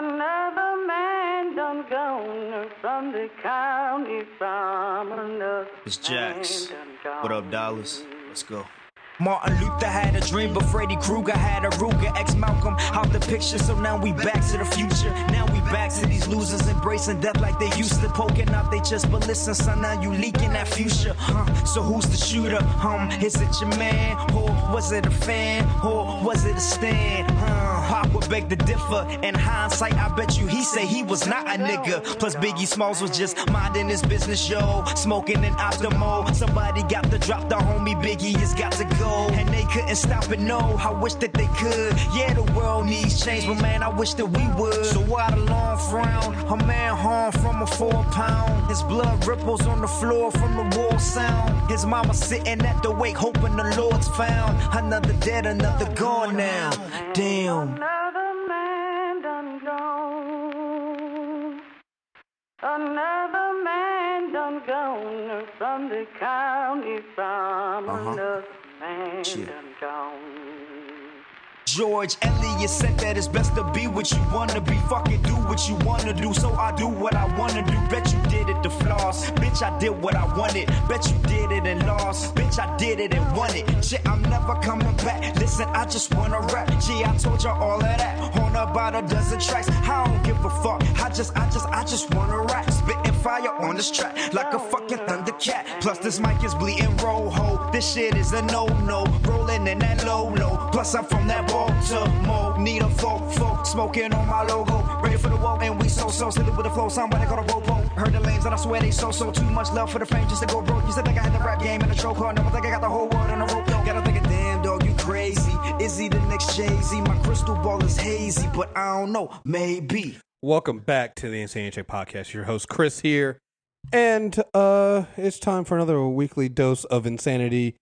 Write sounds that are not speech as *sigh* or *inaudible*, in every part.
Another man done gone from the county from another It's Jax. What up. Dallas? Let's go. Martin Luther had a dream, but Freddy Krueger had a Ruger. Ex Malcolm out the picture, so now we back to the future. Now we back to these losers embracing death like they used to, poking out they chest. But listen, son, now you leaking that future. Huh? So who's the shooter? Um, is it your man? Or was it a fan? Or was it a stand? Huh? Would beg to differ. In hindsight, I bet you he say he was not a nigga. Plus Biggie Smalls was just minding his business, yo. Smoking an Optimo. Somebody got to drop the homie Biggie has got to go. And they couldn't stop it, no. I wish that they could. Yeah, the world needs change, but man, I wish that we would. So why the long frown? A man harmed from a four pound. His blood ripples on the floor from the war sound. His mama sitting at the wake, hoping the Lord's found. Another dead, another gone now. Damn. Done gone from the county from Uh-huh. another man Shit. done gone. George Eliot said that it's best to be what you wanna be. Fuck it, do what you wanna do. So I do what I wanna do. Bet you did it to floss. Bitch, I did what I wanted. Bet you did it and lost. Bitch, I did it and won it. Shit, I'm never coming back. Listen, I just wanna rap. Gee, I told you all of that. On about a dozen tracks. I don't give a fuck. I just, I just, I just wanna rap. Spitting fire on this track like a fucking thundercat. Plus, this mic is bleeding rojo. This shit is a no-no. Rolling in that low-low. Plus, I'm from that Baltimore. Need a folk, folk. Smoking on my logo. Ready for the wall, and we so, so. Silly with the flow. Somebody call a ropo. Heard the lanes, and I swear they so, so. Too much love for the fame just to go broke. Used to think I had the rap game in a chokehold. Never think I got the whole world in a rope. Yo, gotta think, damn, dog, you crazy. Is he the next Jay-Z? My crystal ball is hazy, but I don't know. Maybe. Welcome back to the Insane Check Podcast. Your host Chris here, and uh, it's time for another weekly dose of insanity.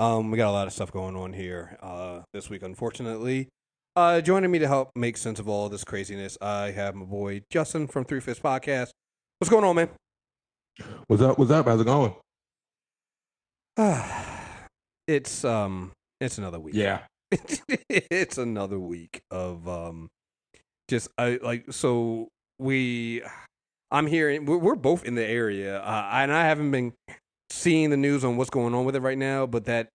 Um, we got a lot of stuff going on here uh, this week, unfortunately. Uh, joining me to help make sense of all this craziness, I have my boy Justin from Three Fifths Podcast. What's going on, man? What's up? What's up? How's it going? *sighs* it's um, it's another week. Yeah. *laughs* it's another week of um just I like so we I'm here. we're, we're both in the area uh, and I haven't been seeing the news on what's going on with it right now but that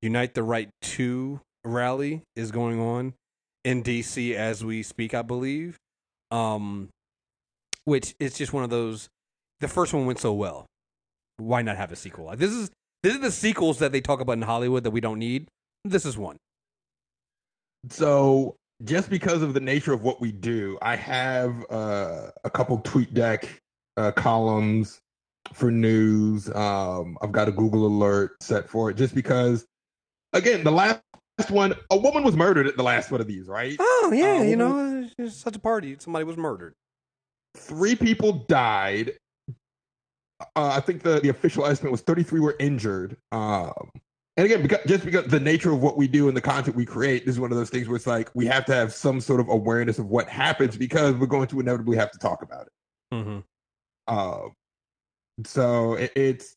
Unite the Right 2 rally is going on in DC as we speak I believe. Um which is just one of those the first one went so well. Why not have a sequel? Like this is this is the sequels that they talk about in Hollywood that we don't need. This is one. So just because of the nature of what we do, I have uh, a couple tweet deck uh, columns for news. Um, I've got a Google alert set for it just because, again, the last one, a woman was murdered at the last one of these, right? Oh yeah, Uh, you know, it's such a party. Somebody was murdered. Three people died. Uh, I think the, the official estimate was 33 were injured. Um, and again, because, just because the nature of what we do and the content we create, this is one of those things where it's like we have to have some sort of awareness of what happens because we're going to inevitably have to talk about it. Mm-hmm. Um, so it, it's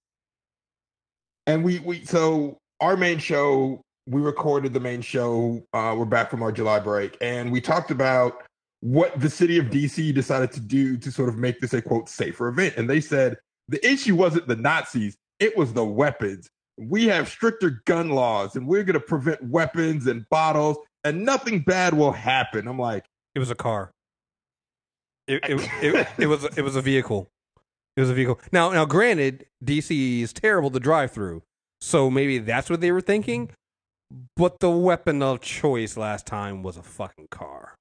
and we we so our main show we recorded the main show. Uh, we're back from our July break, and we talked about what the city of DC decided to do to sort of make this a quote safer event. And they said the issue wasn't the Nazis; it was the weapons. We have stricter gun laws, and we're going to prevent weapons and bottles, and nothing bad will happen. I'm like. It was a car. It it, it, it *laughs* was it was a vehicle. It was a vehicle. Now now, granted, DC is terrible to drive through, so maybe that's what they were thinking. But the weapon of choice last time was a fucking car,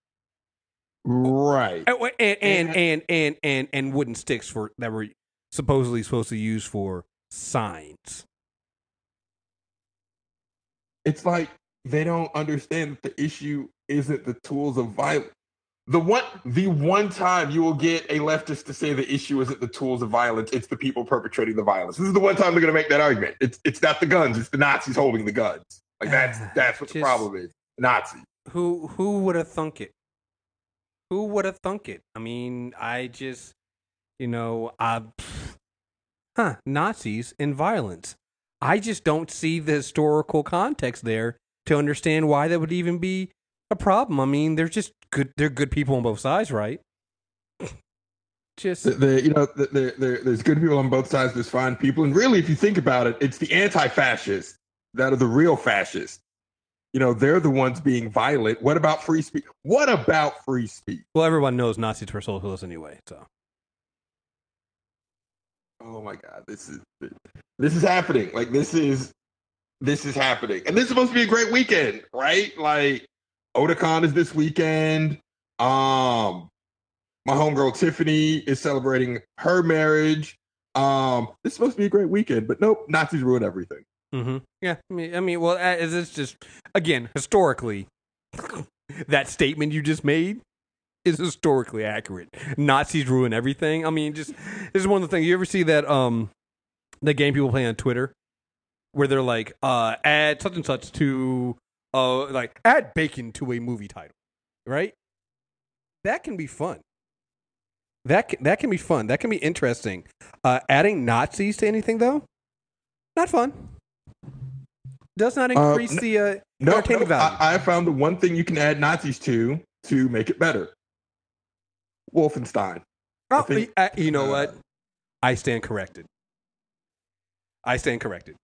Right. and and and and and, and, and wooden sticks for that were supposedly supposed to use for signs. it's like they don't understand that the issue isn't the tools of violence. The one, the one time you will get a leftist to say the issue isn't the tools of violence, it's the people perpetrating the violence. This is the one time they're going to make that argument. It's it's not the guns, it's the Nazis holding the guns. Like ah, that's that's what the problem is. Nazi. Who who would have thunk it? Who would have thunk it? I mean, I just, you know, I, huh? Nazis and violence. I just don't see the historical context there to understand why that would even be a problem. I mean, they're just good. They're good people on both sides, right? *laughs* Just The, the- you know, the, the, the, there's good people on both sides. There's fine people, and really, if you think about it, it's the anti-fascists that are the real fascists. You know, they're the ones being violent. What about free speech? What about free speech? well, everyone knows Nazis were socialists anyway. So Oh my God, this is this is happening. Like this is this is happening, and this is supposed to be a great weekend, right? Like Otakon is this weekend. Um, my homegirl Tiffany is celebrating her marriage. Um, is supposed to be a great weekend, but nope, Nazis ruin everything. hmm yeah, I mean, I mean, well, it's just again historically *laughs* that statement you just made is historically accurate. Nazis ruin everything. I mean, just this is one of the things you ever see that um the game people play on Twitter where they're like uh add such and such to uh like add bacon to a movie title, right? That can be fun. That can, that can be fun. That can be interesting. Uh, adding Nazis to anything though, not fun. Does not Uh, increase the uh, No, entertainment no, value. I, I found the one thing you can add Nazis to to make it better. Wolfenstein. Oh, think, uh, you know uh, what? I stand corrected. I stand corrected.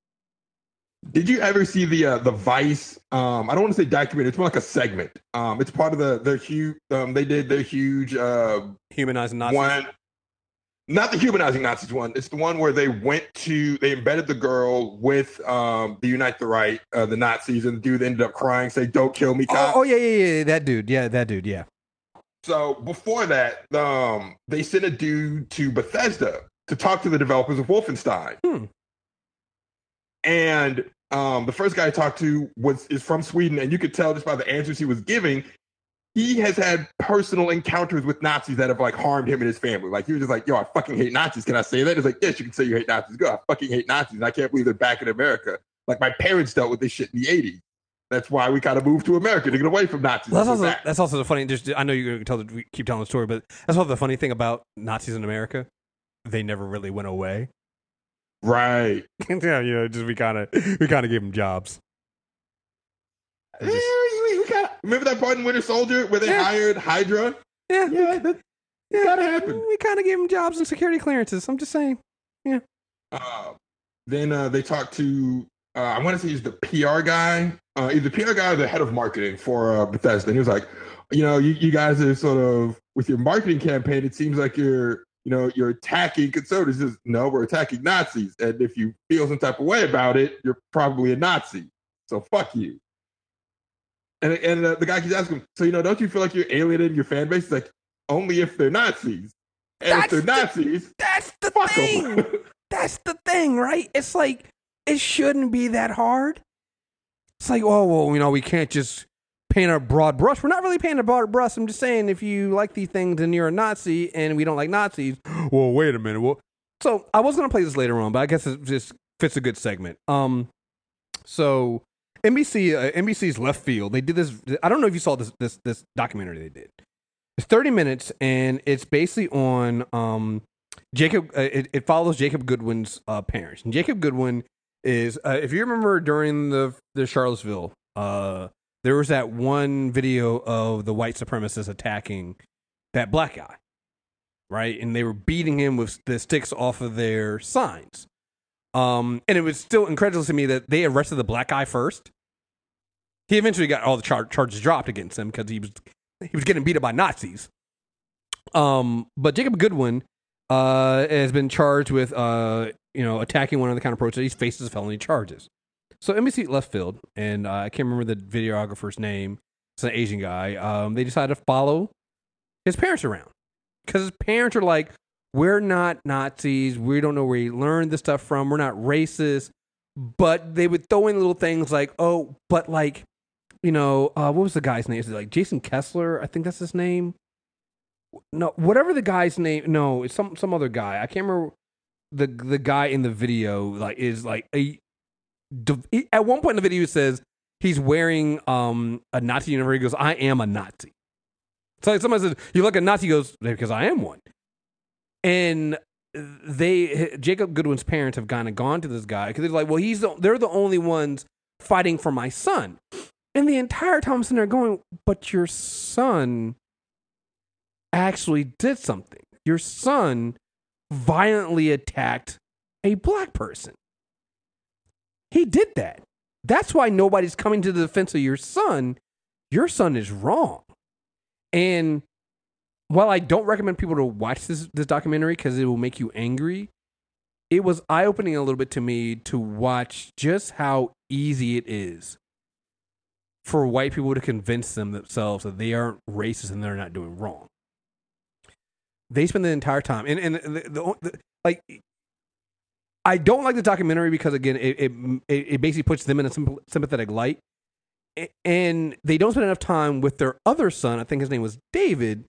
Did you ever see the uh, the Vice? Um, I don't want to say documentary. It's more like a segment. Um, it's part of the their huge. Um, they did their huge uh, Humanizing Nazis. one. Not the humanizing Nazis one. It's the one where they went to they embedded the girl with um, the Unite the Right, uh, the Nazis, and the dude ended up crying, say, "Don't kill me, Oh, oh yeah, yeah, yeah. That dude. Yeah, that dude. Yeah. So before that, um, they sent a dude to Bethesda to talk to the developers of Wolfenstein. Hmm. And um, the first guy I talked to was is from Sweden, and you could tell just by the answers he was giving, he has had personal encounters with Nazis that have like harmed him and his family. Like he was just like, "Yo, I fucking hate Nazis." Can I say that? It's like, yes, you can say you hate Nazis. Go, I fucking hate Nazis. And I can't believe they're back in America. Like my parents dealt with this shit in the '80s. That's why we kind of moved to America to get away from Nazis. Well, that's also that's also the funny. Just I know you're gonna tell the, keep telling the story, but that's also the funny thing about Nazis in America. They never really went away. Right. *laughs* yeah, you know, just we kind of we kind of gave them jobs. Yeah, we, we gotta, remember that part in Winter Soldier where they Yeah. hired Hydra? Yeah, Yeah, that, yeah, gotta happen. We kind of gave them jobs and security clearances. I'm just saying. Yeah. Uh, then uh, they talked to uh, I want to say he's the PR guy, uh, either the PR guy or the head of marketing for uh, Bethesda. And he was like, you know, you, you guys are sort of with your marketing campaign. It seems like you're, you know, you're attacking conservatives. Says, no, we're attacking Nazis. And if you feel some type of way about it, you're probably a Nazi. So fuck you. And and uh, the guy keeps asking, him, so you know, don't you feel like you're alienating your fan base? He's like, only if they're Nazis. And That's if they're the- Nazis, That's the thing. That's the thing, right? It's like it shouldn't be that hard. It's like, oh well, you know, we can't just paint a broad brush. We're not really painting a broad brush. I'm just saying, if you like these things and you're a Nazi and we don't like Nazis, *gasps* well, wait a minute. Well, so I was gonna play this later on, but I guess it just fits a good segment. Um, so NBC, uh, NBC's Left Field, they did this. I don't know if you saw this this this documentary they did. It's 30 minutes, and it's basically on um Jacob. Uh, it, it follows Jacob Goodwin's uh, parents, and Jacob Goodwin is, uh, if you remember during the the Charlottesville, uh, there was that one video of the white supremacists attacking that black guy, right? And they were beating him with the sticks off of their signs. Um, and it was still incredible to me that they arrested the black guy first. He eventually got all the char- charges dropped against him because he was he was getting beat up by Nazis. Um, but Jacob Goodwin uh, has been charged with uh, you know attacking one of the counter protesters. He faces felony charges. So NBC left field, and uh, I can't remember the videographer's name. It's an Asian guy. Um, they decided to follow his parents around because his parents are like, "We're not Nazis. We don't know where he learned this stuff from. We're not racist." But they would throw in little things like, "Oh, but like." You know, uh, what was the guy's name? Is it like Jason Kessler? I think that's his name no whatever the guy's name no it's some some other guy i can't remember the the guy in the video like is like a at one point in the video he says he's wearing um a nazi uniform. He goes i am a nazi. So like somebody says you look a nazi. He goes because i am one. And they jacob goodwin's parents have kind of gone to this guy because they're like well he's the, they're the only ones fighting for my son. And the entire time I'm sitting there going, but your son actually did something. Your son violently attacked a black person. He did that. That's why nobody's coming to the defense of your son. Your son is wrong. And while I don't recommend people to watch this this documentary because it will make you angry, it was eye opening a little bit to me to watch just how easy it is for white people to convince them themselves that they aren't racist and they're not doing wrong. They spend the entire time, and and the, the, the like. I don't like the documentary because again, it it, it basically puts them in a sympathetic light, and they don't spend enough time with their other son. I think his name was David,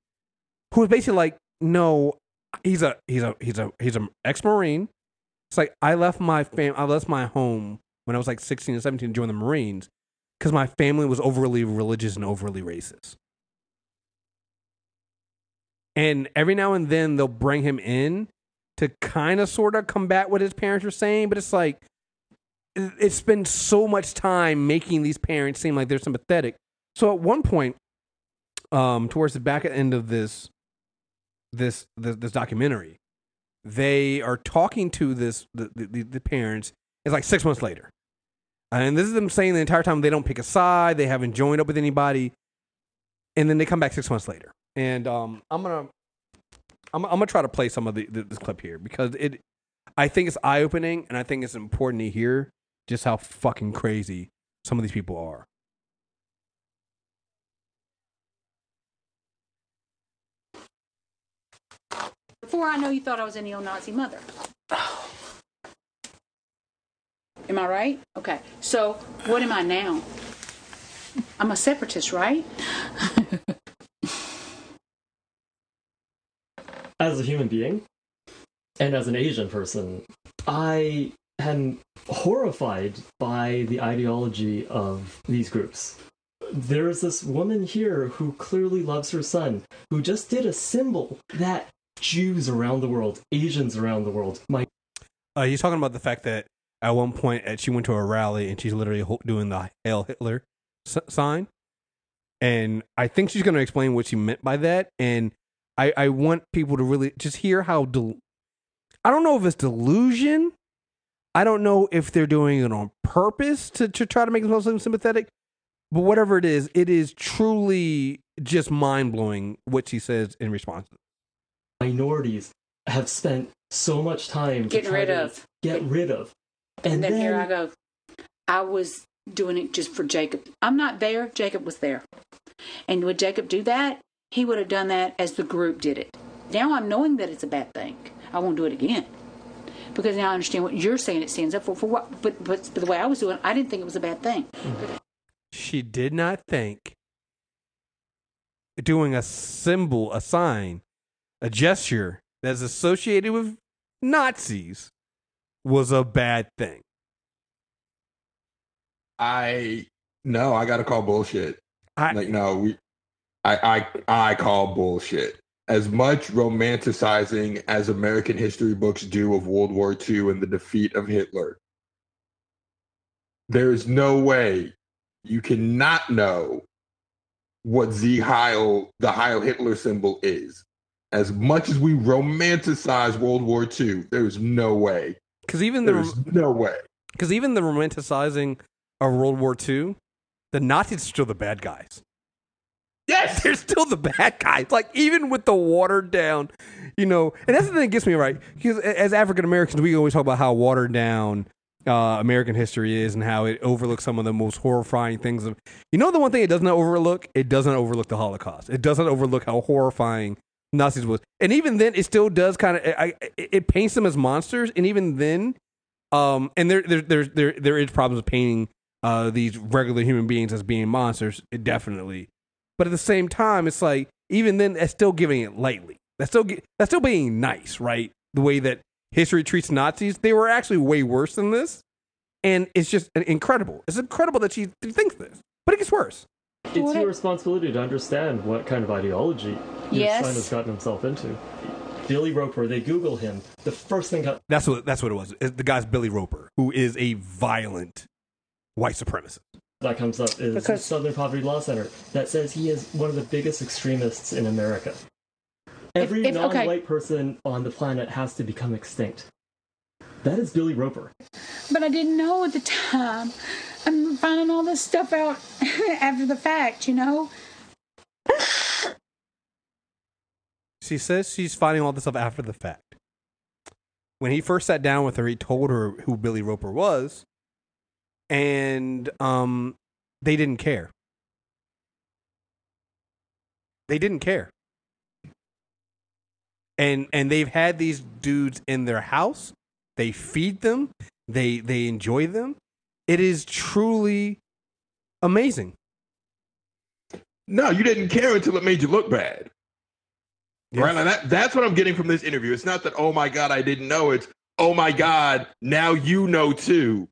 who was basically like, no, he's a he's a he's a he's an ex marine. It's like I left my fam, I left my home when I was like sixteen and seventeen to join the Marines because my family was overly religious and overly racist. And every now and then they'll bring him in to kind of sort of combat what his parents are saying, but it's like it's been so much time making these parents seem like they're sympathetic. So at one point, um, towards the back end of this this this, this documentary, they are talking to this the, the, the parents. It's like six months later, and this is them saying the entire time they don't pick a side, they haven't joined up with anybody, and then they come back six months later. And um, I'm gonna I'm, I'm gonna try to play some of the, this clip here because it I think it's eye opening and I think it's important to hear just how fucking crazy some of these people are. Before I know you thought I was a neo-Nazi mother. Am I right? Okay. So what am I now? I'm a separatist, right? As a human being and as an Asian person, I am horrified by the ideology of these groups. There's this woman here who clearly loves her son, who just did a symbol that Jews around the world, Asians around the world, might. Uh, he's talking about the fact that at one point uh, she went to a rally and she's literally doing the Hail Hitler sign. And I think she's going to explain what she meant by that. And I, I want people to really just hear how. Del- I don't know if it's delusion. I don't know if they're doing it on purpose to, to try to make themselves sympathetic. But whatever it is, it is truly just mind blowing what she says in response. Minorities have spent so much time getting rid of, get rid of, and, and then, then here I go. I was doing it just for Jacob. I'm not there. Jacob was there. And would Jacob do that? He would have done that as the group did it. Now I'm knowing that it's a bad thing. I won't do it again. Because now I understand what you're saying it stands up for. For what? But, but, but the way I was doing, I didn't think it was a bad thing. She did not think doing a symbol, a sign, a gesture that's associated with Nazis was a bad thing. I no, I got to call bullshit. I, like no, we I, I I call bullshit. As much romanticizing as American history books do of World War II and the defeat of Hitler, there is no way you cannot know what the Heil, the Heil Hitler symbol is. As much as we romanticize World War II, there's no way. Because even there's the no way. Because even the romanticizing of World War II, the Nazis are still the bad guys. Yes, they're still the bad guys. Like even with the watered down, you know, and that's the thing that gets me right because as African Americans, we always talk about how watered down uh, American history is and how it overlooks some of the most horrifying things. You know, the one thing it doesn't overlook, it doesn't overlook the Holocaust. It doesn't overlook how horrifying Nazis was, and even then, it still does kind of it, it paints them as monsters, and even then, um, and there there there there there is problems with painting uh these regular human beings as being monsters, it definitely. But at the same time, it's like even then, that's still giving it lightly. That's still that's still being nice, right? The way that history treats Nazis, they were actually way worse than this, and it's just incredible. It's incredible that she thinks this, but it gets worse. It's your responsibility to understand what kind of ideology your yes. son has gotten himself into. Billy Roper. They Google him. The first thing got- that's what that's what it was. The guy's Billy Roper, who is a violent white supremacist. That comes up is the Southern Poverty Law Center that says he is one of the biggest extremists in America. Every if- okay. non-white person on the planet has to become extinct. That is Billy Roper. But I didn't know at the time. I'm finding all this stuff out *laughs* after the fact, you know? She says she's finding all this stuff after the fact. When he first sat down with her, he told her who Billy Roper was, and um, they didn't care. They didn't care. And and they've had these dudes in their house. They feed them. They they enjoy them. It is truly amazing. No, you didn't care until it made you look bad. Right? Like that, that's what I'm getting from this interview. It's not that, oh my God, I didn't know. It's, oh my God, now you know too.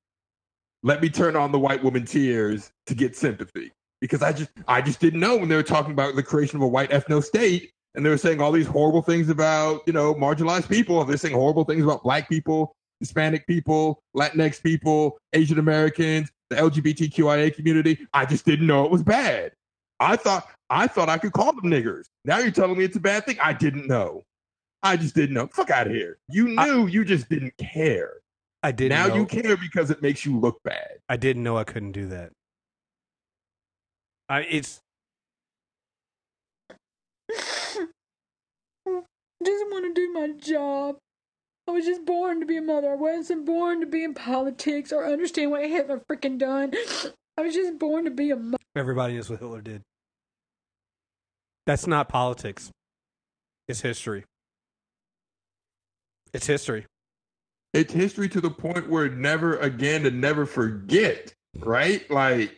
Let me turn on the white woman tears to get sympathy. Because I just I just didn't know when they were talking about the creation of a white ethno state and they were saying all these horrible things about, you know, marginalized people. They're saying horrible things about black people, Hispanic people, Latinx people, Asian Americans, the LGBTQIA community. I just didn't know it was bad. I thought I thought I could call them niggers. Now you're telling me it's a bad thing. I didn't know. I just didn't know. Fuck out of here. You knew, you just didn't care. I didn't. now know, you care because it makes you look bad. I didn't know I couldn't do that. I it's *laughs* just want to do my job. I was just born to be a mother. I wasn't born to be in politics or understand what Hitler freaking done. *gasps* I was just born to be a mother. everybody knows what Hitler did. That's not politics. It's history. It's history. It's history to the point where never again to never forget, right? Like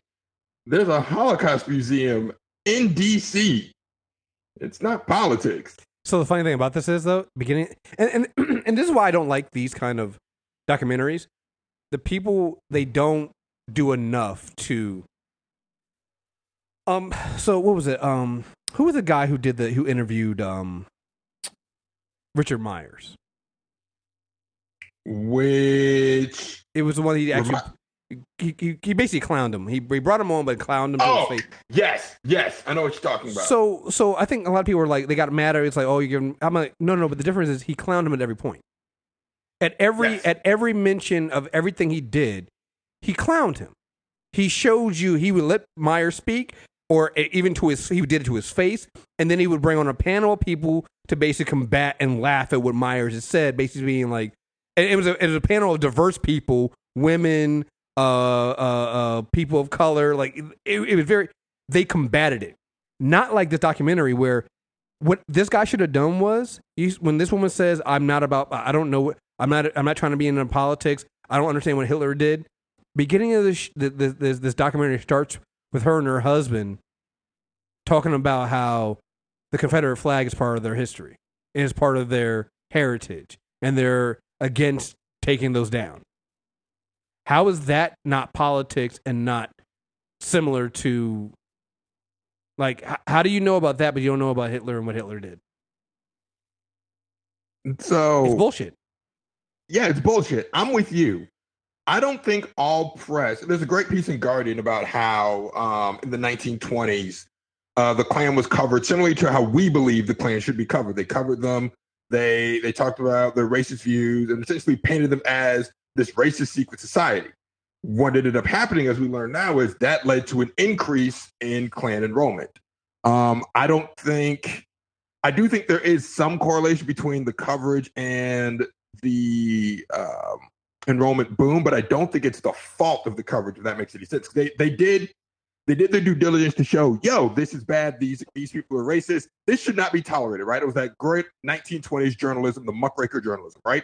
there's a Holocaust museum in DC. It's not politics. So the funny thing about this is though, beginning and and, *clears throat* and this is why I don't like these kind of documentaries. The people they don't do enough to um so what was it? Um who was the guy who did the who interviewed um Richard Myers? Which It was the one he actually he, he, he basically clowned him. He, he brought him on but clowned him to Oh, his face. yes, yes, I know what you're talking about. So so I think a lot of people were like they got mad at. It's like, oh you're giving I'm like, no no, no but the difference is he clowned him at every point. At every Yes. at every mention of everything he did, he clowned him. He showed you he would let Meyer speak, or even to his he did it to his face, and then he would bring on a panel of people to basically combat and laugh at what Myers had said, basically being like, and it was a, it was a panel of diverse people, women, uh, uh, uh, people of color. Like it, it was very they combated it, not like this documentary where what this guy should have done was he, when this woman says, "I'm not about, I don't know, I'm not, I'm not trying to be in politics. I don't understand what Hitler did." Beginning of this, the, this, this documentary starts with her and her husband talking about how the Confederate flag is part of their history and is part of their heritage, and they're against taking those down. How is that not politics and not similar to like h- how do you know about that but you don't know about Hitler and what Hitler did? so It's bullshit. Yeah, it's bullshit. I'm with you. I don't think all press. There's a great piece in Guardian about how um, in the 1920s uh, the Klan was covered similarly to how we believe the Klan should be covered. They covered them. They they talked about their racist views and essentially painted them as this racist secret society. What ended up happening, as we learn now, is that led to an increase in Klan enrollment. Um, I don't think. I do think there is some correlation between the coverage and the um, enrollment boom, but I don't think it's the fault of the coverage. If that makes any sense, they they did they did their due diligence to show, yo, this is bad. These these people are racist. This should not be tolerated. Right? It was that great 1920s journalism, the muckraker journalism. Right?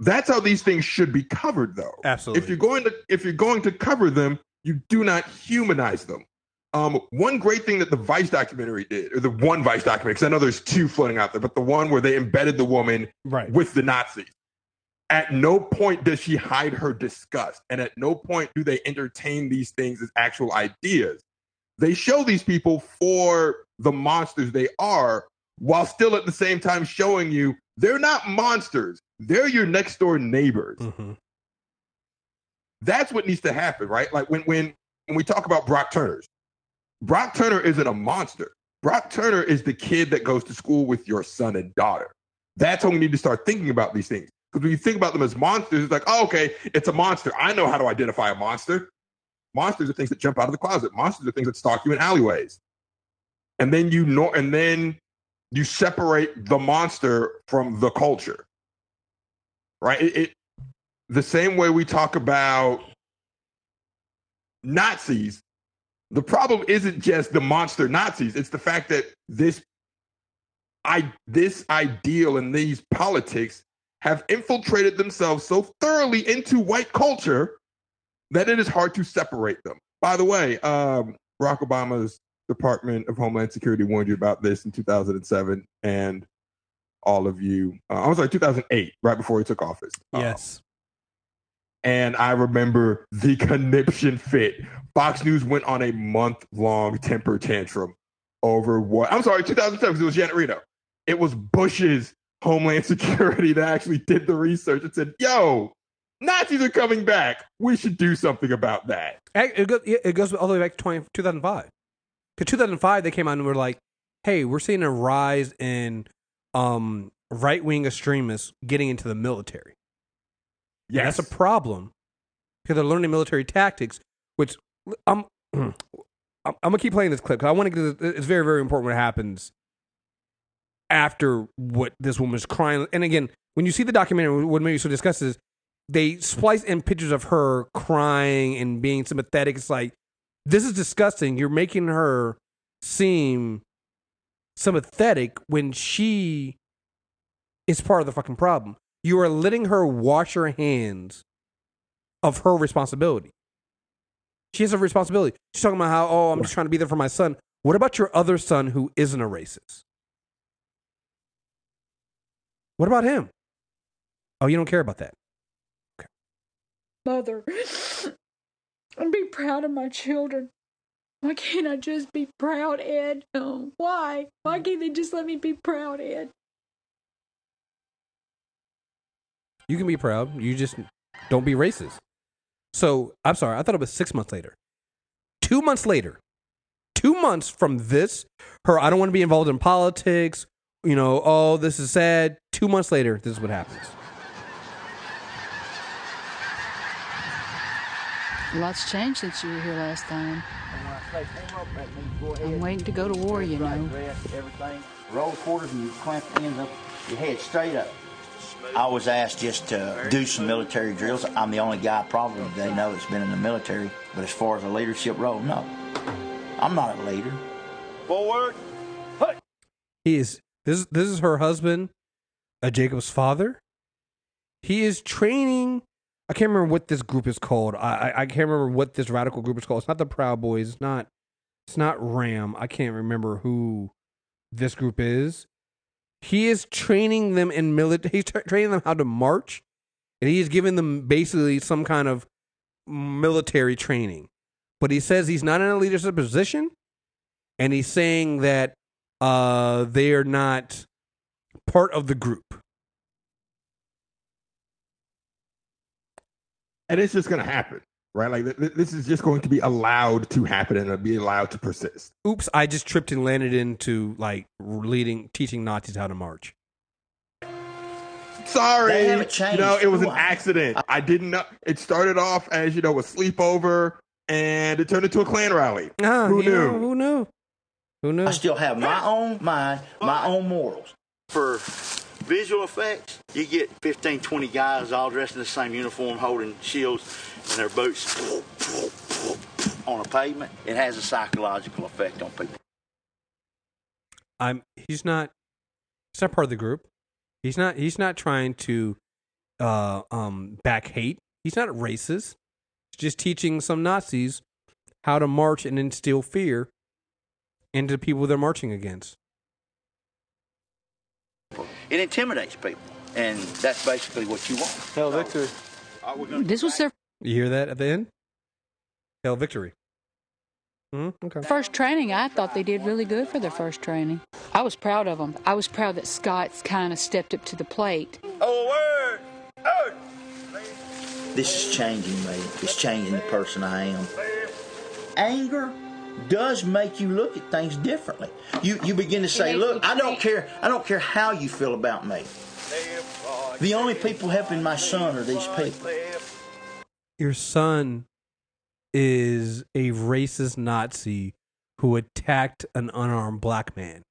That's how these things should be covered, though. Absolutely. If you're going to if you're going to cover them, you do not humanize them. Um, one great thing that the Vice documentary did, or the one Vice documentary, because I know there's two floating out there, but the one where they embedded the woman right. with the Nazis. At no point does she hide her disgust, and at no point do they entertain these things as actual ideas. They show these people for the monsters they are, while still at the same time showing you they're not monsters. They're your next door neighbors. Mhm. That's what needs to happen, right? Like when when when we talk about Brock Turner's, Brock Turner isn't a monster. Brock Turner is the kid that goes to school with your son and daughter. That's when we need to start thinking about these things. Because when you think about them as monsters, it's like, oh, okay, it's a monster. I know how to identify a monster. Monsters are things that jump out of the closet. Monsters are things that stalk you in alleyways. And then you know, and then you separate the monster from the culture. Right? It, it the same way we talk about Nazis, the problem isn't just the monster Nazis, it's the fact that this I this ideal and these politics have infiltrated themselves so thoroughly into white culture that it is hard to separate them. By the way, um, Barack Obama's Department of Homeland Security warned you about this in 2007, and all of you, uh, I was like 2008, right before he took office. Um, Yes. and I remember the *laughs* conniption fit. Fox News went on a month long temper tantrum over what I'm sorry, 2007 because it was Janet Reno. It was Bush's Homeland *laughs* Security that actually did the research and said, "Yo, Nazis are coming back. We should do something about that." It goes, it goes all the way back to 20, 2005. Because 2005, they came out and were like, hey, we're seeing a rise in um, right wing extremists getting into the military. Yeah, Yes, that's a problem because they're learning military tactics, which I'm, *clears throat* I'm, I'm gonna keep playing this clip because I want to. It's very, very important what happens after what this woman was crying. And again, when you see the documentary, what made me so disgusted is they splice in pictures of her crying and being sympathetic. It's like this is disgusting. You're making her seem sympathetic when she is part of the fucking problem. You are letting her wash her hands of her responsibility. She has a responsibility. She's talking about how, oh, I'm just trying to be there for my son. What about your other son who isn't a racist? What about him? Oh, you don't care about that. Okay. Mother, *laughs* and be proud of my children. Why can't I just be proud, Ed? Oh, why? Why mm. can't they just let me be proud, Ed? You can be proud. You just don't be racist. So I'm sorry. I thought it was six months later. Two months later. Two months from this, her, I don't want to be involved in politics. You know, oh, this is sad. Two months later, this is what happens. Lots changed since you were here last time. I'm waiting to go to war, you know. Everything. Roll the quarters and you clamp the ends up your head straight up. I was asked just to do some military drills. I'm the only guy probably they know that's been in the military. But as far as a leadership role, no. I'm not a leader. Forward. He is this. This is her husband, uh, Jacob's father. He is training. I can't remember what this group is called. I, I I can't remember what this radical group is called. It's not the Proud Boys. It's not. It's not Ram. I can't remember who this group is. He is training them in military. He's tra- training them how to march, and he is giving them basically some kind of military training. But he says he's not in a leadership position, and he's saying that uh, they are not part of the group. and it's just going to happen, right? Like th- th- this is just going to be allowed to happen and it'll be allowed to persist. Oops, I just tripped and landed into like leading, teaching Nazis how to march. Sorry, They haven't changed. you know, it was an accident. I didn't know. It started off as you know a sleepover, and it turned into a Klan rally. Ah, Who you know, knew? who knew? Who knew? I still have my own mind, my own morals. for visual effects, you get 15, 20 guys all dressed in the same uniform holding shields and their boots On a pavement, it has a psychological effect on people. I'm. He's not. He's not part of the group. He's not. He's not trying to uh, um, back hate. He's not racist. He's just teaching some Nazis how to march and instill fear into the people they're marching against. It intimidates people, and that's basically what you want. Hell, victory. This was their You hear that at the end? Hell victory. hmm Okay. first training. I thought they did really good for their first training. I was proud of them. I was proud that Scott's kind of stepped up to the plate. Oh, word! Oh! this is changing me. It's changing the person I am. Anger does make you look at things differently. You you begin to say, "Look, I don't care. I don't care how you feel about me. The only people helping my son are these people." Your son is a racist Nazi who attacked an unarmed black man.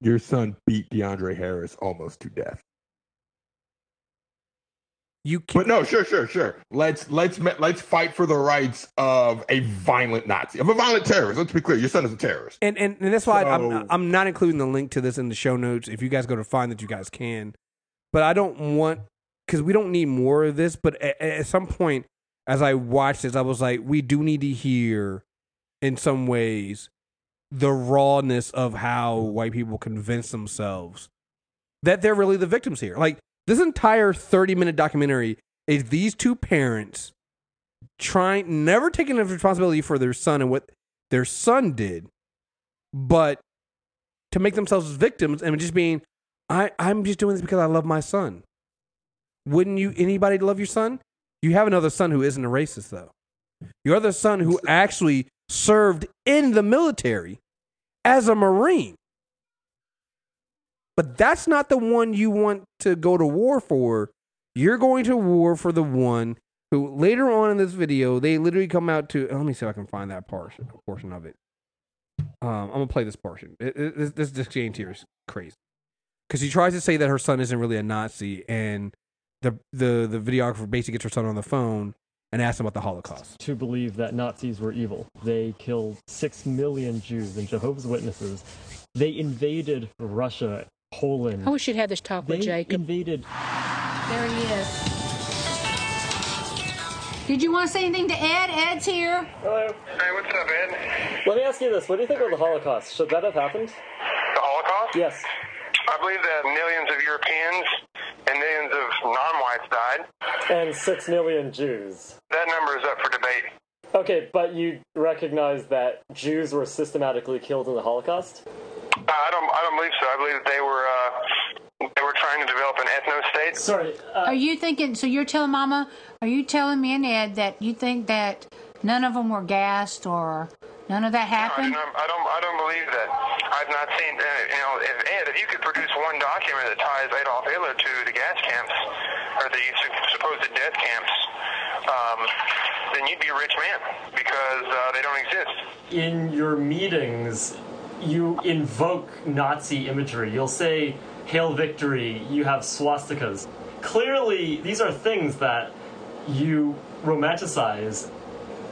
Your son beat DeAndre Harris almost to death. You can But no, sure, sure, sure. Let's let's let's fight for the rights of a violent Nazi, of a violent terrorist. Let's be clear. Your son is a terrorist. and, and and that's why So- I'm I'm not including the link to this in the show notes. If you guys go to find that, you guys can. But I don't want because we don't need more of this. But at, at some point, as I watched this, I was like, we do need to hear, in some ways, the rawness of how white people convince themselves that they're really the victims here. Like this entire 30 minute documentary is these two parents trying never taking responsibility for their son and what their son did, but to make themselves victims and just being, I, I'm just doing this because I love my son. Wouldn't you anybody love your son? You have another son who isn't a racist though. Your other son who actually served in the military as a Marine. But that's not the one you want to go to war for. You're going to war for the one who later on in this video, they literally come out to let me see if I can find that portion portion of it. Um, I'm gonna play this portion. It, it, this, this exchange here is crazy because she tries to say that her son isn't really a Nazi, and the the the videographer basically gets her son on the phone and asks him about the Holocaust. to believe that Nazis were evil. They killed six million Jews and Jehovah's Witnesses. They invaded Russia, Poland. I wish you'd had this talk they with Jacob. invaded. There he is. Did you want to say anything to Ed? Ed's here. Hello. Hey, what's up, Ed? Let me ask you this: What do you think of the Holocaust? Should that have happened? The Holocaust? Yes. I believe that millions of Europeans and millions of non-whites died. And six million Jews. That number is up for debate. Okay, but you recognize that Jews were systematically killed in the Holocaust? Uh, I don't. I don't believe so. I believe that they were. Uh, they were trying to develop an ethno-state. Sorry. Uh, Are you thinking? So you're telling Mama? Are you telling me and Ed that you think that none of them were gassed or none of that No, I, happened? don't, I don't. I don't believe that. I've not seen. Uh, you know, if Ed, if you could produce one document that ties Adolf Hitler to the gas camps or the supposed death camps, um, then you'd be a rich man because uh, they don't exist. in your meetings, you invoke Nazi imagery. You'll say, Hail Victory, you have swastikas. Clearly, these are things that you romanticize.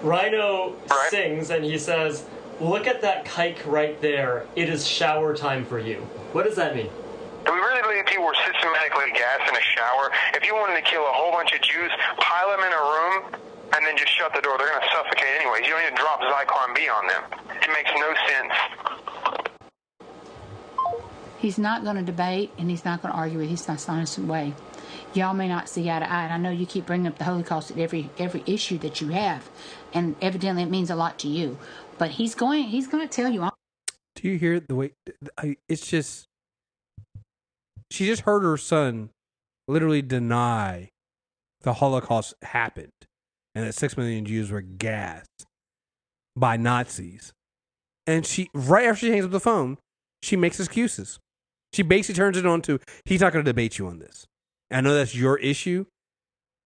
Rhino Right. sings and he says, Look at that kike right there. It is shower time for you. What does that mean? Do we really believe people were systematically gassed in a shower? If you wanted to kill a whole bunch of Jews, pile them in a room and then just shut the door. They're going to suffocate anyways. You don't need to drop Zyklon B on them. It makes no sense. He's not going to debate and he's not going to argue with. you. He's not honest way. Y'all may not see eye to eye. And I know you keep bringing up the Holocaust at every every issue that you have, and evidently it means a lot to you. But he's going. He's going to tell you. Do you hear the way? I, it's just she just heard her son literally deny the Holocaust happened and that six million Jews were gassed by Nazis. And she, right after she hangs up the phone, she makes excuses. She basically turns it on to he's not going to debate you on this. I know that's your issue.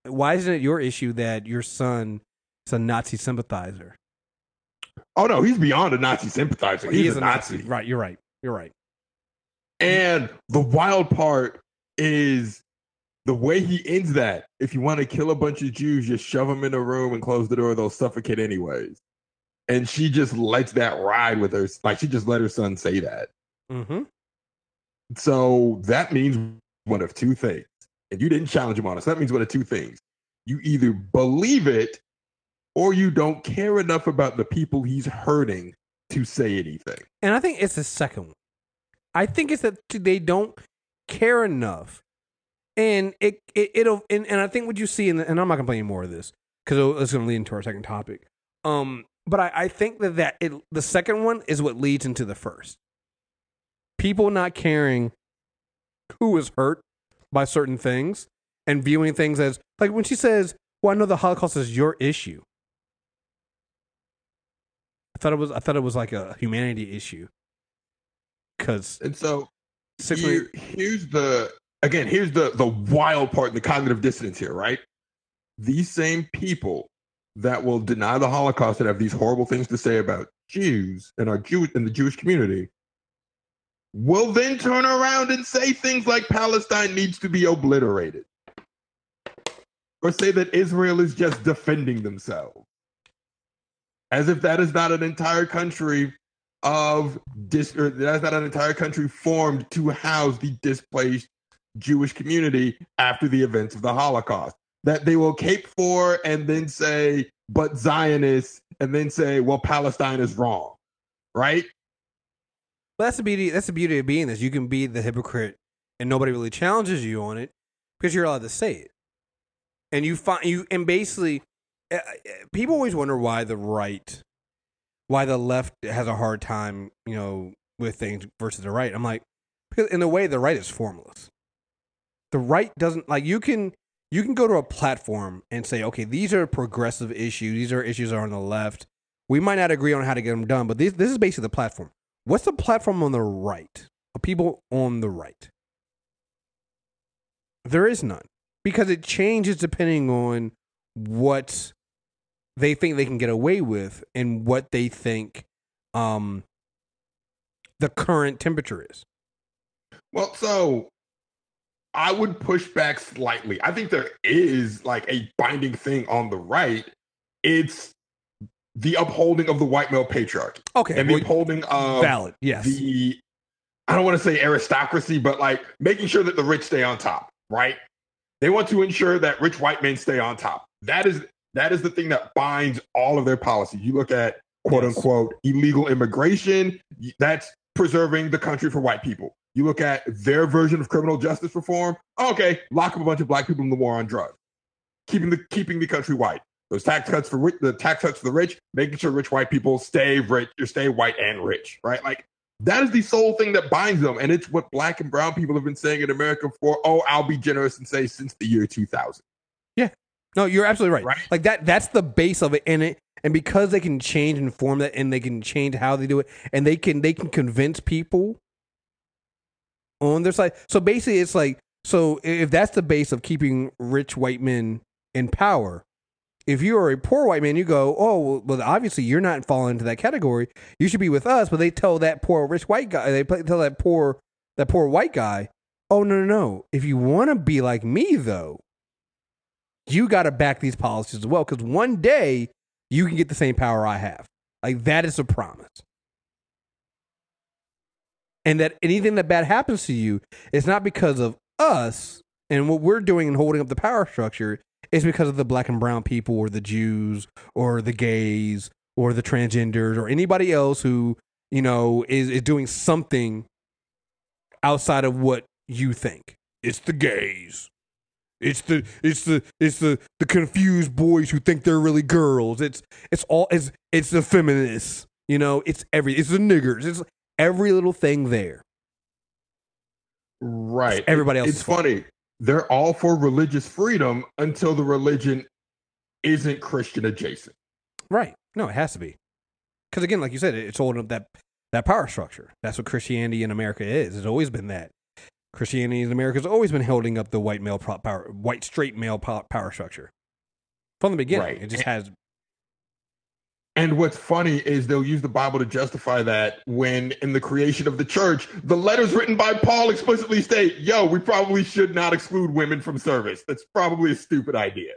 Why isn't it your issue that your son is a Nazi sympathizer? Oh no, he's beyond a Nazi sympathizer. He's he is a Nazi. Right, you're right. You're right. And the wild part is the way he ends that. If you want to kill a bunch of Jews, just shove them in a room and close the door. They'll suffocate anyways. And she just lets that ride with her. Like she just let her son say that. Mm-hmm. So that means one of two things. And you didn't challenge him on. So that means one of two things. You either believe it or you don't care enough about the people he's hurting to say anything. And I think it's the second one. I think it's that they don't care enough, and it, it it'll and, and I think what you see in the, and I'm not gonna play any more of this because it's gonna lead into our second topic. Um, but I, I think that that it, the second one is what leads into the first. People not caring who is hurt by certain things and viewing things as like when she says, "Well, I know the Holocaust is your issue." I thought it was. I thought it was like a humanity issue. Because And so here- here's the again, here's the the wild part, the cognitive dissonance here, right? These same people that will deny the Holocaust and have these horrible things to say about Jews and our Jew in the Jewish community will then turn around and say things like Palestine needs to be obliterated. Or say that Israel is just defending themselves. As if that is not an entire country of dis or that's not an entire country formed to house the displaced Jewish community after the events of the Holocaust. That they will cape for and then say, but Zionists, and then say, well, Palestine is wrong. Right? But that's the beauty. That's the beauty of being this. You can be the hypocrite, and nobody really challenges you on it because you're allowed to say it. And you find you and basically, uh, uh, people always wonder why the right, why the left has a hard time, you know, with things versus the right. I'm like, in a way, the right is formless. The right doesn't like you can you can go to a platform and say, okay, these are progressive issues. These are issues that are on the left. We might not agree on how to get them done, but this this is basically the platform. What's the platform on the right? People on the right? There is none because it changes depending on what they think they can get away with and what they think um, the current temperature is. Well, so I would push back slightly. I think there is like a binding thing on the right. It's the upholding of the white male patriarchy. Okay, And the well, upholding of valid, yes. the I don't want to say aristocracy, but like making sure that the rich stay on top, right? They want to ensure that rich white men stay on top. That is that is the thing that binds all of their policies. You look at quote unquote illegal immigration, that's preserving the country for white people. You look at their version of criminal justice reform, okay, lock up a bunch of black people in the war on drugs. Keeping the keeping the country white. Those tax cuts for the tax cuts for the rich, making sure rich white people stay rich or stay white and rich, right? Like that is the sole thing that binds them. And it's what black and brown people have been saying in America for, oh, I'll be generous and say since the year 2000. Yeah. No, you're absolutely right. Like that that's the base of it and it and because they can change and form that and they can change how they do it and they can they can convince people on their side. So basically it's like so if that's the base of keeping rich white men in power, if you are a poor white man, you go, oh, well, obviously you're not falling into that category. You should be with us. But they tell that poor rich white guy, they tell that poor that poor white guy, oh no no no. If you want to be like me though, you got to back these policies as well because one day you can get the same power I have. Like that is a promise. And that anything that bad happens to you is not because of us and what we're doing and holding up the power structure. It's because of the black and brown people or the Jews or the gays or the transgenders or anybody else who, you know, is, is doing something outside of what you think. It's the gays. It's the it's the it's the the confused boys who think they're really girls. It's it's all it's it's the feminists. You know, it's every it's the niggers. It's every little thing there. Right. everybody else. It's funny. They're all for religious freedom until the religion isn't Christian adjacent. Right. No, it has to be. Because again, like you said, it's holding up that that power structure. That's what Christianity in America is. It's always been that. Christianity in America has always been holding up the white male pro- power, white straight male po- power structure from the beginning. Right. It just has. And what's funny is they'll use the Bible to justify that when in the creation of the church, the letters written by Paul explicitly state, yo, we probably should not exclude women from service. That's probably a stupid idea.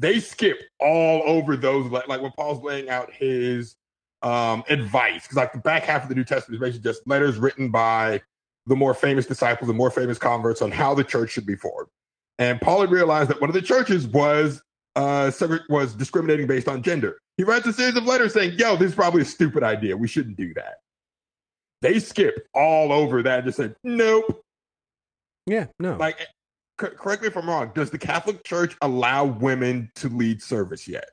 They skip all over those, like when Paul's laying out his um, advice, because like the back half of the New Testament is basically just letters written by the more famous disciples, the more famous converts on how the church should be formed. And Paul had realized that one of the churches was uh, was discriminating based on gender. He writes a series of letters saying, "Yo, this is probably a stupid idea. We shouldn't do that." They skip all over that and just said, "Nope." Yeah, no. Like, c- correct me if I'm wrong. Does the Catholic Church allow women to lead service yet?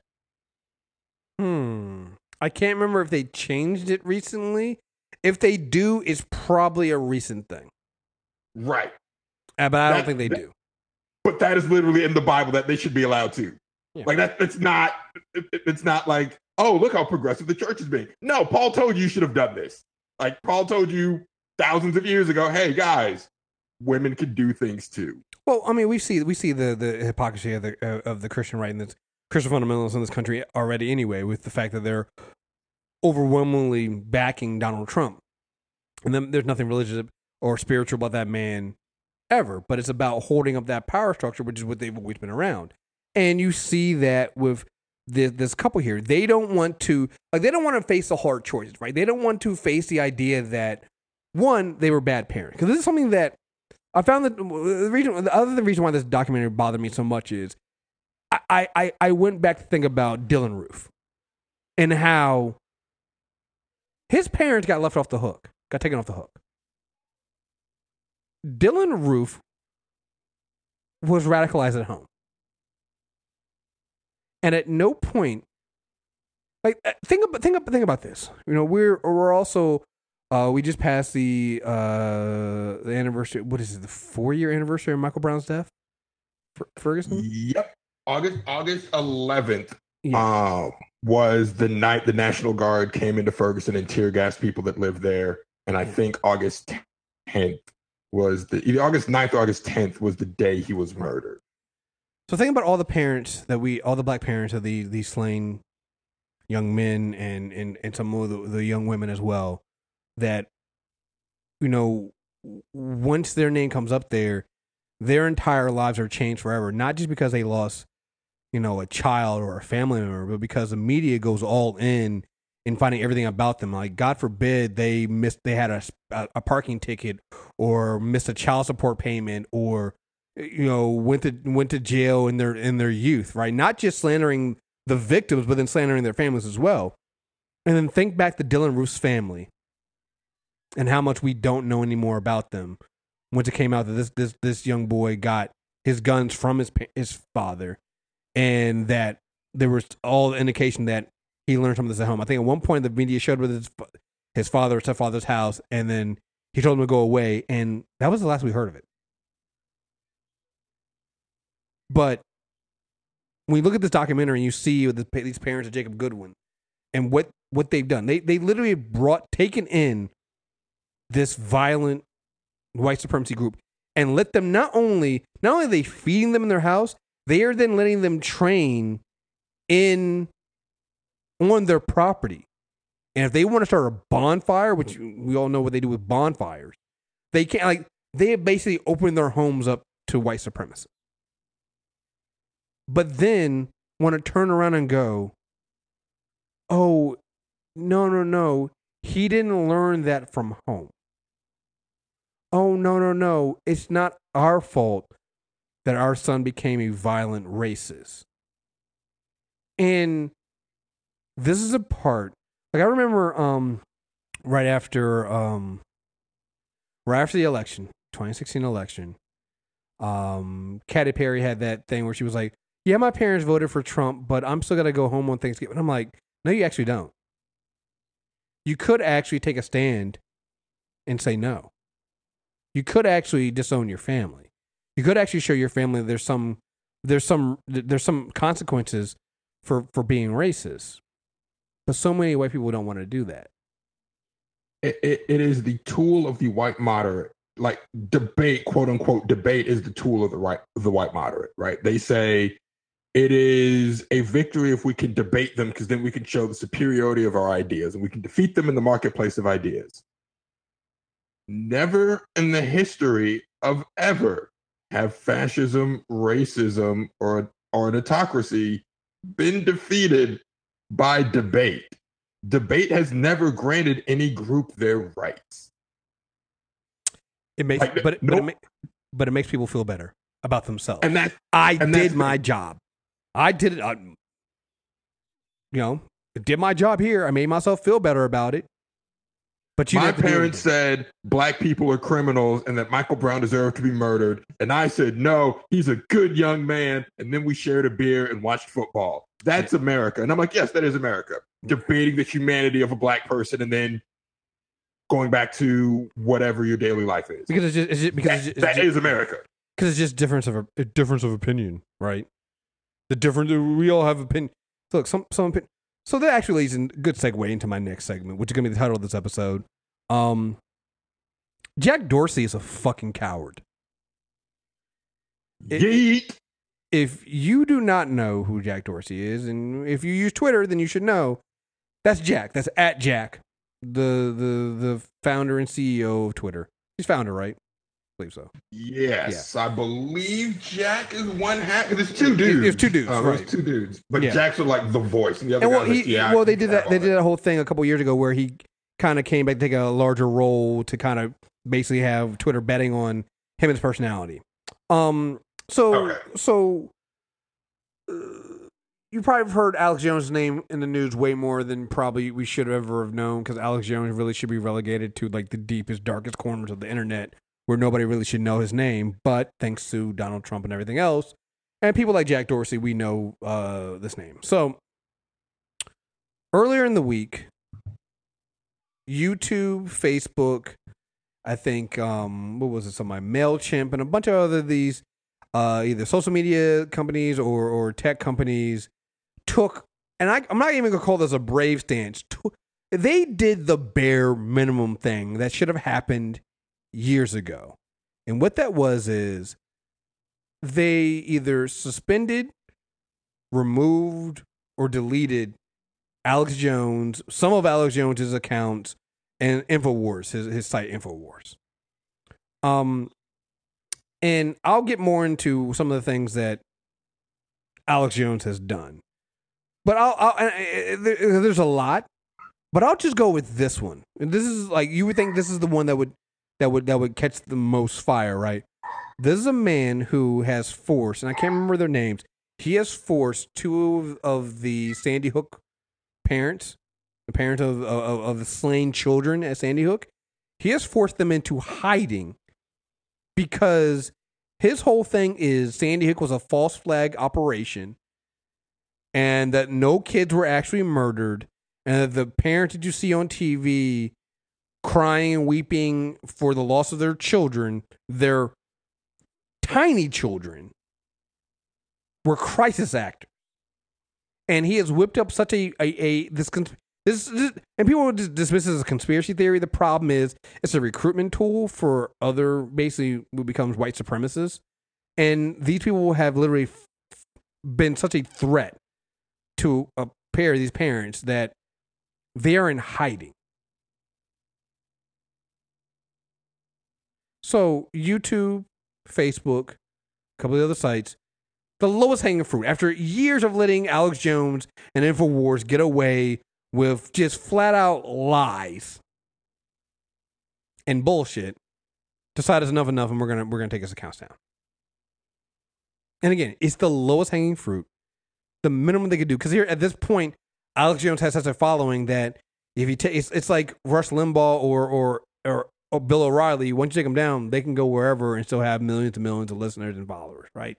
Hmm. I can't remember if they changed it recently. If they do, it's probably a recent thing. Right. Uh, but I don't think they that- do. but that is literally in the Bible that they should be allowed to. Yeah. Like that, it's not. it- it- it's not like, oh, look how progressive the church is being. No, Paul told you you should have done this. Like Paul told you thousands of years ago, hey guys, women can do things too. Well, I mean, we see we see the the hypocrisy of the uh, of the Christian right and the Christian fundamentalists in this country already anyway, with the fact that they're overwhelmingly backing Donald Trump, and then there's nothing religious or spiritual about that man ever, but it's about holding up that power structure, which is what they've always been around, and you see that with. This, this couple here, they don't want to like they don't want to face the hard choices, right? They don't want to face the idea that one they were bad parents because this is something that I found that the reason, the other reason why this documentary bothered me so much is I, I, I went back to think about Dylann Roof and how his parents got left off the hook, got taken off the hook. Dylann Roof was radicalized at home. And at no point, like uh, think about think about think about this. You know, we're we're also uh, we just passed the uh, the anniversary. What is it? The four year anniversary of Michael Brown's death. Fer- Ferguson. Yep. August August 11th Yeah. um, was the night the National Guard came into Ferguson and tear gassed people that lived there. And I think August 10th was the August 9th or August 10th was the day he was murdered. So think about all the parents that we, all the black parents of the these slain young men and and and some of the, the young women as well. That you know, once their name comes up there, their entire lives are changed forever. Not just because they lost, you know, a child or a family member, but because the media goes all in in finding everything about them. Like God forbid they missed, they had a, a parking ticket or missed a child support payment or you know went to went to jail in their in their youth, right? Not just slandering the victims, but then slandering their families as well. And then think back to Dylann Roof's family and how much we don't know anymore about them. Once it came out that this this this young boy got his guns from his his father, and that there was all indication that he learned some of this at home. I think at one point the media showed with his his father or stepfather's house, and then he told him to go away, and that was the last we heard of it. But when you look at this documentary and you see the, these parents of Jacob Goodwin and what what they've done, they they literally brought taken in this violent white supremacy group and let them not only not only are they feeding them in their house, they are then letting them train in on their property. And if they want to start a bonfire, which we all know what they do with bonfires, they can't like they have basically opened their homes up to white supremacists. But then want to turn around and go, oh, no, no, no. He didn't learn that from home. Oh, no, no, no. It's not our fault that our son became a violent racist. And this is a part like I remember um right after um right after the election, 2016 election, um Katy Perry had that thing where she was like, "Yeah, my parents voted for Trump, but I'm still going to go home on Thanksgiving." I'm like, "No, you actually don't. You could actually take a stand and say no. You could actually disown your family. You could actually show your family there's some there's some there's some consequences for for being racist. But so many white people don't want to do that. It, it, it is the tool of the white moderate. Like debate, quote unquote, debate is the tool of the right of the white moderate, right? They say it is a victory if we can debate them because then we can show the superiority of our ideas and we can defeat them in the marketplace of ideas. Never in the history of ever have fascism, racism, or or an autocracy been defeated by debate. Debate has never granted any group their rights. It makes, Like, but it, but, it but it makes people feel better about themselves. And that I and did my job. I did it. I, you know, did my job here. I made myself feel better about it. But you my didn't have to do parents said black people are criminals and that Michael Brown deserved to be murdered. And I said, no, he's a good young man. And then we shared a beer and watched football. That's America. And I'm like, yes, that is America. Mm. Debating the humanity of a black person and then going back to whatever your daily life is. because it's just, it's just because That- it's just, that is America. because it's just difference of a difference of opinion, right? The different we all have opinion. So look, some some opinion. So that actually leads in good segue into my next segment, which is gonna be the title of this episode. Um, Jack Dorsey is a fucking coward. Yeet. if you do not know who Jack Dorsey is, and if you use Twitter, then you should know that's Jack. That's at Jack, the the the founder and CEO of Twitter. He's founder, right? I believe so. Yes, I believe Jack is one half. There's two dudes. there's two dudes, Uh, right. There's two dudes, but Yeah. Jack's like the voice, and the other And well, guy's like, yeah. Well, they did that. They did that whole thing a couple years ago where he kind of came back to take a larger role to kind of basically have Twitter betting on him and his personality. Um. So Okay. so. Uh, you probably have heard Alex Jones' name in the news way more than probably we should have ever have known because Alex Jones really should be relegated to like the deepest, darkest corners of the internet where nobody really should know his name. But thanks to Donald Trump and everything else, and people like Jack Dorsey, we know uh, this name. So earlier in the week, YouTube, Facebook, I think, um, what was it? Some my Mailchimp and a bunch of other these, uh, either social media companies or or tech companies took, and I, I'm not even gonna call this a brave stance. They did the bare minimum thing that should have happened years ago, and what that was is they either suspended, removed, or deleted Alex Jones, some of Alex Jones's accounts, and Infowars, his his site Infowars. Um, and I'll get more into some of the things that Alex Jones has done, but I'll, I'll there's a lot, but I'll just go with this one. And this is like you would think this is the one that would that would that would catch the most fire, right? This is a man who has forced, and I can't remember their names. He has forced two of, the Sandy Hook parents, the parent of, of of the slain children at Sandy Hook, he has forced them into hiding because his whole thing is Sandy Hook was a false flag operation, and that no kids were actually murdered, and that the parents that you see on TV crying and weeping for the loss of their children, their tiny children, were crisis actors and he has whipped up such a a, a this, this this and people just dismiss it as a conspiracy theory. The problem is it's a recruitment tool for other basically who becomes white supremacists, and these people have literally f- been such a threat to uh, a pair of these parents that they are in hiding. So YouTube, Facebook, a couple of other sites the lowest hanging fruit after years of letting Alex Jones and InfoWars get away with just flat out lies and bullshit, decided enough enough and we're gonna we're gonna take his accounts down. And again, it's the lowest hanging fruit, the minimum they could do. Because here at this point, Alex Jones has such a following that if you take it's, it's like Rush Limbaugh or or, or Oh, Bill O'Reilly, once you take them down, they can go wherever and still have millions and millions of listeners and followers, right?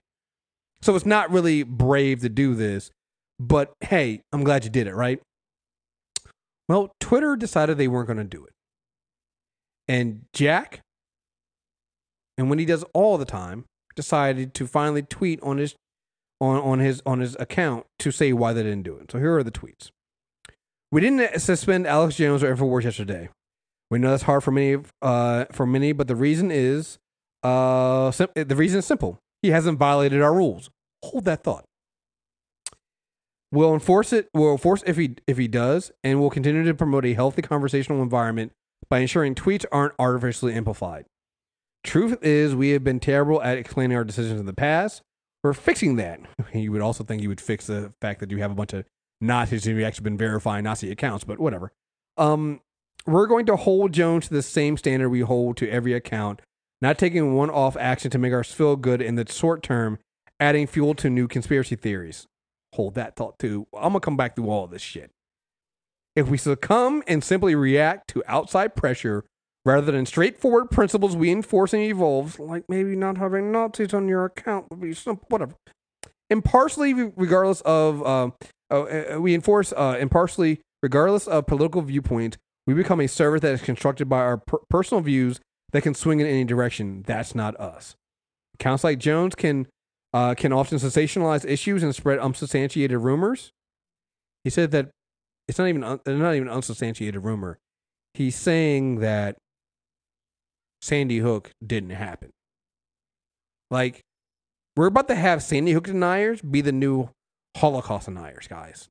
So it's not really brave to do this, but hey, I'm glad you did it, right? Well, Twitter decided they weren't going to do it. And Jack, and when he does all the time, decided to finally tweet on his on, on his on his account to say why they didn't do it. So here are the tweets. We didn't suspend Alex Jones or Infowars yesterday. We know that's hard for many uh for many, but the reason is uh sim- the reason is simple. He hasn't violated our rules. Hold that thought. We'll enforce it. We'll enforce if he if he does, and we'll continue to promote a healthy conversational environment by ensuring tweets aren't artificially amplified. Truth is, we have been terrible at explaining our decisions in the past. We're fixing that. *laughs* You would also think you would fix the fact that you have a bunch of Nazis who actually been verifying Nazi accounts, but whatever. Um, we're going to hold Jones to the same standard we hold to every account, not taking one off action to make us feel good in the short term, adding fuel to new conspiracy theories. Hold that thought too. I'm gonna come back through all this shit. If we succumb and simply react to outside pressure rather than straightforward principles we enforce and evolve, like maybe not having Nazis on your account would be simple, whatever. Impartially, regardless of, uh, uh, uh, we enforce uh, impartially, regardless of political viewpoints, we become a service that is constructed by our per- personal views that can swing in any direction. That's not us. Accounts like Jones can uh, can often sensationalize issues and spread unsubstantiated rumors. He said that it's not even un- not even unsubstantiated rumor. He's saying that Sandy Hook didn't happen. Like we're about to have Sandy Hook deniers be the new Holocaust deniers, guys.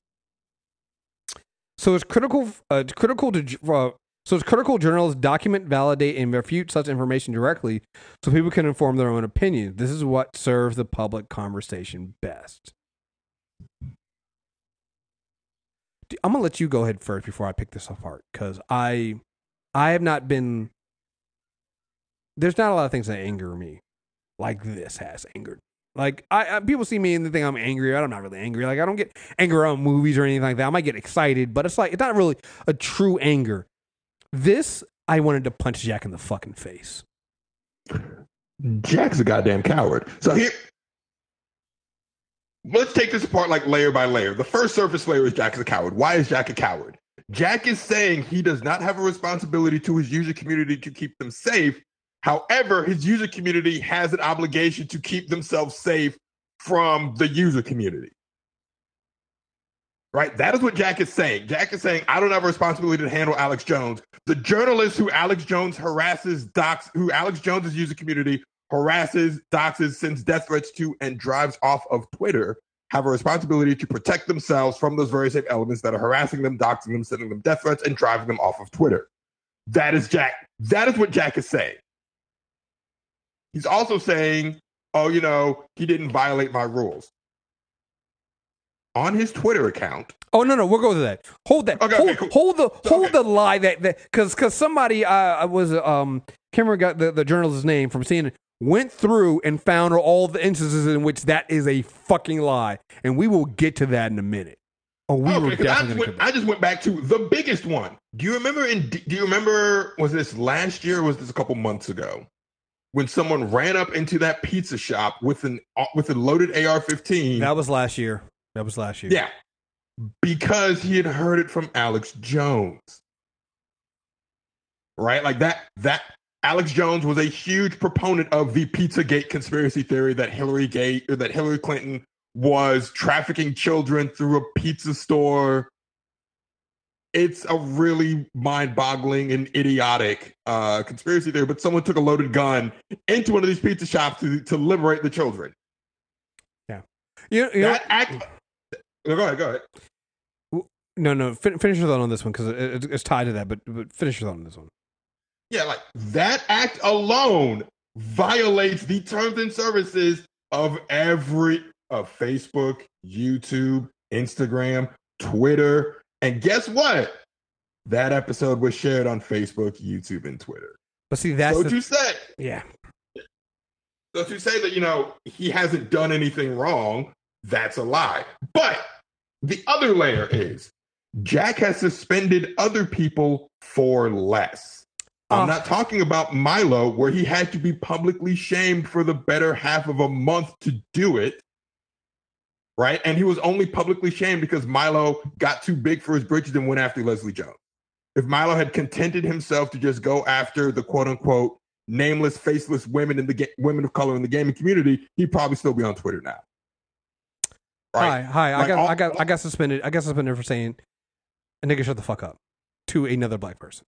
So it's critical. Uh, critical to uh, so it's critical journalists document, validate, and refute such information directly, so people can inform their own opinion. This is what serves the public conversation best. I'm gonna let you go ahead first before I pick this apart because I, I have not been. There's not a lot of things that anger me, like this has angered. Like I, I people see me and they think I'm angry. I'm not really angry. Like I don't get angry on movies or anything like that. I might get excited, but it's like it's not really a true anger. This I wanted to punch Jack in the fucking face. Jack's a goddamn coward. So here, let's take this apart like layer by layer. The first surface layer is Jack's a coward. Why is Jack a coward? Jack is saying he does not have a responsibility to his user community to keep them safe. However, his user community has an obligation to keep themselves safe from the user community. Right? That is what Jack is saying. Jack is saying, I don't have a responsibility to handle Alex Jones. The journalist who Alex Jones harasses, docs, who Alex Jones' user community harasses, doxes, sends death threats to, and drives off of Twitter have a responsibility to protect themselves from those very same elements that are harassing them, doxing them, sending them death threats, and driving them off of Twitter. That is Jack. That is what Jack is saying. He's also saying, oh, you know, he didn't violate my rules. On his Twitter account, Oh no no we'll go to that. Hold that. Okay, hold, okay, cool. hold the hold Okay. the lie that that because because somebody uh was um Cameron got the the journalist's name from CNN went through and found all the instances in which that is a fucking lie, and we will get to that in a minute. Oh, we were Okay, I, definitely just gonna went, I just went back to the biggest one. Do you remember? In do you remember? Was this last year? or Was this a couple months ago? When someone ran up into that pizza shop with an uh, with a loaded AR-15. That was last year. That was last year. yeah, because he had heard it from Alex Jones. Right, like that. That Alex Jones was a huge proponent of the Pizzagate conspiracy theory that Hillary Gate or that Hillary Clinton was trafficking children through a pizza store. It's a really mind-boggling and idiotic uh, conspiracy theory. But someone took a loaded gun into one of these pizza shops to, to liberate the children. You, you know, That act. Go ahead. Go ahead. no no fin- finish your thought on this one because it, it, it's tied to that. But but finish your thought on this one. Yeah, like that act alone violates the terms and services of every of Facebook, YouTube, Instagram, Twitter, and guess what? That episode was shared on Facebook, YouTube, and Twitter. But see that's so the, to say, yeah. so to say that you know he hasn't done anything wrong, that's a lie. But the other layer is Jack has suspended other people for less. I'm Ah. not talking about Milo, where he had to be publicly shamed for the better half of a month to do it. Right. And he was only publicly shamed because Milo got too big for his britches and went after Leslie Jones. If Milo had contented himself to just go after the quote unquote nameless, faceless women in the ga- women of color in the gaming community, he'd probably still be on Twitter now. Hi hi. I got all- I got I got suspended. I got suspended for saying a nigga shut the fuck up to another black person.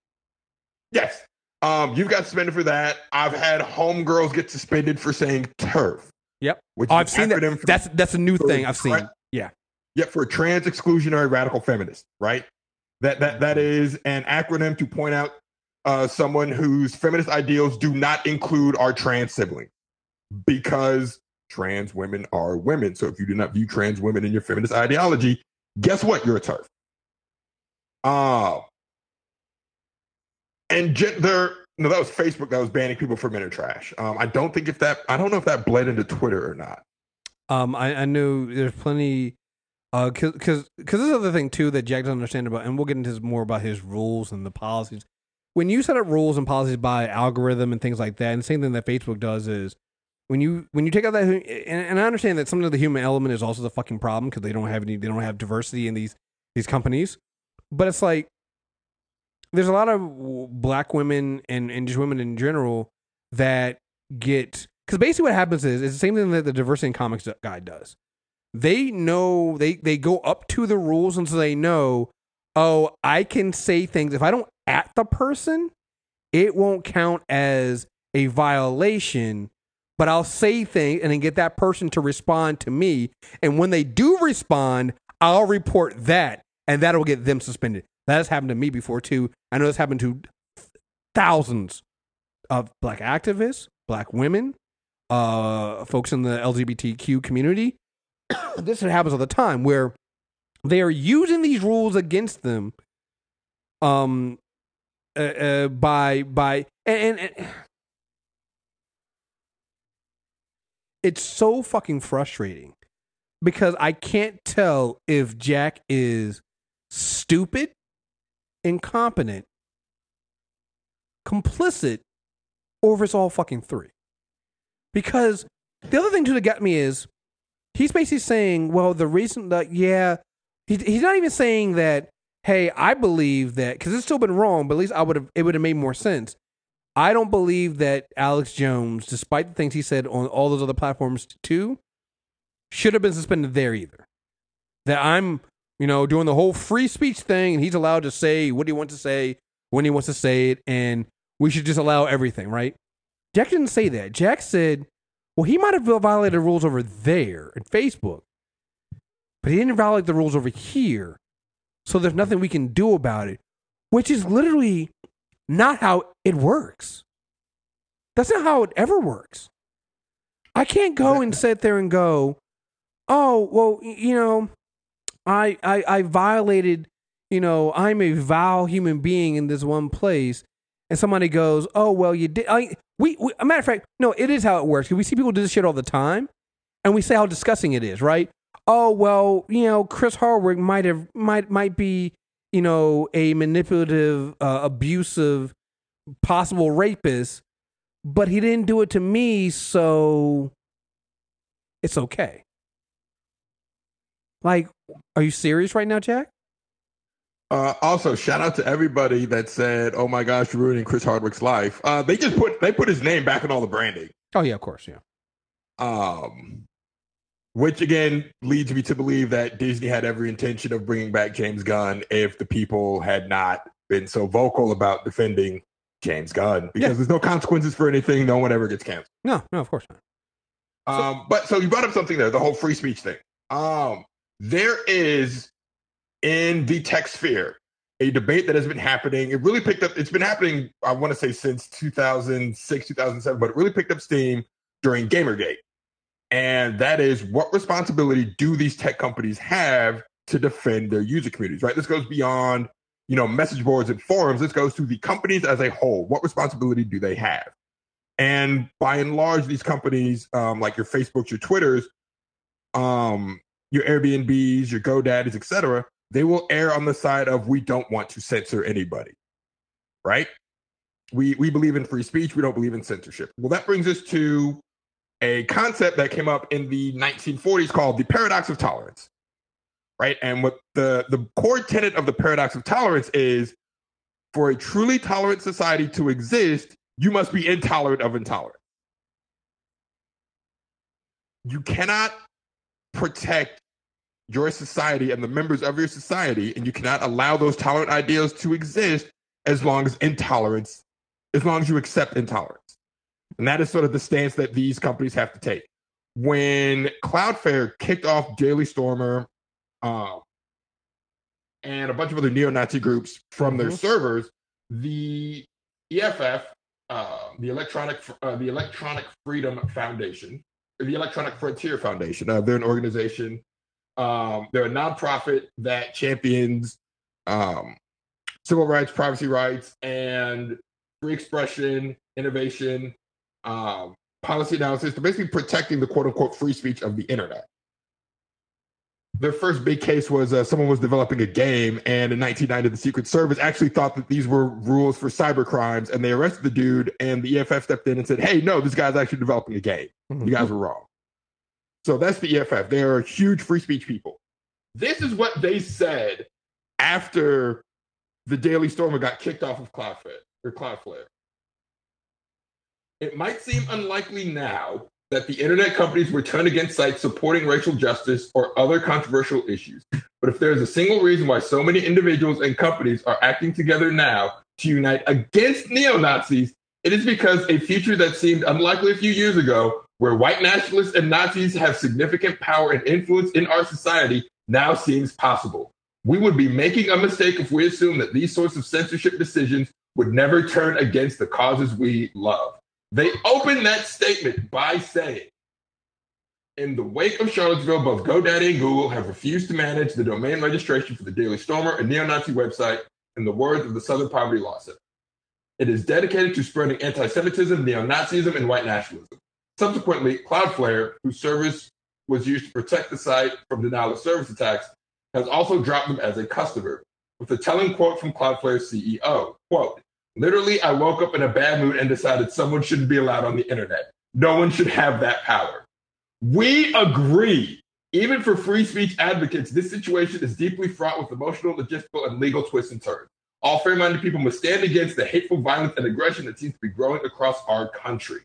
Yes. Um, you've got suspended for that. I've had homegirls get suspended for saying TERF. Yep. Which Oh, I've seen that. for- That's that's a new thing I've seen. tra- Yeah. Yep, for trans exclusionary radical feminist, right? That that that is an acronym to point out uh, someone whose feminist ideals do not include our trans sibling, because trans women are women. So if you do not view trans women in your feminist ideology, guess what? You're a TERF. Uh, and gen- there, no, that was Facebook that was banning people from inner trash. Um, I don't think if that, I don't know if that bled into Twitter or not. Um, I, I knew there's plenty, uh, cause, cause, 'cause this other thing too that Jack doesn't understand about, and we'll get into more about his rules and the policies. When you set up rules and policies by algorithm and things like that, and the same thing that Facebook does is when you when you take out that, and, and I understand that some of the human element is also the fucking problem because they don't have any, they don't have diversity in these these companies, but it's like there's a lot of black women and and just women in general that get because basically what happens is it's the same thing that the diversity in comics guy does. They know they they go up to the rules and so they know, oh, I can say things if I don't at the person, it won't count as a violation. But I'll say things and then get that person to respond to me. And when they do respond, I'll report that, and that'll get them suspended. That has happened to me before too. I know this happened to thousands of black activists, black women, uh, folks in the LGBTQ community. *coughs* this happens all the time where they are using these rules against them um uh, uh, by by and, and, and it's so fucking frustrating because I can't tell if Jack is stupid, incompetent, complicit, or if it's all fucking three. Because the other thing too that got me is he's basically saying, well, the reason that yeah, he, he's not even saying that. Hey, I believe that because it's still been wrong, but at least I would have it would have made more sense. I don't believe that Alex Jones, despite the things he said on all those other platforms too, should have been suspended there either. That I'm, you know, doing the whole free speech thing and he's allowed to say what he wants to say when he wants to say it and we should just allow everything, right? Jack didn't say that. Jack said, well, he might have violated rules over there in Facebook, but he didn't violate the rules over here. So there's nothing we can do about it, which is literally not how it works. That's not how it ever works. I can't go and sit there and go, oh, well, you know, I, I, I violated, you know, I'm a vile human being in this one place. And somebody goes, oh, well, you did. I, we, we, a matter of fact, no, it is how it works. We see people do this shit all the time and we say how disgusting it is, right? Oh, well, you know, Chris Hardwick might have, might, might be, you know, a manipulative, uh, abusive, possible rapist, but he didn't do it to me, so it's okay. Like, are you serious right now, Jack? Uh, also, shout out to everybody that said, "Oh my gosh, you're ruining Chris Hardwick's life." Uh, they just put they put his name back in all the branding. Oh yeah, of course, yeah. Um, which again leads me to believe that Disney had every intention of bringing back James Gunn if the people had not been so vocal about defending James Gunn because Yeah. there's no consequences for anything. No one ever gets canceled. No, no, of course not. Um, but so you brought up something there, the whole free speech thing. Um, there is in the tech sphere a debate that has been happening. It really picked up, it's been happening, I want to say since 2006, 2007, but it really picked up steam during Gamergate. And that is what responsibility do these tech companies have to defend their user communities, right? This goes beyond, you know, message boards and forums. This goes to the companies as a whole. What responsibility do they have? And by and large, these companies, um, like your Facebooks, your Twitters, um, your Airbnbs, your GoDaddies, etc., they will err on the side of we don't want to censor anybody, right? We we believe in free speech. We don't believe in censorship. Well, that brings us to a concept that came up in the 1940s called the paradox of tolerance, right? And what the the core tenet of the paradox of tolerance is, for a truly tolerant society to exist, you must be intolerant of intolerance. You cannot protect your society and the members of your society, and you cannot allow those tolerant ideals to exist as long as intolerance, as long as you accept intolerance. And that is sort of the stance that these companies have to take. When Cloudflare kicked off Daily Stormer um, and a bunch of other neo-Nazi groups from their Mhm. servers, the EFF, uh, the Electronic uh, the Electronic Freedom Foundation, the Electronic Frontier Foundation, uh, they're an organization. Um, they're a nonprofit that champions um, civil rights, privacy rights, and free expression, innovation, um, policy analysis. They're basically protecting the quote unquote free speech of the internet. Their first big case was uh, someone was developing a game, and in 1990, the Secret Service actually thought that these were rules for cyber crimes, and they arrested the dude. And the EFF stepped in and said, "Hey, no, this guy's actually developing a game. You guys were wrong." So that's the EFF. They are huge free speech people. This is what they said after the Daily Stormer got kicked off of Cloudflare or Cloudflare. It might seem unlikely now that the internet companies would turn against sites supporting racial justice or other controversial issues. But if there is a single reason why so many individuals and companies are acting together now to unite against neo Nazis, it is because a future that seemed unlikely a few years ago, where white nationalists and Nazis have significant power and influence in our society, now seems possible. We would be making a mistake if we assume that these sorts of censorship decisions would never turn against the causes we love. They opened that statement by saying, in the wake of Charlottesville, both GoDaddy and Google have refused to manage the domain registration for the Daily Stormer, a neo Nazi website, in the words of the Southern Poverty Law Center. It is dedicated to spreading anti Semitism, neo Nazism, and white nationalism. Subsequently, Cloudflare, whose service was used to protect the site from denial of service attacks, has also dropped them as a customer, with a telling quote from Cloudflare's CEO quote, Literally, I woke up in a bad mood and decided someone shouldn't be allowed on the internet. No one should have that power. We agree. Even for free speech advocates, this situation is deeply fraught with emotional, logistical, and legal twists and turns. All fair minded people must stand against the hateful violence and aggression that seems to be growing across our country.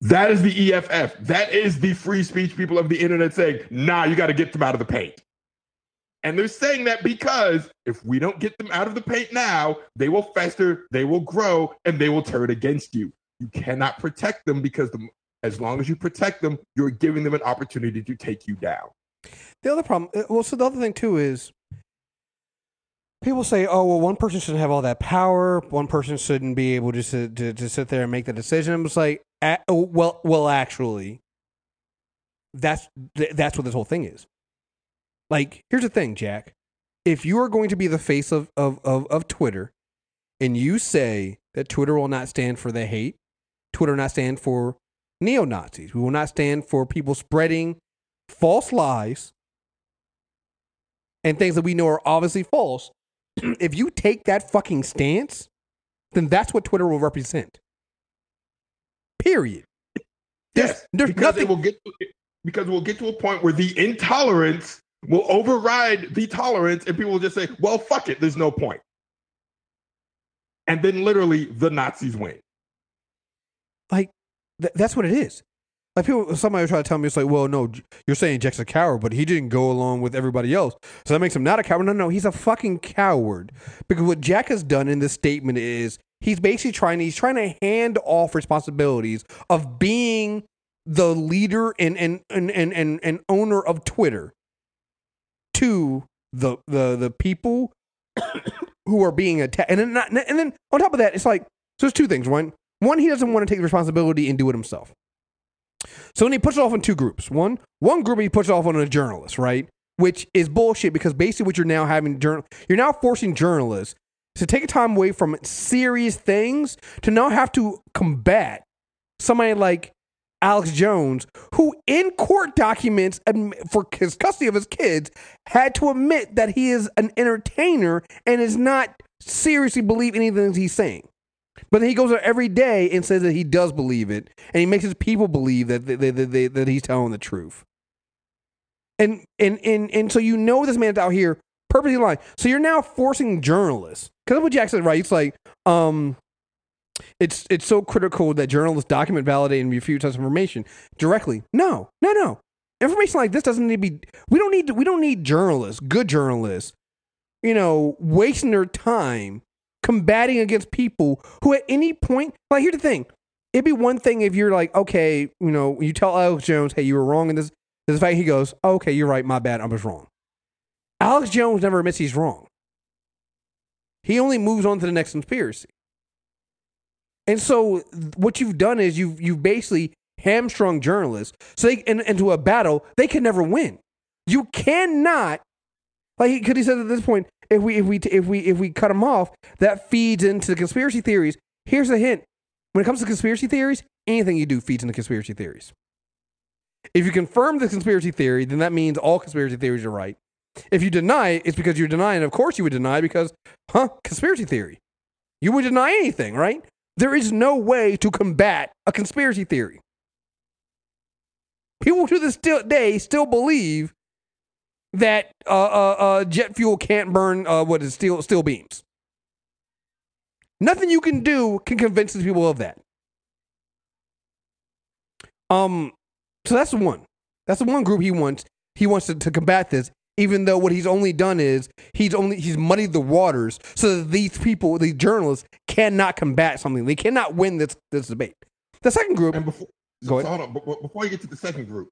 That is the EFF. That is the free speech people of the internet saying, nah, you got to get them out of the paint. And they're saying that because if we don't get them out of the paint now, they will fester, they will grow, and they will turn against you. You cannot protect them because the, as long as you protect them, you're giving them an opportunity to take you down. The other problem, uh, well, so the other thing too is people say, oh, well, one person shouldn't have all that power. One person shouldn't be able to sit, to, to sit there and make the decision. I'm just like, uh, well, well, actually, that's that's what this whole thing is. Like, here's the thing, Jack. If you are going to be the face of, of, of, of Twitter and you say that Twitter will not stand for the hate, Twitter will not stand for neo Nazis, we will not stand for people spreading false lies and things that we know are obviously false. *clears throat* if you take that fucking stance, then that's what Twitter will represent. Period. There's, Yes, there's because nothing. it will get to, because we'll get to a point where the intolerance will override the tolerance, and people will just say, "Well, fuck it, there's no point." And then literally, the Nazis win. like th- that's what it is. Like people, somebody try to tell me it's like, well, no, you're saying Jack's a coward, but he didn't go along with everybody else, so that makes him not a coward. No, no, he's a fucking coward because what Jack has done in this statement is he's basically trying he's trying to hand off responsibilities of being the leader and and and and and, and owner of Twitter to the the the people *coughs* who are being attacked, and then not, and then on top of that, it's like so. There's two things. One, one, he doesn't want to take the responsibility and do it himself. So then he puts it off in two groups. One, one group he puts off on a journalist, right? Which is bullshit because basically what you're now having journal, you're now forcing journalists to take time away from serious things to now have to combat somebody like Alex Jones, who in court documents for his custody of his kids had to admit that he is an entertainer and is not seriously believe anything he's saying. But then he goes there every day and says that he does believe it, and he makes his people believe that they, they, they, that he's telling the truth. And and and and so you know this man's out here purposely lying. So you're now forcing journalists because what Jack said, right? It's like um, it's it's so critical that journalists document, validate, and refute such information directly. No, no, no. Information like this doesn't need to be. We don't need. To, we don't need journalists, good journalists, you know, wasting their time combating against people who at any point. Like here's the thing. It'd be one thing if you're like, okay, you know, you tell Alex Jones, hey, you were wrong in this. This fact, he goes, oh, okay, you're right, my bad, I was wrong. Alex Jones never admits he's wrong. He only moves on to the next conspiracy. And so what you've done is you've you've basically hamstrung journalists. So they in, into a battle they can never win. You cannot like because he said at this point, if we if we if we if we cut them off, that feeds into the conspiracy theories. Here's a hint: when it comes to conspiracy theories, anything you do feeds into conspiracy theories. If you confirm the conspiracy theory, then that means all conspiracy theories are right. If you deny it, it's because you're denying. Of course, you would deny because, huh? Conspiracy theory. You would deny anything, right? There is no way to combat a conspiracy theory. People to this day still believe that uh, uh, uh, jet fuel can't burn uh, what is steel steel beams. Nothing you can do can convince these people of that. Um, so that's one. That's the one group he wants. He wants to, to combat this, even though what he's only done is he's only he's muddied the waters so that these people, these journalists, cannot combat something. They cannot win this this debate. The second group. And before, Go ahead. hold on, before you get to the second group,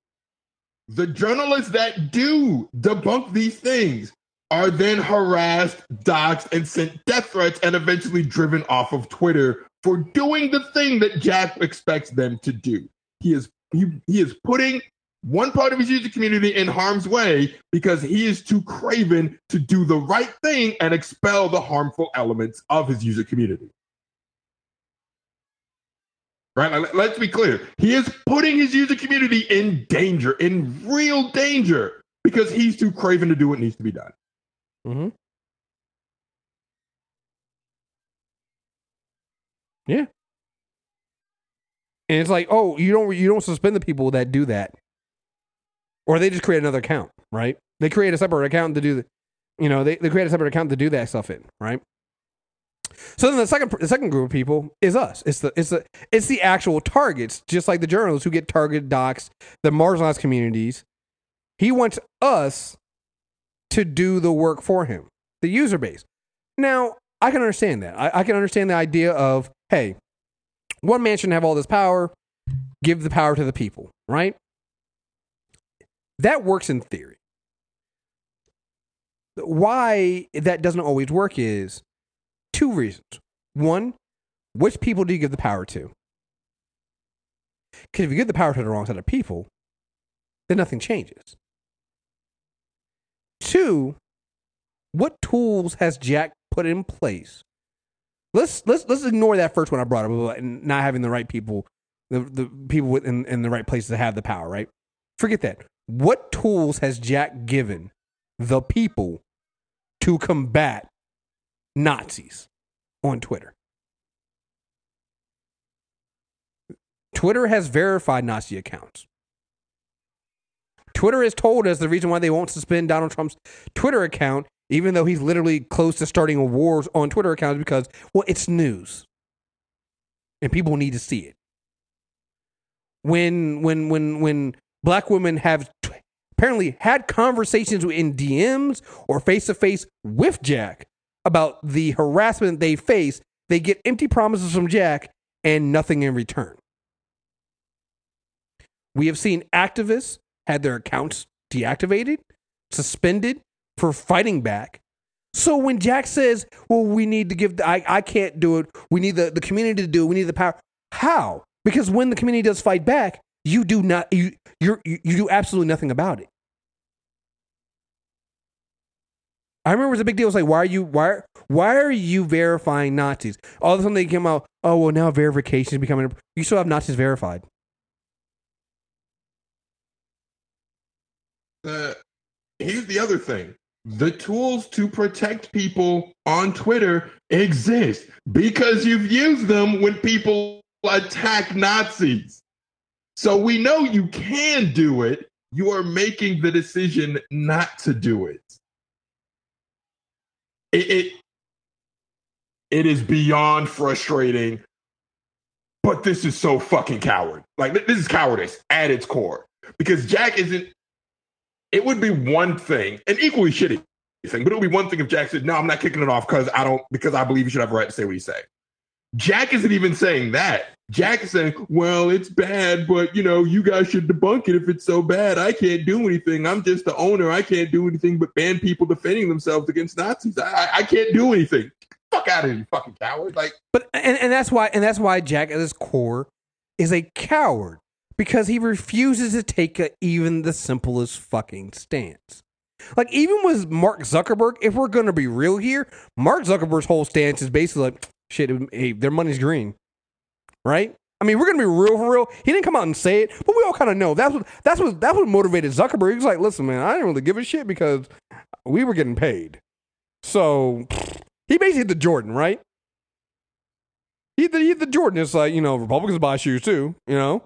the journalists that do debunk these things are then harassed, doxxed, and sent death threats, and eventually driven off of Twitter for doing the thing that Jack expects them to do. He is he, he is putting one part of his user community in harm's way because he is too craven to do the right thing and expel the harmful elements of his user community. Right? Let's be clear. He is putting his user community in danger, in real danger, because he's too craven to do what needs to be done. Mm-hmm. Yeah. And it's like, oh, you don't you don't suspend the people that do that, or they just create another account, right? They create a separate account to do the, you know, they, they create a separate account to do that stuff in, right? So then the second the second group of people is us. It's the it's the it's the actual targets, just like the journalists who get targeted docs, the marginalized communities. He wants us to do the work for him, the user base. Now, I can understand that. I, I can understand the idea of, hey, one man shouldn't have all this power, give the power to the people, right? That works in theory. Why that doesn't always work is two reasons. One, which people do you give the power to? Because if you give the power to the wrong set of people, then nothing changes. Two, what tools has Jack put in place? Let's let's let's ignore that first one I brought up about not having the right people, the the people in in the right places to have the power. Right? Forget that. What tools has Jack given the people to combat Nazis on Twitter? Twitter has verified Nazi accounts. Twitter has told us the reason why they won't suspend Donald Trump's Twitter account, even though he's literally close to starting a war on Twitter accounts, because, well, it's news. And people need to see it. When when when when black women have apparently had conversations in DMs or face to face with Jack about the harassment they face, they get empty promises from Jack and nothing in return. We have seen activists had their accounts deactivated, suspended for fighting back. So when Jack says, "Well, we need to give," the, I I can't do it. We need the the community to do. it. We need the power. How? Because when the community does fight back, you do not you you you do absolutely nothing about it. I remember it was a big deal. It was like, why are you why why are you verifying Nazis? All of a sudden they came out, oh well, now verification is becoming. You still have Nazis verified. Uh, here's the other thing the tools to protect people on Twitter exist because you've used them when people attack Nazis. So we know you can do it. You are making the decision not to do it. It it, it is beyond frustrating, but this is so fucking coward. Like this is cowardice at its core because Jack isn't it would be one thing, an equally shitty thing, but it would be one thing if Jack said, "No, I'm not kicking it off because I don't because I believe you should have a right to say what you say." Jack isn't even saying that. Jack is saying, "Well, it's bad, but you know, you guys should debunk it if it's so bad. I can't do anything. I'm just the owner. I can't do anything but ban people defending themselves against Nazis. I, I, can't do anything. Fuck out of here, you fucking coward!" Like, But and, and that's why and that's why Jack at his core is a coward because he refuses to take a, even the simplest fucking stance. Like even with Mark Zuckerberg, if we're gonna be real here, Mark Zuckerberg's whole stance is basically like, shit, hey, their money's green, right? I mean, we're gonna be real for real. He didn't come out and say it, but we all kind of know that's what that's what that's what motivated Zuckerberg. He's like, listen, man, I didn't really give a shit because we were getting paid. So he basically hit the Jordan, right? He the, he the Jordan. It's like you know, Republicans buy shoes too, you know.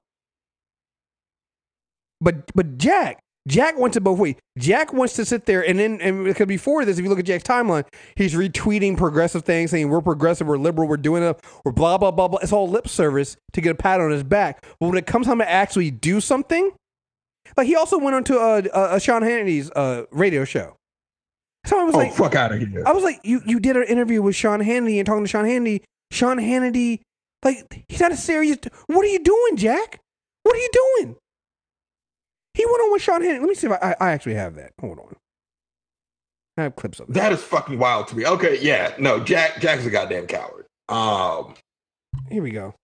But but Jack, Jack wants it both ways. Jack wants to sit there and then and because before this, if you look at Jack's timeline, he's retweeting progressive things, saying we're progressive, we're liberal, we're doing it, we're blah blah blah blah. It's all lip service to get a pat on his back. But when it comes time to actually do something, like he also went on to a, a, a Sean Hannity's uh, radio show. So I was Oh, like, fuck out of here. I was like, you you did an interview with Sean Hannity and talking to Sean Hannity. Sean Hannity, like he's not a serious. What are you doing, Jack? What are you doing? He went on with Sean Hannity. Let me see if I, I, I actually have that. Hold on. I have clips of that. That is fucking wild to me. Okay, yeah, no, Jack Jack's a goddamn coward. Um, Here we go.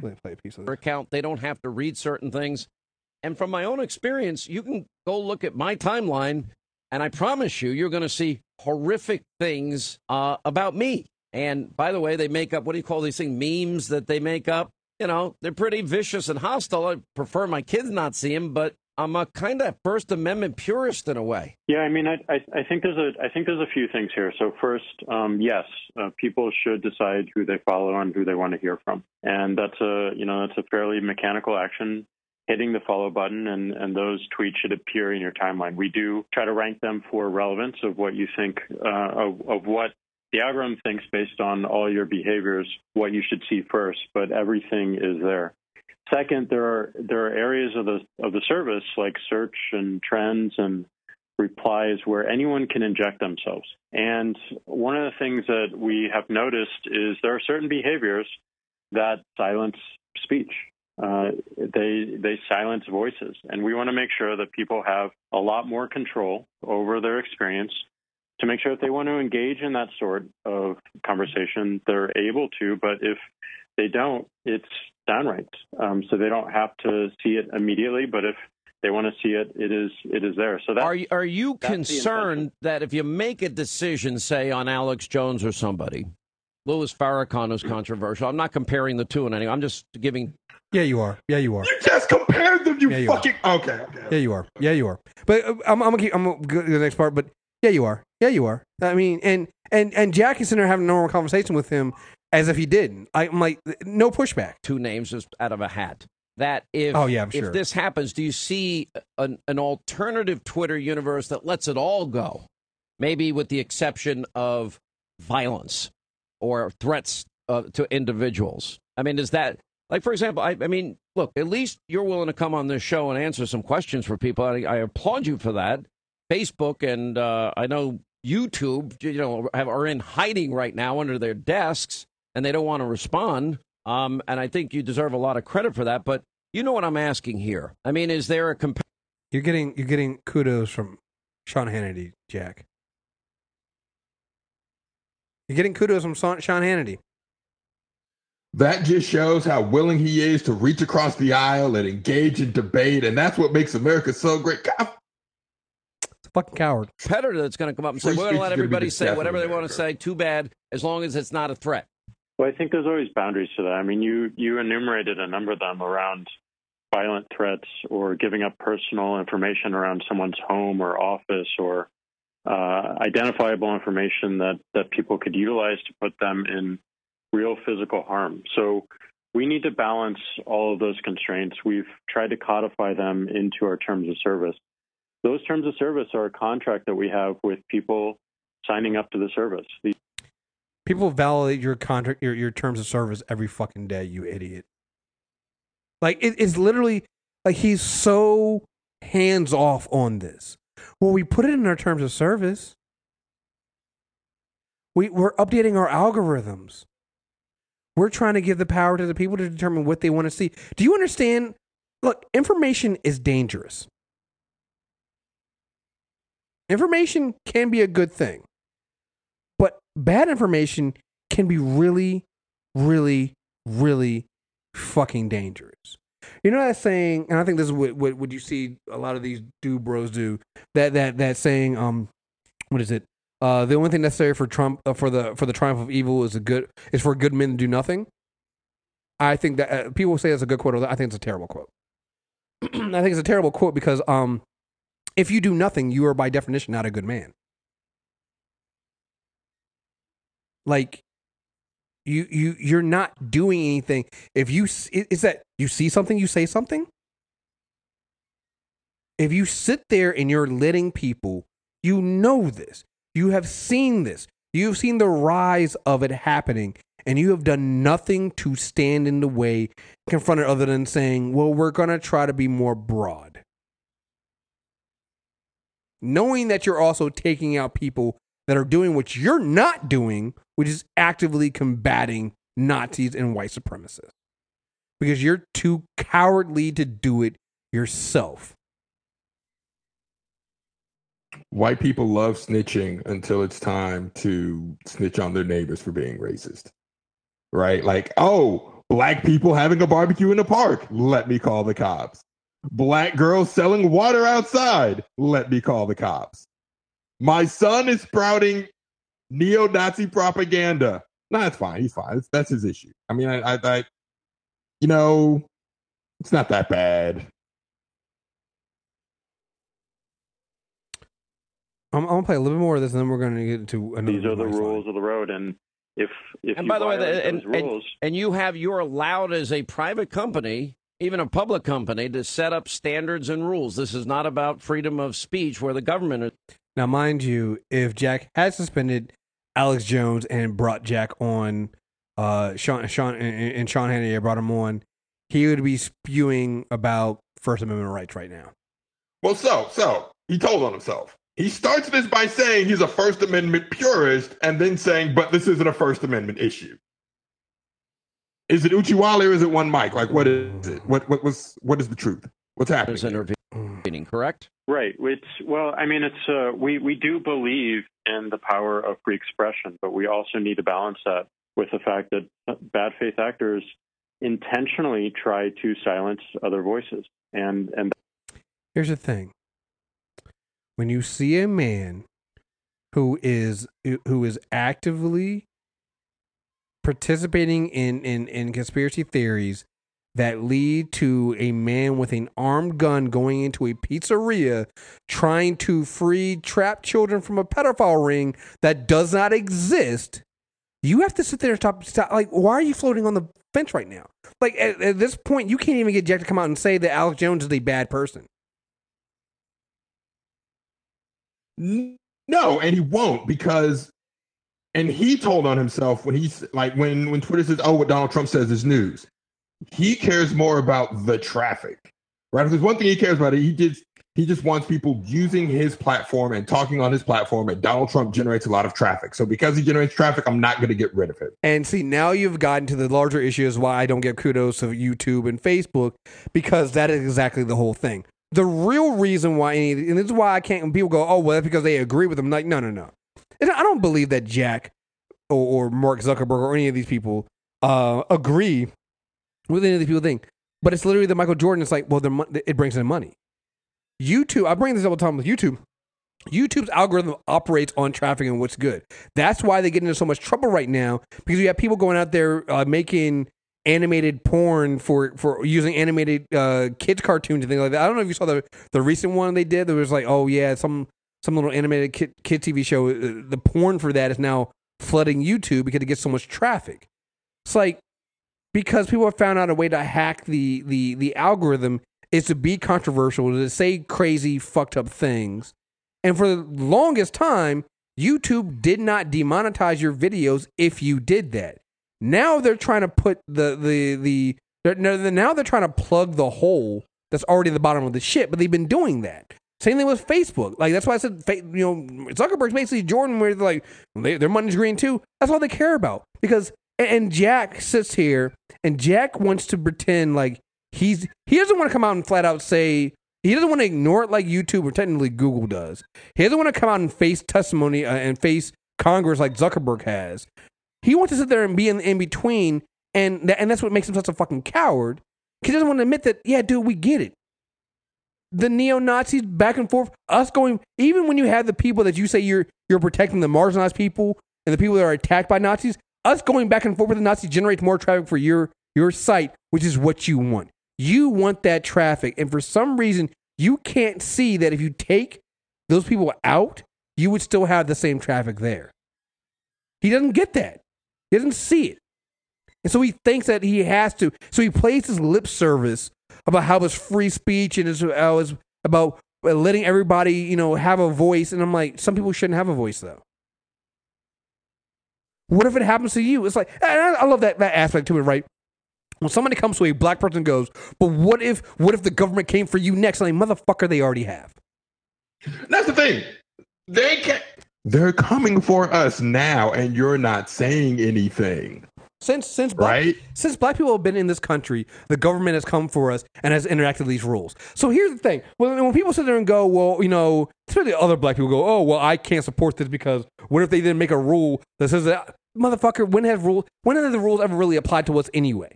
Play, play a piece of this. account. They don't have to read certain things. And from my own experience, you can go look at my timeline, and I promise you, you're going to see horrific things uh, about me. And by the way, they make up what do you call these things? Memes that they make up. You know, they're pretty vicious and hostile. I prefer my kids not see them, but I'm a kind of First Amendment purist in a way. Yeah, I mean, I, I, I think there's a I think there's a few things here. So first, um, yes, uh, people should decide who they follow and who they want to hear from, and that's a you know that's a fairly mechanical action. Hitting the follow button and, and those tweets should appear in your timeline. We do try to rank them for relevance of what you think uh, of, of what the algorithm thinks based on all your behaviors, what you should see first. But everything is there. Second, there are there are areas of the of the service like search and trends and replies where anyone can inject themselves. And one of the things that we have noticed is there are certain behaviors that silence speech. Uh, they they silence voices, and we want to make sure that people have a lot more control over their experience. To make sure if they want to engage in that sort of conversation, they're able to. But if they don't, it's downranked. Um, so they don't have to see it immediately, but if they want to see it, it is it is there. So that Are you, are you that's concerned that if you make a decision, say on Alex Jones or somebody, Louis Farrakhan is controversial. I'm not comparing the two in any. I'm just giving. Yeah, you are. Yeah, you are. you just compared them, you, Yeah, you are. fucking okay. okay. Yeah, you are. Yeah, you are. But uh, I'm, I'm gonna keep. I'm gonna go to the next part. But yeah, you are. Yeah, you are. I mean, and and and Jack is sitting there having a normal conversation with him as if he didn't. I'm like, no pushback. two names just out of a hat. That if Oh, yeah, I'm if sure. this happens, do you see an, an alternative Twitter universe that lets it all go? Maybe with the exception of violence or threats uh, to individuals. I mean, is that like, for example, I, I mean, look, at least you're willing to come on this show and answer some questions for people. I, I applaud you for that. Facebook and uh, I know YouTube, you know, have, are in hiding right now under their desks and they don't want to respond. Um, and I think you deserve a lot of credit for that. But you know what I'm asking here. I mean, is there a comp- You're getting you're getting kudos from Sean Hannity, Jack. You're getting kudos from Sean Sean Hannity. That just shows how willing he is to reach across the aisle and engage in debate, and that's what makes America so great. God, It's a fucking coward. competitor that's going to come up and say, Free "We're going to let is gonna be everybody say whatever they want to say"? Too bad, as long as it's not a threat. Well, I think there's always boundaries to that. I mean, you you enumerated a number of them around violent threats or giving up personal information around someone's home or office or uh, identifiable information that that people could utilize to put them in real physical harm. So we need to balance all of those constraints. We've tried to codify them into our terms of service. Those terms of service are a contract that we have with people signing up to the service. These People validate your contract, your your terms of service every fucking day. You idiot. Like it, it's literally like he's so hands off on this. Well, we put it in our terms of service. We we're updating our algorithms. We're trying to give the power to the people to determine what they want to see. Do you understand? Look, information is dangerous. Information can be a good thing, but bad information can be really, really, really fucking dangerous. You know that saying, and I think this is what, what, what you see a lot of these do bros do. That that that saying, um, what is it? Uh, the only thing necessary for Trump uh, for the for the triumph of evil is a good is for good men to do nothing. I think that uh, people say that's a good quote. I think it's a terrible quote. *clears throat* I think it's a terrible quote because um, if you do nothing, you are by definition not a good man. Like you you you're not doing anything. If you is that you see something, you say something. if you sit there and you're letting people, you know this, you have seen this, you've seen the rise of it happening, and you have done nothing to stand in the way, confront it, other than saying, well, we're going to try to be more broad. Knowing that you're also taking out people that are doing what you're not doing, which is actively combating Nazis and white supremacists. Because you're too cowardly to do it yourself. White people love snitching until it's time to snitch on their neighbors for being racist. Right? Like, oh, black people having a barbecue in the park. Let me call the cops. Black girls selling water outside. Let me call the cops. My son is sprouting neo Nazi propaganda. No, that's fine. He's fine. That's, that's his issue. I mean, I, I, I, you know, it's not that bad. I'm, I'm gonna play a little bit more of this, and then we're gonna get into another. These are the nice line. rules of the road, and if if and you by the way, the, and, those and, and you have you're allowed as a private company, even a public company, to set up standards and rules. This is not about freedom of speech, where the government is. Now, mind you, if Jack had suspended Alex Jones and brought Jack on, uh, Sean, Sean, and, and Sean Hannity brought him on, he would be spewing about First Amendment rights right now. Well, so, so he told on himself. He starts this by saying he's a First Amendment purist and then saying, but this isn't a First Amendment issue. Is it Uchiwali or is it one mic? Like, what is it? What, what was, what is the truth? What's happening? is intervening, correct? right? It's well, I mean, it's uh, we we do believe in the power of free expression, but we also need to balance that with the fact that bad faith actors intentionally try to silence other voices, and and Here's the thing: when you see a man who is who is actively participating in in, in conspiracy theories that lead to a man with an armed gun going into a pizzeria trying to free trapped children from a pedophile ring that does not exist. You have to sit there and stop, stop. Like, why are you floating on the fence right now? Like, at, at this point, you can't even get Jack to come out and say that Alex Jones is a bad person. No, and he won't because, and he told on himself when he's like when when Twitter says, "Oh, what Donald Trump says is news." He cares more about the traffic, right? There's one thing he cares about, he just he just wants people using his platform and talking on his platform. And Donald Trump generates a lot of traffic, so because he generates traffic, I'm not going to get rid of it. And see, now you've gotten to the larger issues why I don't get kudos of YouTube and Facebook because that is exactly the whole thing. The real reason why, and this is why I can't. When people go, "Oh, well, that's because they agree with him." Like, no, no, no. And I don't believe that Jack or, or Mark Zuckerberg or any of these people uh, agree with any of these people think. But it's literally the Michael Jordan. It's like, well, mon- it brings in money. YouTube. I bring this up all the time with YouTube. YouTube's algorithm operates on traffic and what's good. That's why they get into so much trouble right now because you have people going out there uh, making animated porn for for using animated uh, kids cartoons and things like that. I don't know if you saw the the recent one they did. There was like, oh yeah, some some little animated kid, kid TV show. Uh, The porn for that is now flooding YouTube because it gets so much traffic. It's like because people have found out a way to hack the the the algorithm is to be controversial, to say crazy, fucked up things. And for the longest time, YouTube did not demonetize your videos if you did that. Now they're trying to put the the the now they're trying to plug the hole that's already at the bottom of the shit. But they've been doing that. Same thing with Facebook. Like that's why I said, you know, Zuckerberg's basically Jordan, where they're like they, their money's green too. That's all they care about because. And Jack sits here, and Jack wants to pretend like he's he doesn't want to come out and flat out say he doesn't want to ignore it like YouTube or technically Google does. He doesn't want to come out and face testimony uh, and face Congress like Zuckerberg has. He wants to sit there and be in, in between, and that, and that's what makes him such a fucking coward. He doesn't want to admit that. Yeah, dude, we get it. The neo Nazis back and forth, us going. Even when you have the people that you say you're you're protecting the marginalized people and the people that are attacked by Nazis, us going back and forth with the Nazis generates more traffic for your your site, which is what you want. You want that traffic, and for some reason, you can't see that if you take those people out, you would still have the same traffic there. He doesn't get that. He doesn't see it. And so he thinks that he has to. So he plays his lip service about how it's free speech and it's, about letting everybody, you know, have a voice. And I'm like, some people shouldn't have a voice though. What if it happens to you? It's like, I, love that, that aspect to it, right? When somebody comes to a black person goes, but what if, what if the government came for you next? I'm like, motherfucker, they already have. That's the thing. They can They're coming for us now, and you're not saying anything. Since since black, Right. since black people have been in this country, the government has come for us and has interacted these rules. So here's the thing: when, when people sit there and go, well, you know, especially other black people go, oh, well, I can't support this because what if they didn't make a rule that says that, motherfucker? When have rule? When have the rules ever really applied to us anyway?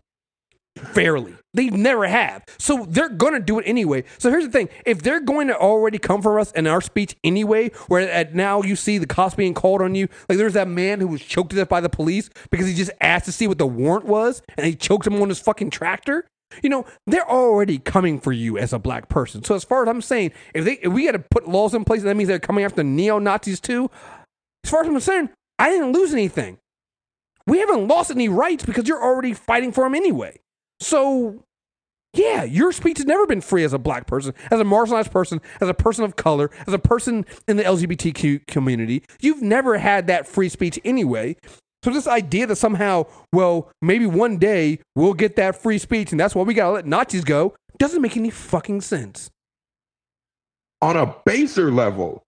Fairly, they never have. So they're gonna do it anyway. So here's the thing: if they're going to already come for us in our speech anyway, where at now you see the cops being called on you, like there's that man who was choked to death by the police because he just asked to see what the warrant was, and he choked him on his fucking tractor. You know, they're already coming for you as a black person. So as far as I'm saying, if they if we got to put laws in place, that means they're coming after neo Nazis too. As far as I'm concerned, I didn't lose anything. We haven't lost any rights because you're already fighting for them anyway. So, yeah, your speech has never been free as a black person, as a marginalized person, as a person of color, as a person in the LGBTQ community. You've never had that free speech anyway. So this idea that somehow, well, maybe one day we'll get that free speech and that's why we gotta let Nazis go doesn't make any fucking sense. On a baser level,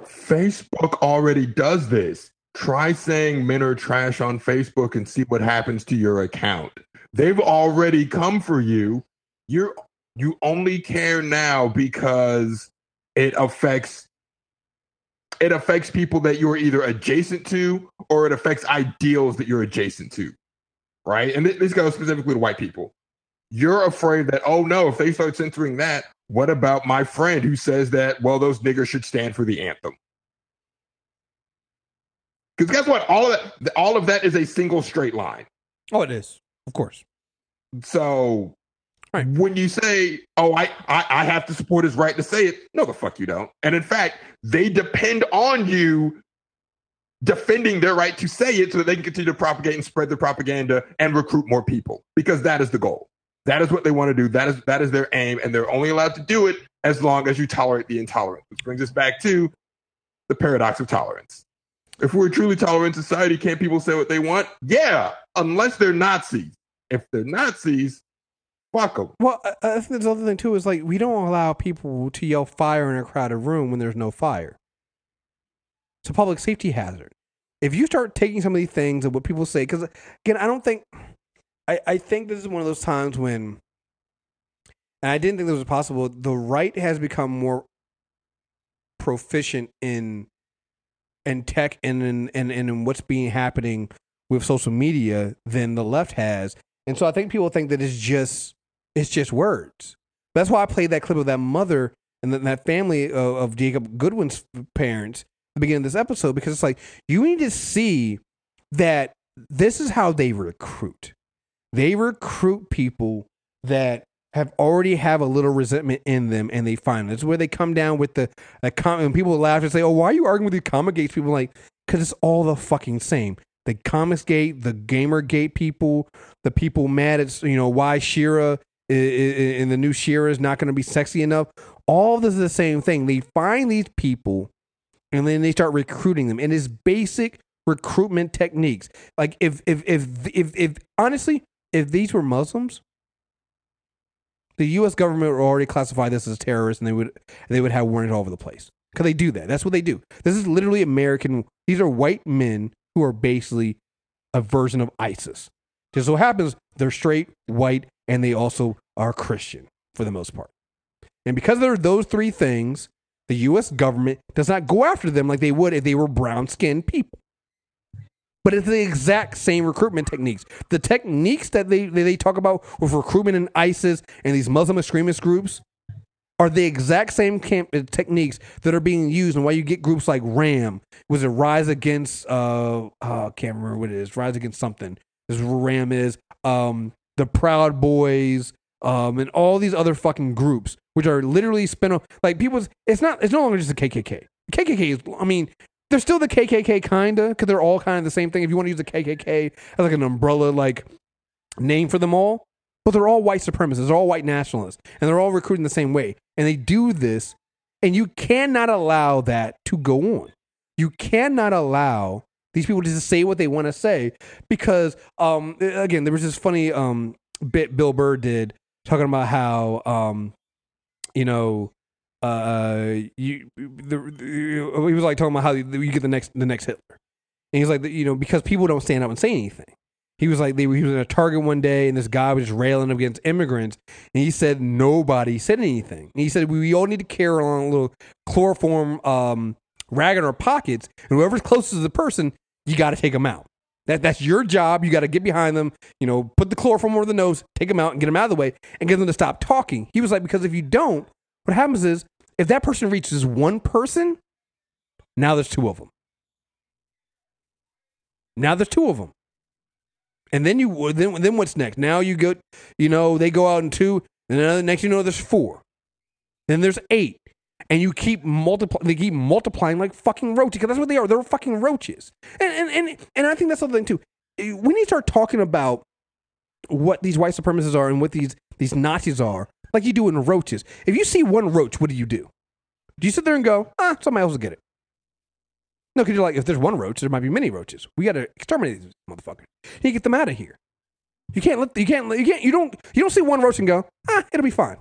Facebook already does this. Try saying men are trash on Facebook and see what happens to your account. They've already come for you. You're you only care now because it affects it affects people that you're either adjacent to or it affects ideals that you're adjacent to. Right? And this goes specifically to white people. You're afraid that, oh no, if they start censoring that, what about my friend who says that, well, those niggers should stand for the anthem? Because guess what? All of that, all of that is a single straight line. Oh, it is, of course. So when you say, "Oh, I, I I have to support his right to say it," no, the fuck you don't. And in fact, they depend on you defending their right to say it so that they can continue to propagate and spread their propaganda and recruit more people because that is the goal. That is what they want to do. That is that is their aim, and they're only allowed to do it as long as you tolerate the intolerant. Which brings us back to the paradox of tolerance. If we're a truly tolerant society, can't people say what they want? Yeah, unless they're Nazis. If they're Nazis, fuck them. Well, uh, uh, I think there's other thing too is like we don't allow people to yell fire in a crowded room when there's no fire. It's a public safety hazard. If you start taking some of these things and what people say, because again, I don't think, I, I think this is one of those times when, and I didn't think this was possible. The right has become more proficient in, in tech and in and, and what's being happening with social media than the left has, and so I think people think that it's just it's just words. That's why I played that clip of that mother and that family of, of Jacob Goodwin's parents at the beginning of this episode because it's like you need to see that this is how they recruit. They recruit people that have already have a little resentment in them, and they find that's where they come down with the the com- and people laugh and say, "Oh, why are you arguing with the comic gates?" People like because it's all the fucking same. The comics gate, the gamer gate people, the people mad at you know why She-Ra in the new She-Ra is not going to be sexy enough. All this is the same thing. They find these people and then they start recruiting them. And it's basic recruitment techniques. Like if if if if, if honestly, if these were Muslims, the U.S. government would already classify this as terrorists, and they would they would have warrants all over the place because they do that. That's what they do. This is literally American. These are white men who are basically a version of ISIS. Just so happens they're straight, white, and they also are Christian for the most part. And because there are those three things, the U.S. government does not go after them like they would if they were brown skinned people. But it's the exact same recruitment techniques. The techniques that they, they, talk about with recruitment in ISIS and these Muslim extremist groups are the exact same camp, uh, techniques that are being used and why you get groups like RAM. Was it Rise Against, uh, I can't remember what it is, Rise Against something. This is RAM is. Um, the Proud Boys, um, and all these other fucking groups, which are literally spin off. Like people's, it's not, it's no longer just the KKK. KKK is, I mean, they're still the KKK kinda, because they're all kind of the same thing. If you want to use the KKK as like an umbrella, like name for them all, but they're all white supremacists, they're all white nationalists, and they're all recruiting the same way. And they do this And you cannot allow that to go on. You cannot allow these people to just say what they want to say because, um, again, there was this funny um, bit Bill Burr did talking about how, um, you know, uh, you the, the, he was like talking about how you get the next the next Hitler, and he's like, you know, because people don't stand up and say anything. He was like, they, he was in a Target one day, and this guy was just railing against immigrants, and he said nobody said anything. And he said we all need to carry on a little chloroform um, rag in our pockets, and whoever's closest to the person, you got to take them out. That that's your job. You got to get behind them. You know, put the chloroform over the nose, take them out, and get them out of the way, and get them to stop talking. He was like, because if you don't, what happens is if that person reaches one person, now there's two of them. Now there's two of them. And then you then then what's next? Now you go, you know, they go out in two, and then next you know there's four. Then there's eight. And you keep multiplying they keep multiplying like fucking roaches, because that's what they are. They're fucking roaches. And and and, and I think that's the thing too. We need to start talking about what these white supremacists are and what these these Nazis are, like you do in roaches. If you see one roach, what do you do? Do you sit there and go, ah, somebody else will get it? No, because you're like, if there's one roach, there might be many roaches. We got to exterminate these motherfuckers. You get them out of here. You can't let you can't you can't you don't you don't see one roach and go, ah, it'll be fine.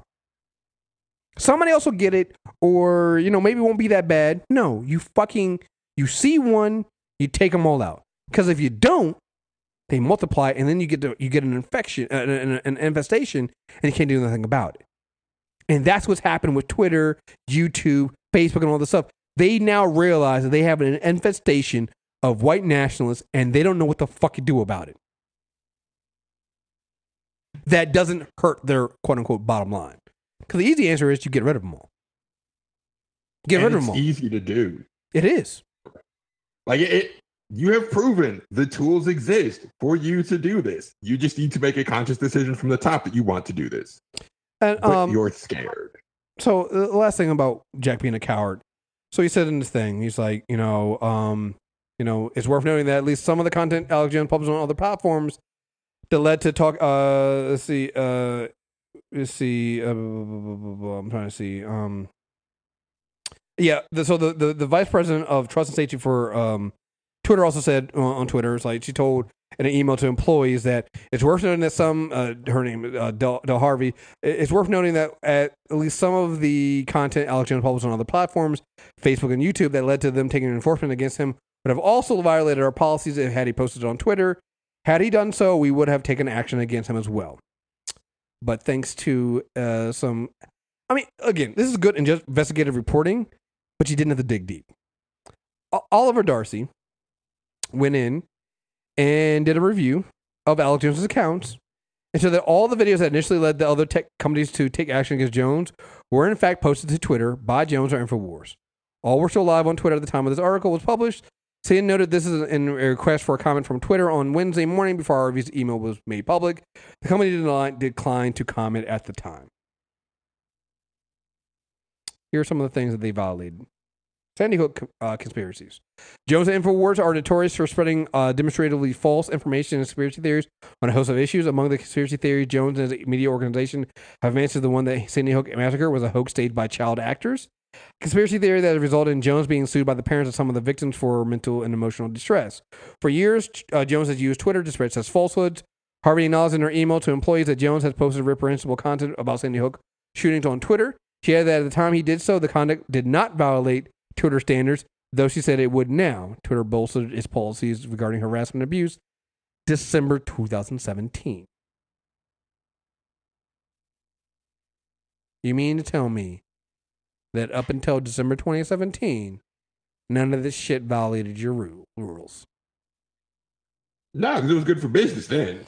Somebody else will get it, or you know maybe it won't be that bad. No, you fucking you see one, you take them all out. Because if you don't, they multiply, and then you get to, you get an infection, uh, an, an infestation, and you can't do anything about it. And that's what's happened with Twitter, YouTube, Facebook, and all this stuff. They now realize that they have an infestation of white nationalists, and they don't know what the fuck to do about it. That doesn't hurt their quote unquote bottom line. Because the easy answer is you get rid of them all. Get And rid of them all. easy to do. It is. Like it- you have proven the tools exist for you to do this. You just need to make a conscious decision from the top that you want to do this. And, But um, you're scared. so the last thing about Jack being a coward. So he said in this thing, he's like, you know, um, you know, it's worth noting that at least some of the content Alex Jones published on other platforms that led to talk. Uh, let's see, uh, let's see. Uh, I'm trying to see. Um, yeah. The, so the, the the vice president of trust and safety for um, Twitter also said uh, on Twitter, it's like she told in an email to employees that it's worth noting that some uh, her name uh, Del, Del Harvey. It's worth noting that at, least some of the content Alex Jones published on other platforms, Facebook and YouTube, that led to them taking enforcement against him would have also violated our policies if had he posted it on Twitter. Had he done so, we would have taken action against him as well. But thanks to uh, some, I mean, again, this is good investigative reporting, but you didn't have to dig deep. O- Oliver Darcy went in and did a review of Alex Jones's accounts and so that all the videos that initially led the other tech companies to take action against Jones were in fact posted to Twitter by Jones or Infowars. All were still live on Twitter at the time of this article was published. CNN noted this is in a request for a comment from Twitter on Wednesday morning before Harvey's email was made public. The company did not decline to comment at the time. Here are some of the things that they violated. Sandy Hook uh, conspiracies. Jones and Infowars are notorious for spreading uh, demonstratively false information and conspiracy theories on a host of issues. Among the conspiracy theories, Jones and his media organization have answered the one that Sandy Hook massacre was a hoax staged by child actors. Conspiracy theory that has resulted in Jones being sued by the parents of some of the victims for mental and emotional distress. For years, uh, Jones has used Twitter to spread such falsehoods. Harvey acknowledged in her email to employees that Jones has posted reprehensible content about Sandy Hook shootings on Twitter. She added that at the time he did so, the conduct did not violate Twitter standards, though she said it would now. Twitter bolstered its policies regarding harassment and abuse December 2017. You mean to tell me that up until December 2017, none of this shit violated your ru- rules? No, 'cause it was good for business then.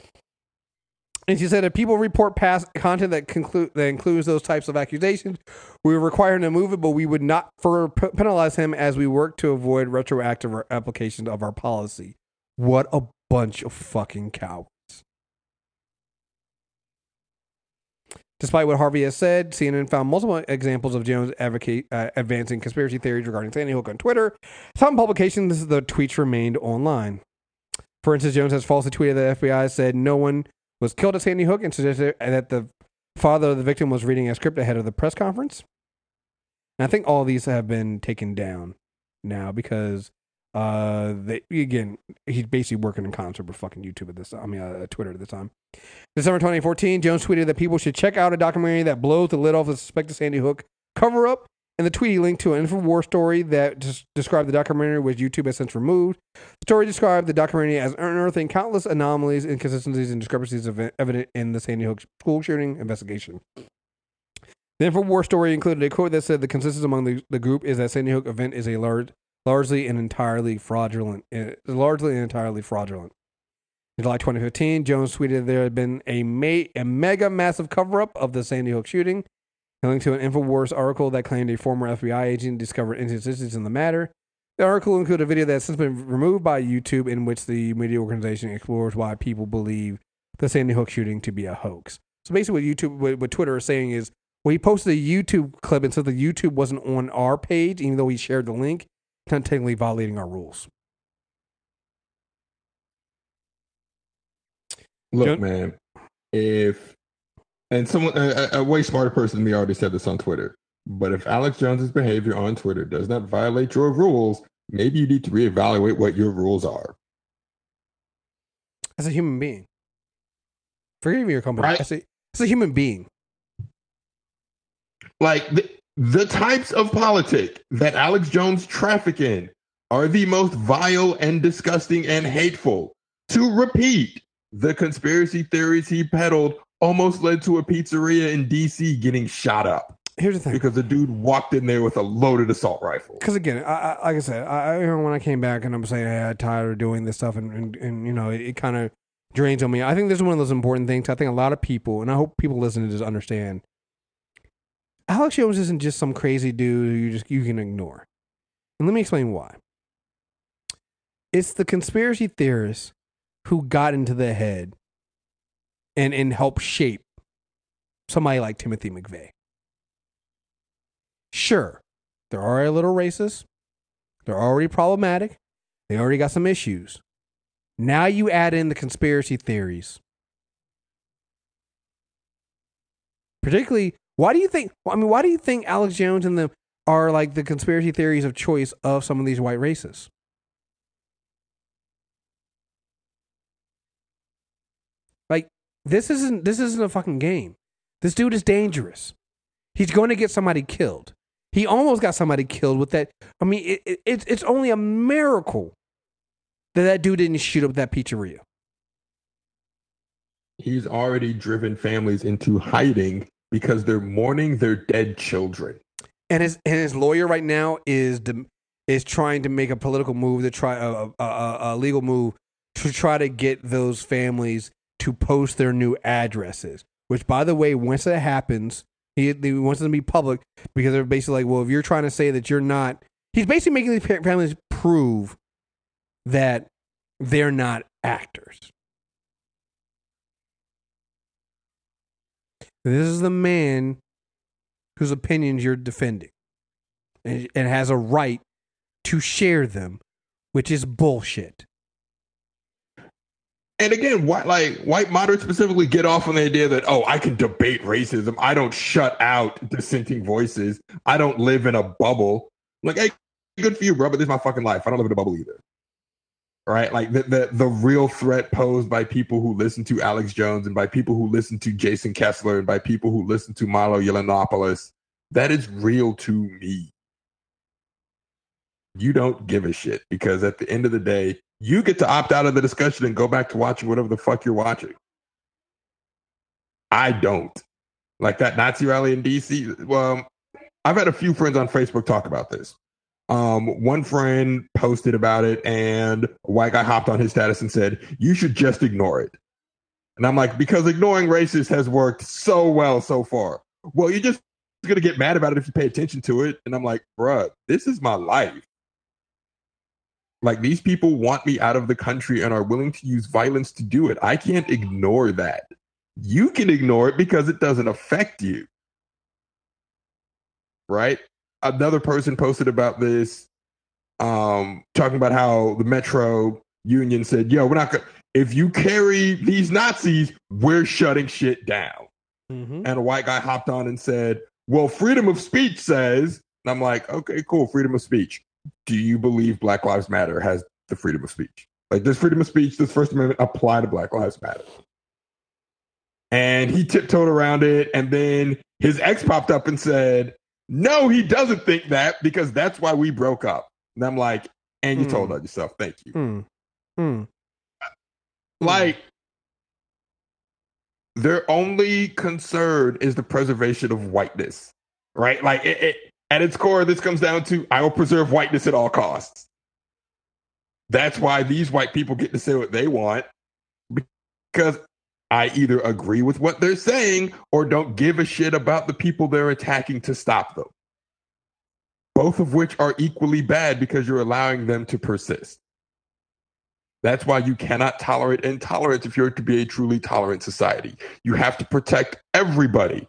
And she said if people report past content that conclude that includes those types of accusations, we require him to move it, but we would not for penalize him as we work to avoid retroactive application of our policy. What a bunch of fucking cowards. Despite what Harvey has said, CNN found multiple examples of Jones advocate uh, advancing conspiracy theories regarding Sandy Hook on Twitter. Some publications, the tweets remained online. For instance, Jones has falsely tweeted that the FBI said no one was killed at Sandy Hook and suggested that the father of the victim was reading a script ahead of the press conference. And I think all these have been taken down now because uh they again he's basically working in concert with fucking YouTube at this I mean uh, Twitter at the time. December 2014, Jones tweeted that people should check out a documentary that blows the lid off the suspected Sandy Hook cover up. And the tweet he linked to an InfoWars story that des- described the documentary, which YouTube has since removed. The story described the documentary as unearthing countless anomalies, inconsistencies, and discrepancies ev- evident in the Sandy Hook school shooting investigation. The InfoWars story included a quote that said the consensus among the, the group is that Sandy Hook event is a large, largely and entirely fraudulent, uh, largely and entirely fraudulent. In July 2015, Jones tweeted there had been a, ma- a mega massive cover up of the Sandy Hook shooting. Linked to an InfoWars article that claimed a former FBI agent discovered inconsistencies in the matter. The article included a video that has since been removed by YouTube in which the media organization explores why people believe the Sandy Hook shooting to be a hoax. So basically, what YouTube, what, what Twitter is saying is, well, he posted a YouTube clip and said the YouTube wasn't on our page, even though he shared the link, not technically violating our rules. Look, Jon- man, if and someone a, a way smarter person than me already said this on Twitter. But if Alex Jones's behavior on Twitter does not violate your rules, maybe you need to reevaluate what your rules are. As a human being, forget even your company. Right. As, a, as a human being, Like the, the types of politic that Alex Jones traffic in are the most vile and disgusting and hateful. To repeat, the conspiracy theories he peddled almost led to a pizzeria in DC getting shot up. Here's the thing. Because the dude walked in there with a loaded assault rifle. because again, I, I, like I said, I, I remember when I came back and I'm saying, hey, I'm tired of doing this stuff, and and, and you know, it, it kind of drains on me. I think this is one of those important things. I think a lot of people, and I hope people listening to this understand, Alex Jones isn't just some crazy dude you just you can ignore. And let me explain why. It's the conspiracy theorists who got into the head and and helped shape somebody like Timothy McVeigh. Sure, they're already a little racist. They're already problematic. They already got some issues. Now you add in the conspiracy theories. Particularly, why do you think? I mean, why do you think Alex Jones and them are like the conspiracy theories of choice of some of these white racists? This isn't this isn't a fucking game. This dude is dangerous. He's going to get somebody killed. He almost got somebody killed with that. I mean, it, it, it's it's only a miracle that that dude didn't shoot up that pizzeria. He's already driven families into hiding because they're mourning their dead children. And his and his lawyer right now is dem- is trying to make a political move to try a, a, a, a legal move to try to get those families to post their new addresses. Which, by the way, once that happens, he, he wants them to be public because they're basically like, well, if you're trying to say that you're not, he's basically making these families prove that they're not actors. This is the man whose opinions you're defending and, and has a right to share them, which is bullshit. And again, white like white moderates specifically get off on the idea that oh, I can debate racism. I don't shut out dissenting voices. I don't live in a bubble. Like, hey, good for you, bro, but this is my fucking life. I don't live in a bubble either. Right? Like the the, the real threat posed by people who listen to Alex Jones and by people who listen to Jason Kessler and by people who listen to Milo Yiannopoulos, that is real to me. You don't give a shit because at the end of the day, you get to opt out of the discussion and go back to watching whatever the fuck you're watching. I don't. Like that Nazi rally in DC. Well, I've had a few friends on Facebook talk about this. Um, one friend posted about it, and a white guy hopped on his status and said, You should just ignore it. And I'm like, Because ignoring racists has worked so well so far. Well, you're just going to get mad about it if you pay attention to it. And I'm like, Bruh, this is my life. Like these people want me out of the country and are willing to use violence to do it. I can't ignore that. You can ignore it because it doesn't affect you. Right? Another person posted about this, um, talking about how the Metro Union said, yo, we're not gonna if you carry these Nazis, we're shutting shit down. Mm-hmm. And a white guy hopped on and said, Well, freedom of speech says And I'm like, okay, cool, freedom of speech. Do you believe Black Lives Matter has the freedom of speech? Like, does freedom of speech, does First Amendment apply to Black Lives Matter? And he tiptoed around it. And then his ex popped up and said, no, he doesn't think that because that's why we broke up. And I'm like, and you Hmm. told on yourself. Thank you. Hmm. Hmm. Like, their only concern is the preservation of whiteness, right? Like, it, it, at its core, this comes down to I will preserve whiteness at all costs. That's why these white people get to say what they want because I either agree with what they're saying or don't give a shit about the people they're attacking to stop them. Both of which are equally bad because you're allowing them to persist. That's why you cannot tolerate intolerance if you're to be a truly tolerant society. You have to protect everybody.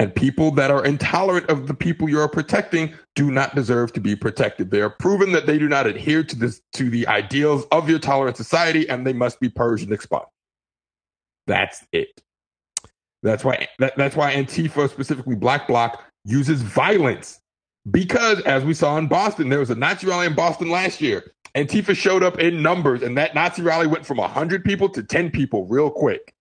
And people that are intolerant of the people you are protecting do not deserve to be protected. They are proven that they do not adhere to this to the ideals of your tolerant society, and they must be purged and expunged. That's it. That's why that, that's why Antifa, specifically Black Bloc, uses violence. Because as we saw in Boston, there was a Nazi rally in Boston last year. Antifa showed up in numbers, and that Nazi rally went from 100 people to 10 people real quick.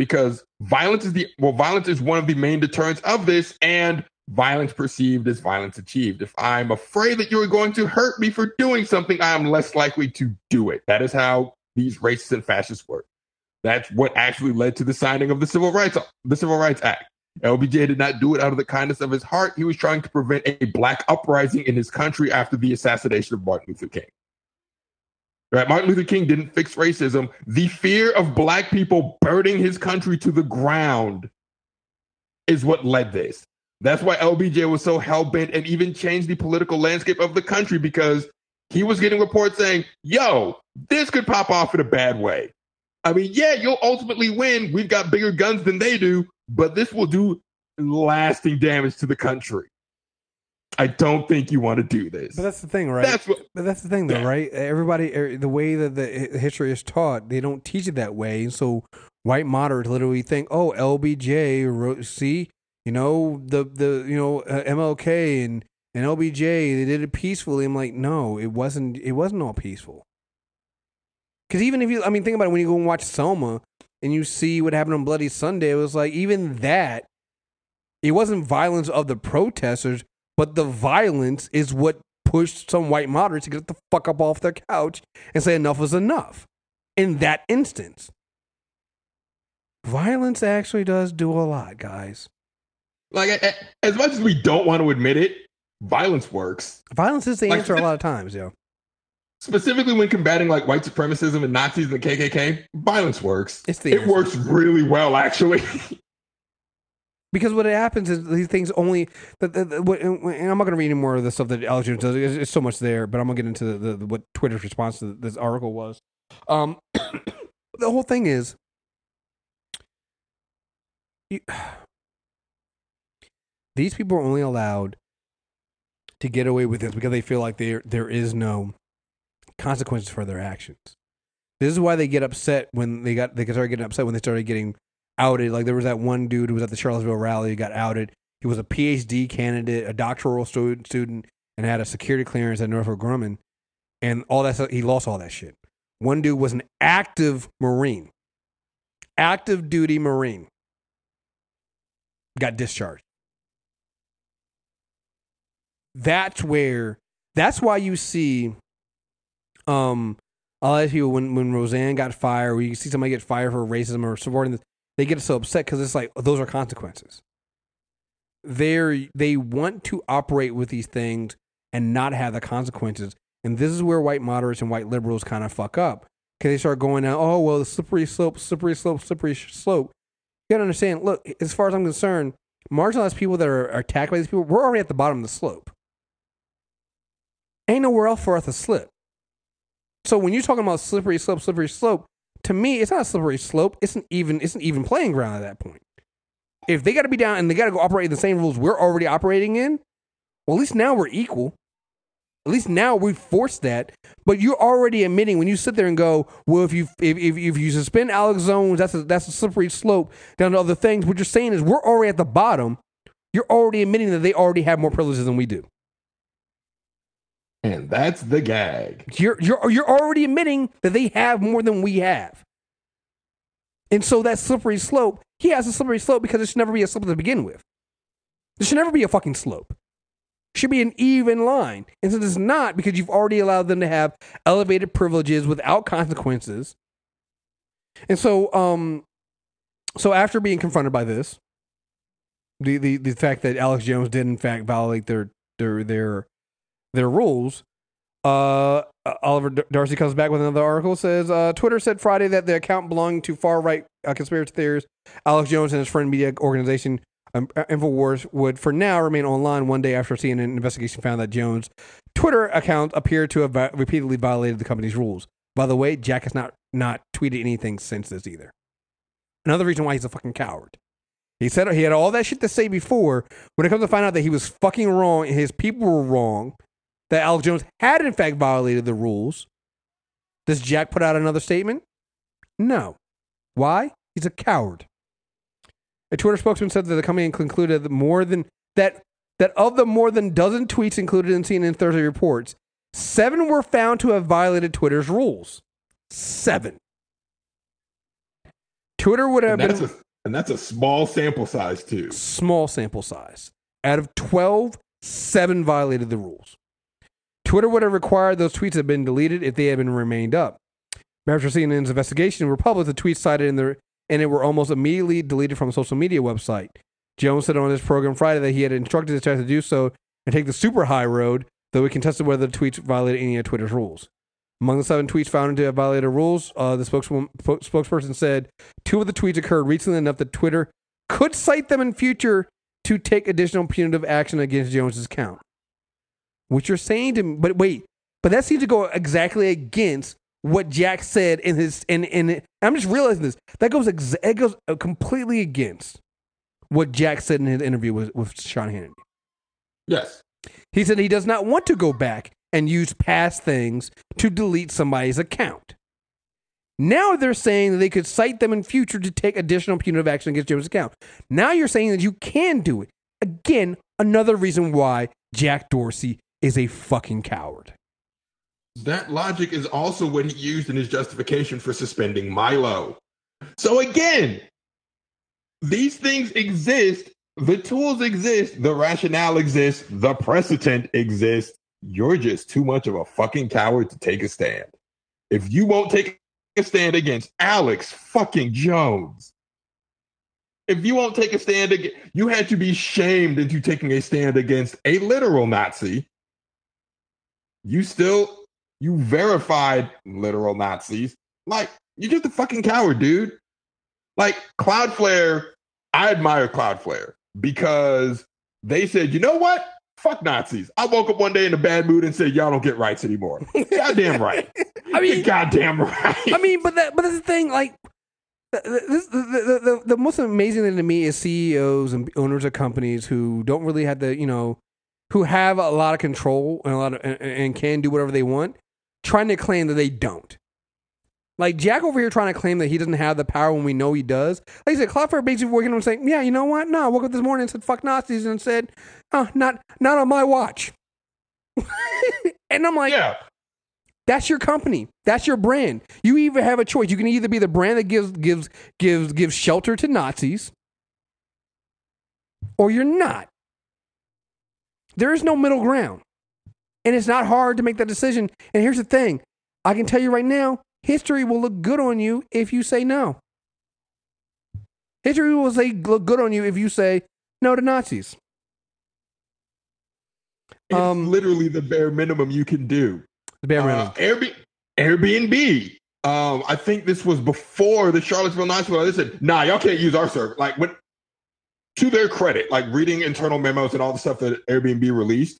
Because violence is the well, violence is one of the main deterrents of this, and violence perceived is violence achieved. If I'm afraid that you're going to hurt me for doing something, I am less likely to do it. That is how these racists and fascists work. That's what actually led to the signing of the Civil Rights the Civil Rights Act. LBJ did not do it out of the kindness of his heart. He was trying to prevent a black uprising in his country after the assassination of Martin Luther King. Right? Martin Luther King didn't fix racism. The fear of black people burning his country to the ground is what led this. That's why LBJ was so hell bent and even changed the political landscape of the country because he was getting reports saying, yo, this could pop off in a bad way. I mean, yeah, you'll ultimately win. We've got bigger guns than they do, but this will do lasting damage to the country. I don't think you want to do this. But that's the thing, right? That's what- but that's the thing, though, Yeah. right? Everybody, er, the way that the history is taught, they don't teach it that way. And so white moderates literally think, "Oh, LBJ, wrote, see, you know, the the you know uh, MLK and and LBJ, they did it peacefully." I'm like, no, it wasn't. It wasn't all peaceful. Because even if you, I mean, think about it. When you go and watch Selma and you see what happened on Bloody Sunday, it was like even that. It wasn't violence of the protesters, but the violence is what pushed some white moderates to get the fuck up off their couch and say enough is enough. In that instance, violence actually does do a lot, guys. Like, as much as we don't want to admit it, violence works. Violence is the Like, answer a lot of times, yo. Specifically when combating like white supremacism and Nazis and the KKK, violence works. It's the it answer. works really well, actually. *laughs* Because what happens is these things only. The, the, the, and I'm not going to read any more of the stuff that Alex Jones does. It's, it's so much there, but I'm going to get into the, the, what Twitter's response to this article was. Um, *coughs* the whole thing is, you, *sighs* these people are only allowed to get away with this because they feel like there there is no consequences for their actions. This is why they get upset when they got they started getting upset when they started getting outed. Like there was that one dude who was at the Charlottesville rally, got outed. He was a PhD candidate, a doctoral student, student, and had a security clearance at Northrop Grumman, and all that stuff. He lost all that shit. One dude was an active Marine, active duty Marine, got discharged. That's where. That's why you see, um, a lot of people when when Roseanne got fired, or you see somebody get fired for racism or supporting this, they get so upset because it's like those are consequences. They're they want to operate with these things and not have the consequences, and this is where white moderates and white liberals kind of fuck up because they start going out. Oh well, the slippery slope, slippery slope, slippery slope. You gotta understand. Look, as far as I'm concerned, marginalized people that are, are attacked by these people, we're already at the bottom of the slope. Ain't nowhere else for us to slip. So when you're talking about slippery slope, slippery slope, to me, it's not a slippery slope. It's an even. It's an even playing ground at that point. If they got to be down and they got to go operate in the same rules we're already operating in, well, at least now we're equal. At least now we forced that. But you're already admitting when you sit there and go, well, if you if if, if you suspend Alex Jones, that's a, that's a slippery slope down to other things. What you're saying is we're already at the bottom. you're already admitting that they already have more privileges than we do. And that's the gag. You're you're you're already admitting that they have more than we have. And so that slippery slope, he has a slippery slope because it should never be a slope to begin with. There should never be a fucking slope. It should be an even line. And since it's not, because you've already allowed them to have elevated privileges without consequences. And so um so after being confronted by this, the, the, the fact that Alex Jones did in fact violate their their their their rules. Uh, Oliver D- Darcy comes back with another article. Says uh, Twitter said Friday that the account belonging to far right uh, conspiracy theorist Alex Jones and his friend media organization um, uh, Infowars would, for now, remain online. One day after seeing an investigation found that Jones' Twitter account appeared to have vi- repeatedly violated the company's rules. By the way, Jack has not not tweeted anything since this either. Another reason why he's a fucking coward. He said he had all that shit to say before. When it comes to find out that he was fucking wrong and his people were wrong, that Alex Jones had in fact violated the rules, does Jack put out another statement? No. Why? He's a coward. A Twitter spokesman said that the company concluded that more than that that of the more than dozen tweets included in CNN Thursday reports, seven were found to have violated Twitter's rules. Seven. Twitter would have And that's been a and that's a small sample size too. small sample size. Out of 12, seven violated the rules. Twitter would have required those tweets have been deleted if they had been remained up. After CNN's investigation were published, the tweets cited in the and it were almost immediately deleted from a social media website. Jones said on his program Friday that he had instructed his staff to do so and take the super high road, though he contested whether the tweets violated any of Twitter's rules. Among the seven tweets found to have violated rules, uh, the spokesperson said two of the tweets occurred recently enough that Twitter could cite them in future to take additional punitive action against Jones's account. What you're saying to me, but wait, but that seems to go exactly against what Jack said in his and and I'm just realizing this. That goes ex- it goes uh, completely against what Jack said in his interview with with Sean Hannity. Yes. He said he does not want to go back and use past things to delete somebody's account. Now they're saying that they could cite them in future to take additional punitive action against Jones' account. Now you're saying that you can do it. Again, another reason why Jack Dorsey is a fucking coward. That logic is also what he used in his justification for suspending Milo. So again, these things exist, the tools exist, the rationale exists, the precedent exists. You're just too much of a fucking coward to take a stand. If you won't take a stand against Alex fucking Jones, if you won't take a stand you had to be shamed into taking a stand against a literal Nazi. You still you verified literal Nazis. Like, you're just a fucking coward, dude. Like, Cloudflare, I admire Cloudflare because they said, you know what? Fuck Nazis. I woke up one day in a bad mood and said, y'all don't get rights anymore. goddamn right. *laughs* I mean, You're goddamn *laughs* right. I mean, but that, but that's the thing. Like, this, the, the, the, the most amazing thing to me is CEOs and owners of companies who don't really have the, you know, who have a lot of control and a lot of, and, and can do whatever they want, trying to claim that they don't. Like Jack over here trying to claim that he doesn't have the power when we know he does. Like I said, Cloudflare basically working on saying, yeah, you know what? No, I woke up this morning and said fuck Nazis and said, oh, not not on my watch. *laughs* and I'm like, yeah. That's your company. That's your brand. You even have a choice. You can either be the brand that gives gives gives gives shelter to Nazis, or you're not. There is no middle ground. And it's not hard to make that decision. And here's the thing. I can tell you right now, history will look good on you if you say no. History will say look good on you if you say no to Nazis. It's Um, literally the bare minimum you can do. The bare minimum. Uh, Airbnb, Airbnb. Um, I think this was before the Charlottesville Knoxville. They said, "Nah, y'all can't use our server." Like, when, to their credit, like reading internal memos and all the stuff that Airbnb released,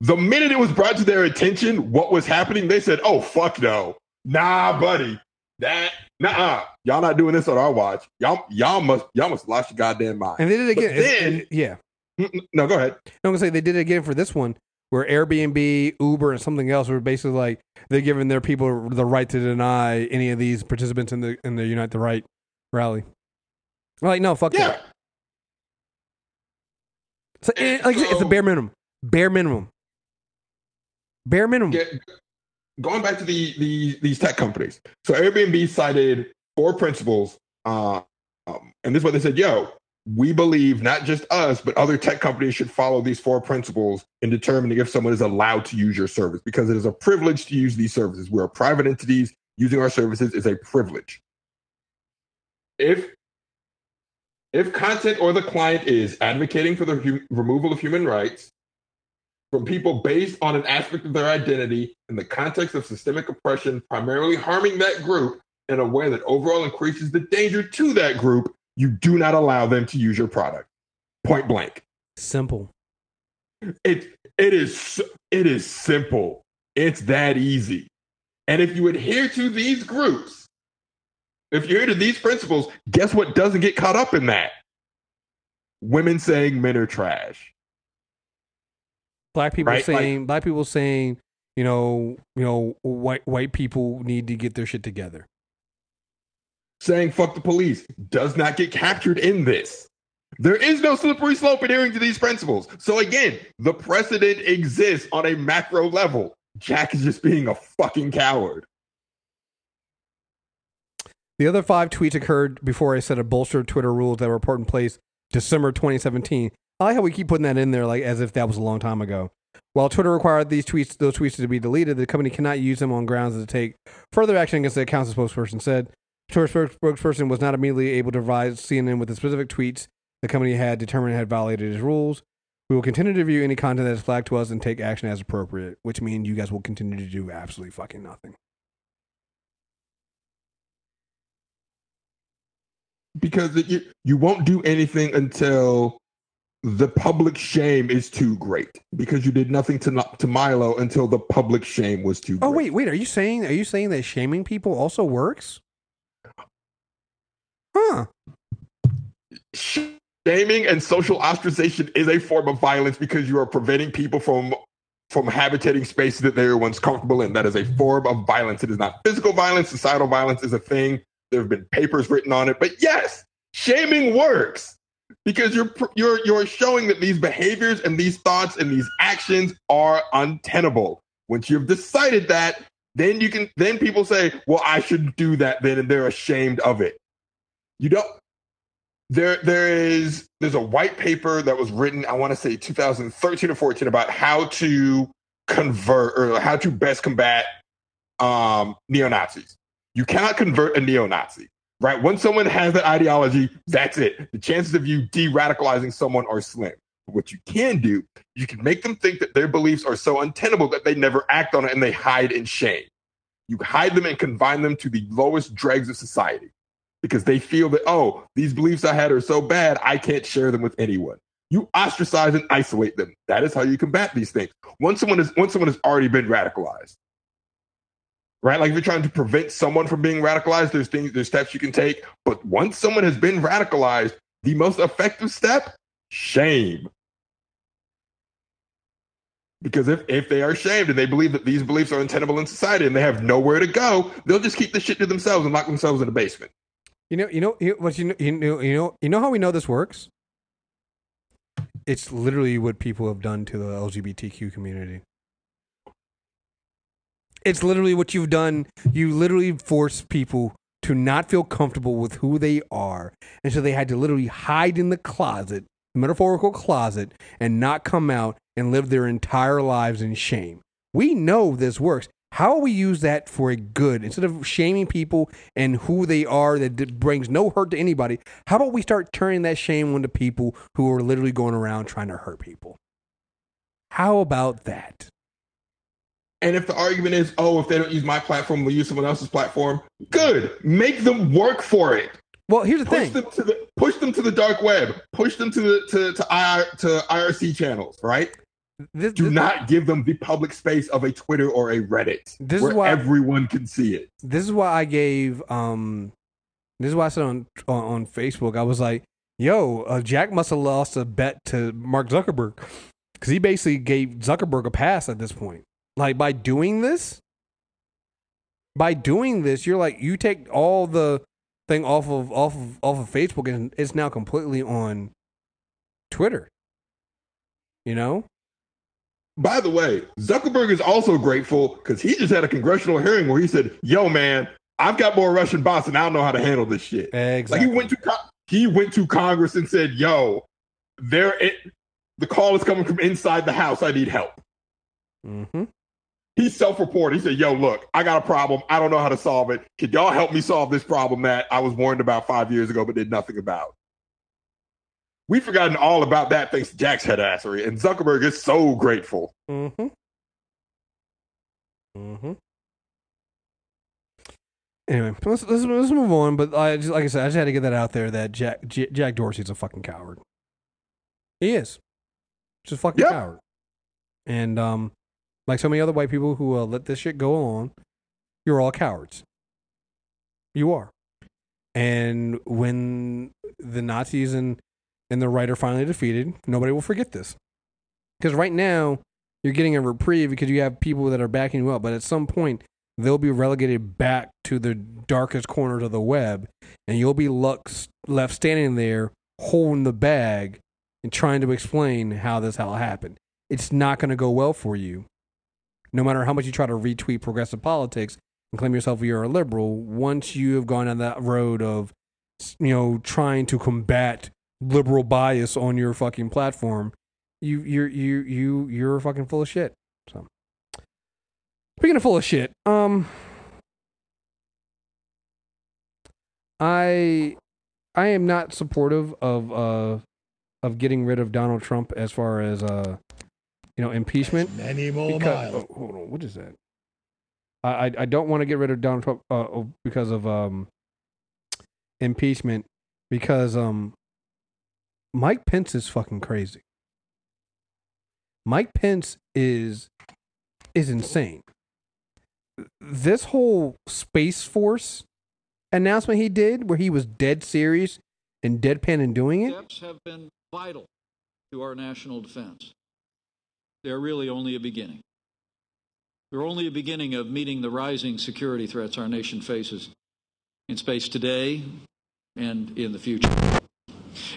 the minute it was brought to their attention what was happening, they said, "Oh fuck no, nah, buddy, that nah, y'all not doing this on our watch. Y'all, y'all must, y'all must lost your goddamn mind." And they did it again. Then, it- yeah. Mm, mm, no, go ahead. I'm gonna say they did it again for this one, where Airbnb, Uber, and something else were basically like they're giving their people the right to deny any of these participants in the in the Unite the Right rally. Like, no, fuck Yeah. that. So, it- like I said, it's a bare minimum. Bare minimum. Bare minimum. Get, going back to the, the these tech companies. So Airbnb cited four principles, uh, um, and this is what they said: Yo, we believe not just us, but other tech companies should follow these four principles in determining if someone is allowed to use your service because it is a privilege to use these services. We're private entities. Using our services is a privilege. If if content or the client is advocating for the hu- removal of human rights from people based on an aspect of their identity in the context of systemic oppression, primarily harming that group in a way that overall increases the danger to that group, you do not allow them to use your product. Point blank. Simple. It it is it is simple. It's that easy. And if you adhere to these groups, if you adhere to these principles, guess what doesn't get caught up in that? Women saying men are trash. Black people Right, like- saying black people saying, you know, you know, white white people need to get their shit together. saying fuck the police does not get captured in this. There is no slippery slope adhering to these principles. So again, the precedent exists on a macro level. Jack is just being a fucking coward. The other five tweets occurred before I set a bolstered Twitter rules that were put in place December 2017. I like how we keep putting that in there like as if that was a long time ago. While Twitter required these tweets, those tweets to be deleted, the company cannot use them on grounds to take further action against the accounts. Spokesperson said. Twitter spokesperson was not immediately able to provide CNN with the specific tweets the company had determined had violated its rules. We will continue to review any content that is flagged to us and take action as appropriate, which means you guys will continue to do absolutely fucking nothing. Because it- you, you won't do anything until the public shame is too great. Because you did nothing to to Milo until the public shame was too Oh great. wait, wait. Are you saying are you saying that shaming people also works? Huh? Shaming and social ostracization is a form of violence because you are preventing people from from habitating spaces that they were once comfortable in. That is a form of violence. It is not physical violence. Societal violence is a thing. There have been papers written on it. But yes, shaming works because you're you're you're showing that these behaviors and these thoughts and these actions are untenable. Once you've decided that, then you can then people say, "Well, I shouldn't do that." Then and they're ashamed of it. You don't there there is there's a white paper that was written i want to say 2013 or 14 about how to convert or how to best combat um neo-nazis you cannot convert a neo-nazi right once someone has that ideology that's it the chances of you de-radicalizing someone are slim what you can do you can make them think that their beliefs are so untenable that they never act on it and they hide in shame you hide them and confine them to the lowest dregs of society because they feel that, oh, these beliefs I had are so bad, I can't share them with anyone. You ostracize and isolate them. That is how you combat these things. Once someone is once someone has already been radicalized. Right? Like if you're trying to prevent someone from being radicalized, there's things, there's steps you can take. But once someone has been radicalized, the most effective step, shame. Because if, if they are shamed and they believe that these beliefs are untenable in society and they have nowhere to go, they'll just keep the shit to themselves and lock themselves in the basement. You know, you know, what you know, you know, you know, you know how we know this works. It's literally what people have done to the LGBTQ community. It's literally what you've done. You literally force people to not feel comfortable with who they are, and so they had to literally hide in the closet, metaphorical closet, and not come out and live their entire lives in shame. We know this works. How we use that for a good instead of shaming people and who they are that brings no hurt to anybody? How about we start turning that shame onto people who are literally going around trying to hurt people? How about that? And if the argument is, oh, if they don't use my platform, they'll use someone else's platform, good. Make them work for it. Well, here's the push thing. Them to the, push them to the dark web. Push them to the to to, IR, to IRC channels, right? This, Do not give them the public space of a Twitter or a Reddit This is where why- everyone can see it. This is why I gave. um This is why I said on on, on Facebook. I was like, "Yo, uh, Jack must have lost a bet to Mark Zuckerberg because he basically gave Zuckerberg a pass at this point. Like by doing this, by doing this, you're like you take all the thing off of off of off of Facebook and it's now completely on Twitter. You know? By the way, Zuckerberg is also grateful because he just had a congressional hearing where he said, "Yo, man, I've got more Russian bots and I don't know how to handle this shit." Exactly. Like he went to co- he went to Congress and said, "Yo, there it, the call is coming from inside the house. I need help." Mm-hmm. He self-reported. He said, "Yo, look, I got a problem. I don't know how to solve it. Can y'all help me solve this problem that I was warned about five years ago but did nothing about?" We've forgotten all about that thanks to Jack's headassery, and Zuckerberg is so grateful. Mm-hmm. Mm-hmm. Anyway, let's, let's let's move on. But I just, like I said, I just had to get that out there that Jack J- Jack Dorsey's a fucking coward. He is, just a fucking Yep. coward. And um, like so many other white people who uh, let this shit go on, you're all cowards. You are. And when the Nazis and and the right are finally defeated, nobody will forget this. Because right now, you're getting a reprieve because you have people that are backing you up. But at some point, they'll be relegated back to the darkest corners of the web, and you'll be left standing there holding the bag and trying to explain how this all happened. It's not going to go well for you. No matter how much you try to retweet progressive politics and claim yourself you're a liberal, once you have gone down that road of, you know, trying to combat liberal bias on your fucking platform, you you're you you you're fucking full of shit. So speaking of full of shit, um I I am not supportive of uh of getting rid of Donald Trump as far as uh you know impeachment. Many more Because- miles. oh, hold on, what is that? I I, I don't want to get rid of Donald Trump uh, oh, because of um impeachment because um Mike Pence is fucking crazy. Mike Pence is is insane. This whole Space Force announcement he did, where he was dead serious and deadpan in doing it, steps have been vital to our national defense. They're really only a beginning. They're only a beginning of meeting the rising security threats our nation faces in space today and in the future.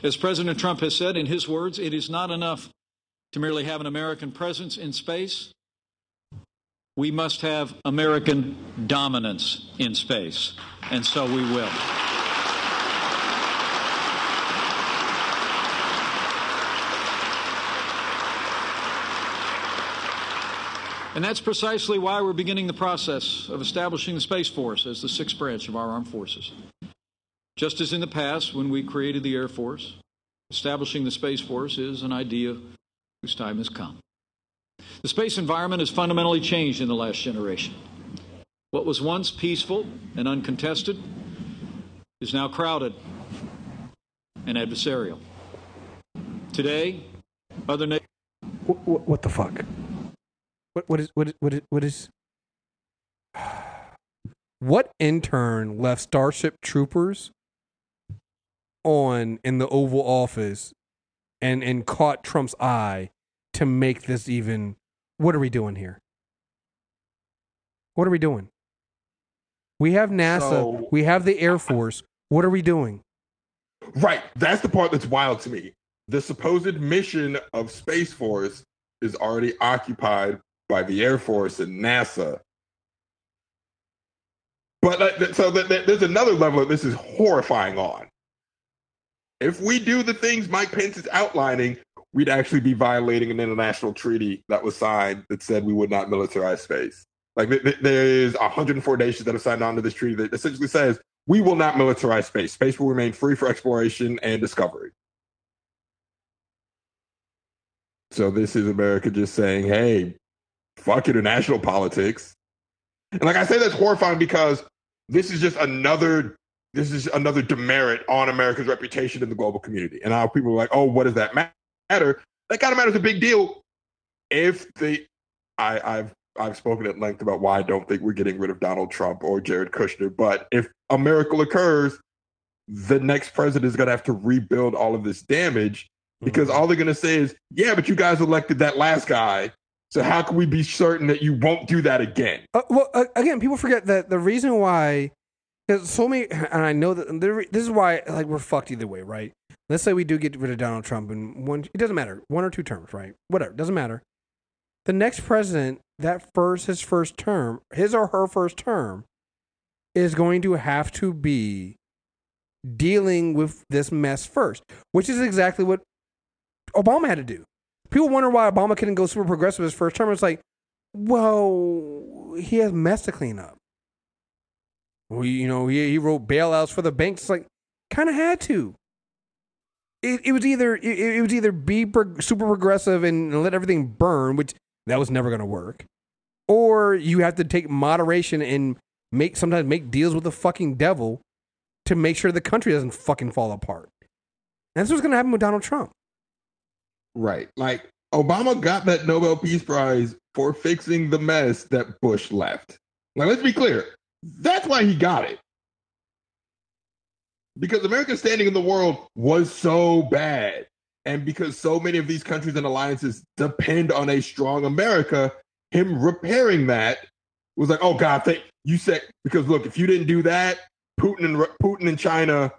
As President Trump has said in his words, it is not enough to merely have an American presence in space. We must have American dominance in space, and so we will. And that's precisely why we're beginning the process of establishing the Space Force as the sixth branch of our armed forces. Just as in the past, when we created the Air Force, establishing the Space Force is an idea whose time has come. The space environment has fundamentally changed in the last generation. What was once peaceful and uncontested is now crowded and adversarial. Today, other nations. what, what, the fuck? What what is what is what is what is *sighs* what intern left Starship Troopers on in the Oval Office and and caught Trump's eye to make this even what are we doing here? What are we doing? We have NASA, So- we have the Air Force. What are we doing? Right. That's the part that's wild to me. The supposed mission of Space Force is already occupied by the Air Force and NASA. But uh, so th- th- there's another level that this is horrifying on. If we do the things Mike Pence is outlining, we'd actually be violating an international treaty that was signed that said we would not militarize space. Like th- th- there is 104 nations that have signed on to this treaty that essentially says we will not militarize space. Space will remain free for exploration and discovery. So this is America just saying, "Hey, fuck international politics." And like I say, that's horrifying because this is just another this is another demerit on America's reputation in the global community. And now people are like, "Oh, what does that matter?" That kind of matters a big deal. If the I, I've I've spoken at length about why I don't think we're getting rid of Donald Trump or Jared Kushner, but if a miracle occurs, the next president is going to have to rebuild all of this damage because mm-hmm. all they're going to say is, "Yeah, but you guys elected that last guy, so how can we be certain that you won't do that again?" Uh, well, uh, again, people forget that the reason why Because so many, and I know that this is why like we're fucked either way, right? Let's say we do get rid of Donald Trump in one. It doesn't matter, one or two terms, right? Whatever, doesn't matter. The next president, that first his first term, his or her first term, is going to have to be dealing with this mess first, which is exactly what Obama had to do. People wonder why Obama couldn't go super progressive his first term. It's like, well, he has mess to clean up. You know, he, he wrote bailouts for the banks. It's like, kind of had to. It, it was either it, it was either be pro- super progressive and let everything burn, which that was never going to work, or you have to take moderation and make sometimes make deals with the fucking devil to make sure the country doesn't fucking fall apart. And that's what's going to happen with Donald Trump. Right. Like Obama got that Nobel Peace Prize for fixing the mess that Bush left. Now let's be clear. That's why he got it. Because America's standing in the world was so bad. And because so many of these countries and alliances depend on a strong America, him repairing that was like, oh God, thank you said because look, if you didn't do that, Putin and Putin and China,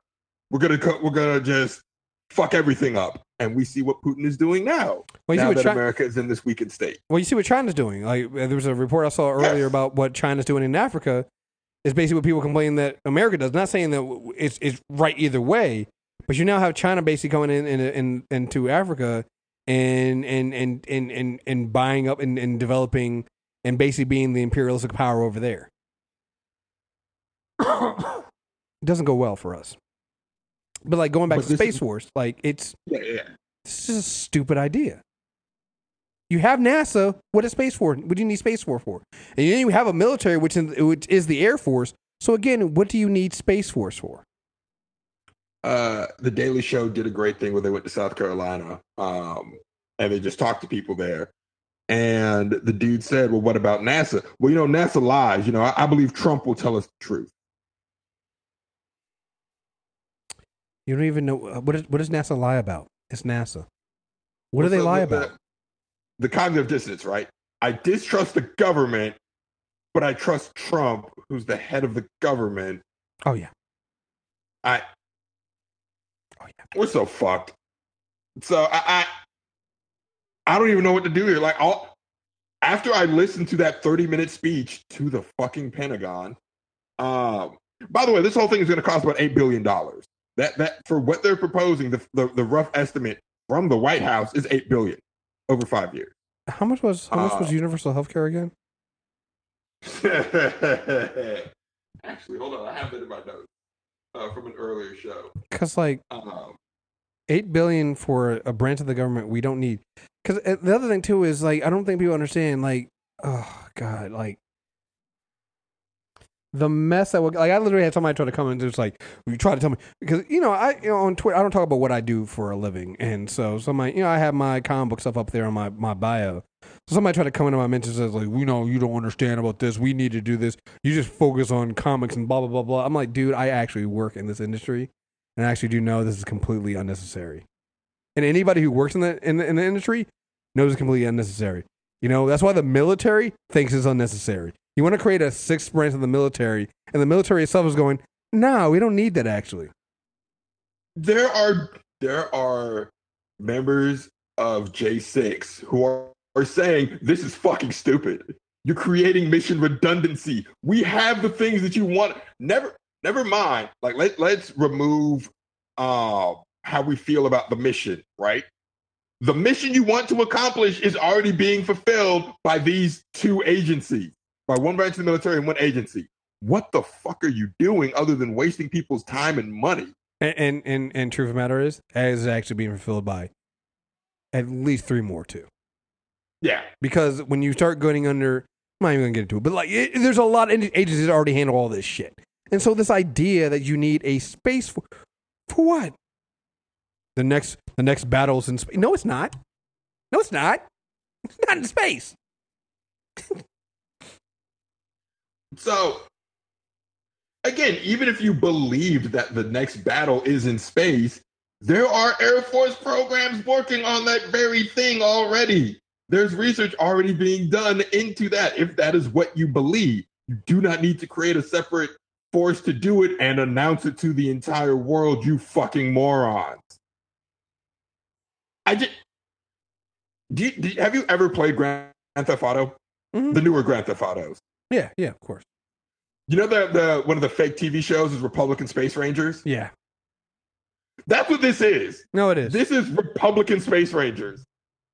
we're gonna co- we're gonna just fuck everything up. And we see what Putin is doing now. Well, you see now what that America is in this weakened state. Well, you see what China's doing. Like uh, there was a report I saw earlier about what China's doing in Africa. Is basically what people complain that America does. Not saying that it's it's right either way, but you now have China basically coming in, in, in into Africa and and and and and, and buying up and, and developing and basically being the imperialistic power over there. *coughs* it doesn't go well for us. But like going back But to Space is- Force, like it's Yeah, yeah. this is a stupid idea. You have NASA. What is Space Force? What do you need Space Force for? And then you have a military, which is, which is the Air Force. So again, what do you need Space Force for? uh, the Daily Show did a great thing where they went to South Carolina, um, and they just talked to people there. And the dude said, "Well, what about NASA? Well, you know, NASA lies. You know, I, I believe Trump will tell us the truth. You don't even know uh, what is what does NASA lie about? It's NASA. What do they lie about? The, the cognitive dissonance, right? I distrust the government, but I trust Trump, who's the head of the government. Oh yeah. I. Oh yeah. We're so fucked. So I, I, I don't even know what to do here. Like, all after I listened to that thirty-minute speech to the fucking Pentagon. Um. By the way, this whole thing is going to cost about eight billion dollars. That that for what they're proposing, the, the the rough estimate from the White House is eight billion over five years. How much was how much was Uh, universal health care again? *laughs* Actually, hold on. I have it in my notes uh, from an earlier show. Because like Um, eight billion for a branch of the government we don't need. Because the other thing too is like I don't think people understand. Like, oh god, like the mess that would like I literally had somebody try to come in and just like you try to tell me because you know I you know on Twitter I don't talk about what I do for a living and so somebody you know I have my comic book stuff up there on my my bio. So somebody tried to come into my mentions as like we know you don't understand about this. We need to do this. You just focus on comics and blah blah blah blah. I'm like, dude, I actually work in this industry and I actually do know this is completely unnecessary. And anybody who works in the in the, in the industry knows it's completely unnecessary. You know, that's why the military thinks it's unnecessary. You want to create a sixth branch of the military, and the military itself is going, no, we don't need that actually. there are there are members of J6 who are, are saying this is fucking stupid. You're creating mission redundancy. We have the things that you want. Never never mind. Like let let's remove uh how we feel about the mission, right? The mission you want to accomplish is already being fulfilled by these two agencies, by one branch of the military and one agency. What the fuck are you doing other than wasting people's time and money? And and and, and truth of the matter is, is actually being fulfilled by at least three more too. Yeah. Because when you start going under, I'm not even gonna get into it, but like, it, there's a lot of agencies that already handle all this shit, and so this idea that you need a space for, for what? The next, the next battles in space? No, it's not. No, it's not. It's not in space. *laughs* So, again, even if you believed that the next battle is in space, there are Air Force programs working on that very thing already. There's research already being done into that. If that is what you believe, you do not need to create a separate Force to do it and announce it to the entire world, you fucking morons. I just. Do you, do you- have you ever played Grand Theft Auto? Mm-hmm. The newer Grand Theft Autos. Yeah, yeah, of course. You know the, the one of the fake TV shows is Republican Space Rangers? Yeah. That's what this is. No, it is. This is Republican Space Rangers.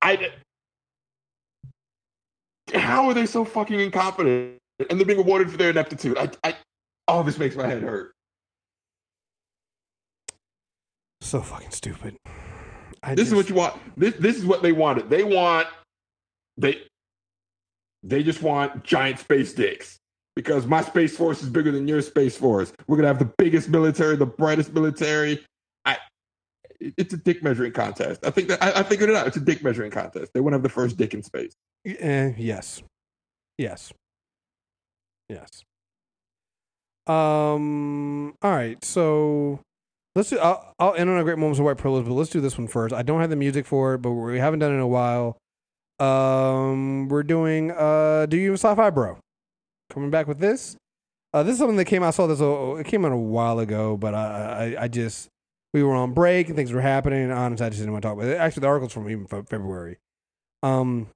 I. How are they so fucking incompetent? And they're being awarded for their ineptitude. I, I, oh, this makes my head hurt. So fucking stupid. I this just- is what you want. This, this is what they wanted. They want, they, they just want giant space dicks because my space force is bigger than your space force. We're gonna have the biggest military, the brightest military. I, it's a dick measuring contest. I think that I, I figured it out. It's a dick measuring contest. They want to have the first dick in space. Eh, yes. Yes. Yes. Um. All right. So let's do. I'll, I'll end on a great moments of white privilege, but let's do this one first. I don't have the music for it, but we haven't done it in a while. Um. We're doing. Uh. Do you sci-fi, bro? Coming back with this. Uh. This is something that came out. I saw this. It came out a while ago, but I. I, I just. We were on break and things were happening. And honestly, I just didn't want to talk about it. Actually, the article's from even February. Um.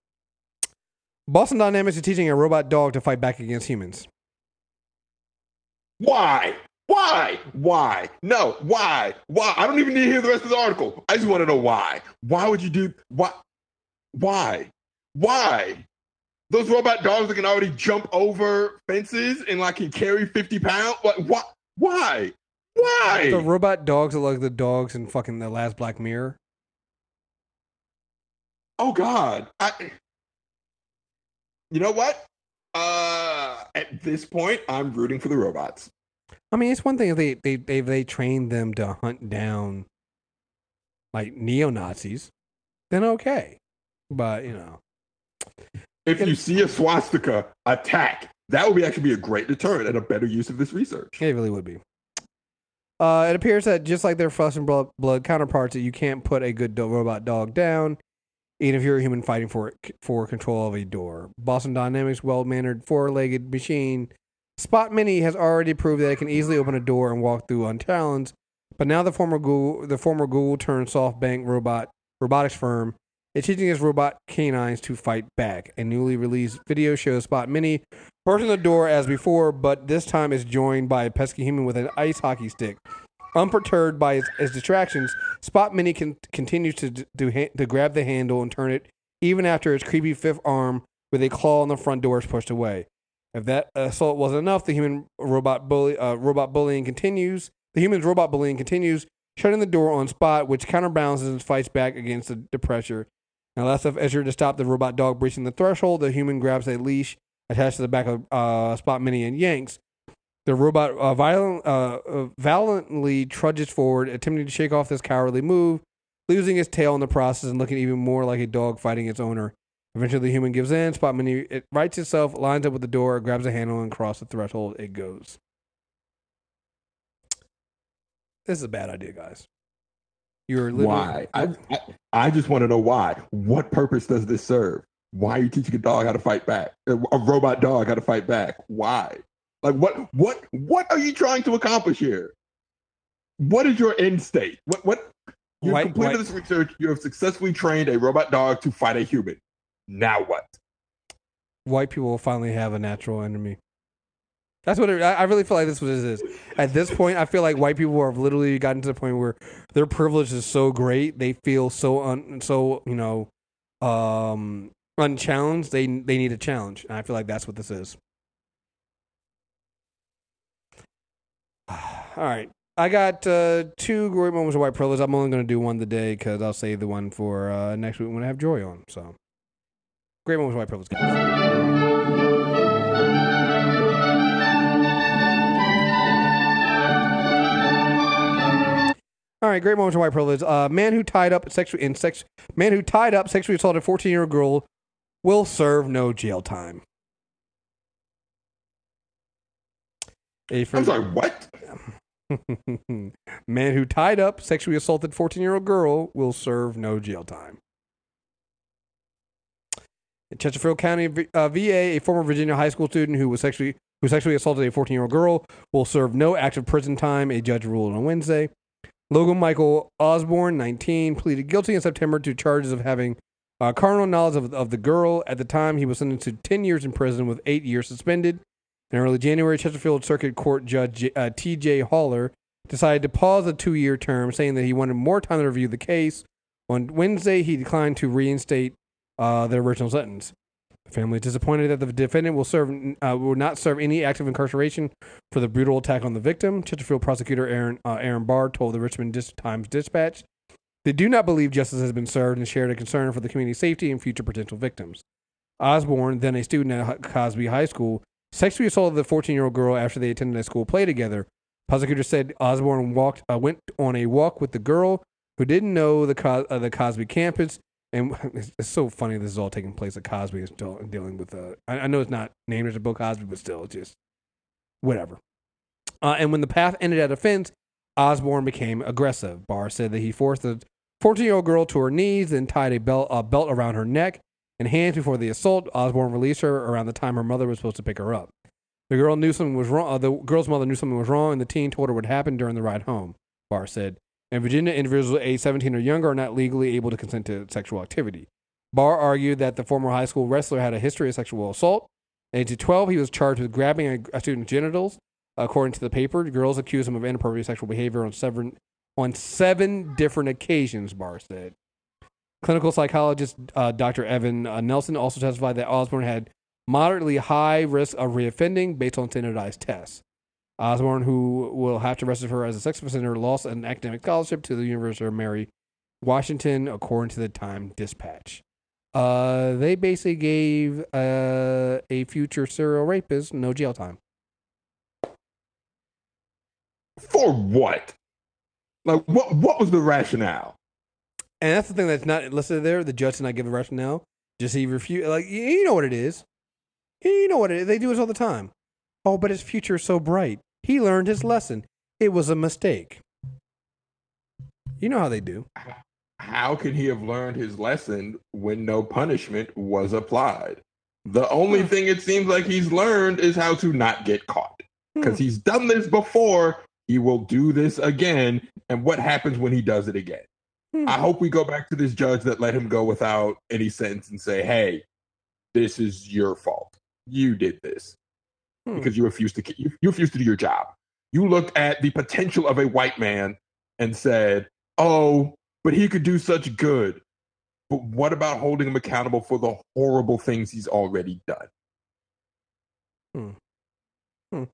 Boston Dynamics is teaching a robot dog to fight back against humans. Why? Why? Why? No. Why? Why? I don't even need to hear the rest of the article. I just want to know why. Why would you do? Why? Why? Why? Those robot dogs that can already jump over fences and like can carry fifty pounds. Like what? Why? Why? The robot dogs are like the dogs in fucking the last Black Mirror. Oh God! I. You know what? Uh, at this point, I'm rooting for the robots. I mean, it's one thing if they they they, they train them to hunt down like neo Nazis, then okay. But you know, If you see a swastika, attack. That would be actually be a great deterrent and a better use of this research. it really would be. Uh, it appears that just like their flesh and blood, blood counterparts, that you can't put a good do- robot dog down, even if you're a human fighting for for control of a door. Boston Dynamics' well-mannered four-legged machine Spot Mini has already proved that it can easily open a door and walk through unchallenged. But now the former Google, the former Google turned SoftBank robot robotics firm is teaching its robot canines to fight back. A newly released video shows Spot Mini bursting the door as before, but this time is joined by a pesky human with an ice hockey stick. Unperturbed by its, its distractions, Spot Mini can, continues to, to, to grab the handle and turn it, even after its creepy fifth arm with a claw on the front door is pushed away. If that assault wasn't enough, the human robot bully uh, robot bullying continues. The human's robot bullying continues, shutting the door on Spot, which counterbalances and fights back against the, the pressure. Now, last of Ezra to stop the robot dog breaching the threshold, the human grabs a leash attached to the back of uh, Spot Mini and yanks. The robot uh, violent, uh, uh, valiantly trudges forward, attempting to shake off this cowardly move, losing its tail in the process and looking even more like a dog fighting its owner. Eventually, the human gives in. Spot Mini it rights itself, lines up with the door, grabs a handle, and across the threshold it goes. This is a bad idea, guys. You're literally Why? I, I I just want to know why. What purpose does this serve? Why are you teaching a dog how to fight back? A, a robot dog how to fight back? Why? Like what what what are you trying to accomplish here? What is your end state? What what you've White- completed white- this research, you have successfully trained a robot dog to fight a human. Now what? white people will finally have a natural enemy. That's what it, I really feel like this was is. At this point, I feel like white people have literally gotten to the point where their privilege is so great, they feel so un, so you know, um, unchallenged. They they need a challenge, and I feel like that's what this is. *sighs* All right, I got uh, two great moments of white privilege. I'm only going to do one today because I'll save the one for uh, next week when I have Joy on. So, great moments of white privilege, guys. All right, great moment of white privilege. Uh, man who tied up sexually in sex man who tied up sexually assaulted 14 year old girl will serve no jail time. A I was like, what? *laughs* man who tied up sexually assaulted 14 year old girl will serve no jail time. In Chesterfield County uh, VA, a former Virginia high school student who was sexually who sexually assaulted a 14 year old girl, will serve no active prison time, a judge ruled on Wednesday. Logan Michael Osborne, 19, pleaded guilty in September to charges of having uh, carnal knowledge of, of the girl. At the time, he was sentenced to 10 years in prison with eight years suspended. In early January, Chesterfield Circuit Court Judge uh, T.J. Hauler decided to pause the two year term, saying that he wanted more time to review the case. On Wednesday, he declined to reinstate uh, the original sentence. The family is disappointed that the defendant will serve uh, will not serve any active incarceration for the brutal attack on the victim. Chesterfield prosecutor Aaron uh, Aaron Barr told the Richmond Dis- Times Dispatch they do not believe justice has been served and shared a concern for the community safety and future potential victims. Osborne, then a student at Cosby High School, sexually assaulted the 14 year old girl after they attended a school play together. Prosecutor said Osborne walked uh, went on a walk with the girl who didn't know the uh, the Cosby campus. And *laughs* it's, so funny this is all taking place at Cosby is dealing with. Uh, I, I know it's not named as a Bill Cosby, but still, just whatever. Uh, and when the path ended at a fence, Osborne became aggressive. Barr said that he forced the 14 year old girl to her knees, then tied a belt, a belt around her neck and hands before the assault. Osborne released her around the time her mother was supposed to pick her up. The girl knew something was wrong. Uh, the girl's mother knew something was wrong, and the teen told her what happened during the ride home. Barr said, "In Virginia, individuals age 17 or younger are not legally able to consent to sexual activity." Barr argued that the former high school wrestler had a history of sexual assault. At age 12, he was charged with grabbing a, a student's genitals. According to the paper, girls accused him of inappropriate sexual behavior on seven on seven different occasions. Barr said. Clinical psychologist uh, Dr. Evan uh, Nelson also testified that Osborne had moderately high risk of reoffending based on standardized tests. Osborne, who will have to register her as a sex offender, lost an academic scholarship to the University of Mary Washington, according to the Time Dispatch. Uh, they basically gave uh, a future serial rapist no jail time. For what? Like, what? What was the rationale? And that's the thing that's not listed there. The judge did not give a rationale. Just he refused. Like you- you know what it is. You know what it is. They do this all the time. Oh, but his future is so bright. He learned his lesson. It was a mistake. You know how they do. How can he have learned his lesson when no punishment was applied? The only Hmm. thing it seems like he's learned is how to not get caught. Because Hmm. he's done this before, he will do this again. And what happens when he does it again? Hmm. I hope we go back to this judge that let him go without any sentence and say, hey, this is your fault. You did this Hmm. because you refused to you, you refused to do your job. You looked at the potential of a white man and said, "Oh, but he could do such good." But what about holding him accountable for the horrible things he's already done? Hmm. Hmm.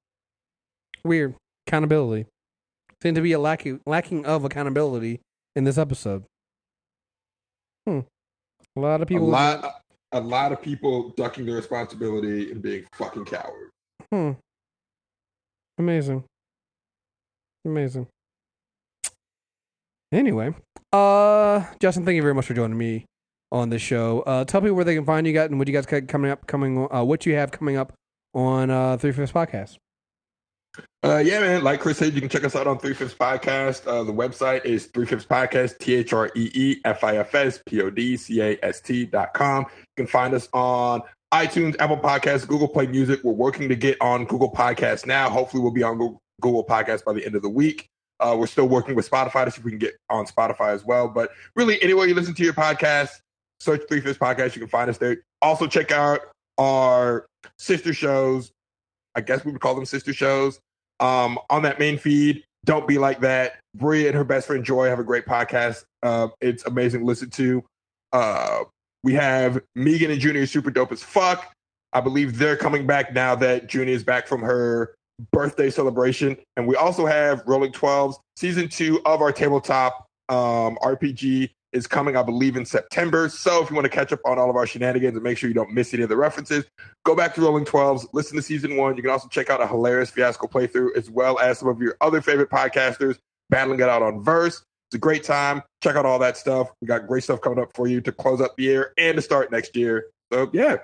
Weird accountability. Seemed to be a lacking lacking of accountability in this episode. Hmm. A lot of people. a lot, a lot of people ducking their responsibility and being fucking cowards. Hmm. Amazing. Amazing. Anyway, uh, Justin, thank you very much for joining me on the show. Uh, tell people where they can find you guys and what you guys got coming up, coming, uh, what you have coming up on uh, Three Fifths Podcast. Uh, yeah, man. Like Chris said, you can check us out on Three Fifths Podcast. Uh, the website is Three Fifths Podcast, T H R E E F I F S P O D C A S T dot com. You can find us on iTunes, Apple Podcasts, Google Play Music. We're working to get on Google Podcasts now. Hopefully, we'll be on Google, Podcasts by the end of the week. Uh, we're still working with Spotify to see if we can get on Spotify as well. But really, anywhere you listen to your podcast, search Three Fifths Podcast. You can find us there. Also, check out our sister shows. I guess we would call them sister shows um, on that main feed. Don't be like that. Bria and her best friend Joy have a great podcast. Uh, it's amazing to listen to. Uh, we have Megan and Junior super dope as fuck. I believe they're coming back now that Junior is back from her birthday celebration. And we also have Rolling 12s. Season two of our tabletop um, RPG is coming, I believe, in September. So if you want to catch up on all of our shenanigans and make sure you don't miss any of the references, go back to Rolling 12s, listen to season one. You can also check out a hilarious fiasco playthrough as well as some of your other favorite podcasters battling it out on verse. It's a great time. Check out all that stuff. We got great stuff coming up for you to close up the year and to start next year. So yeah.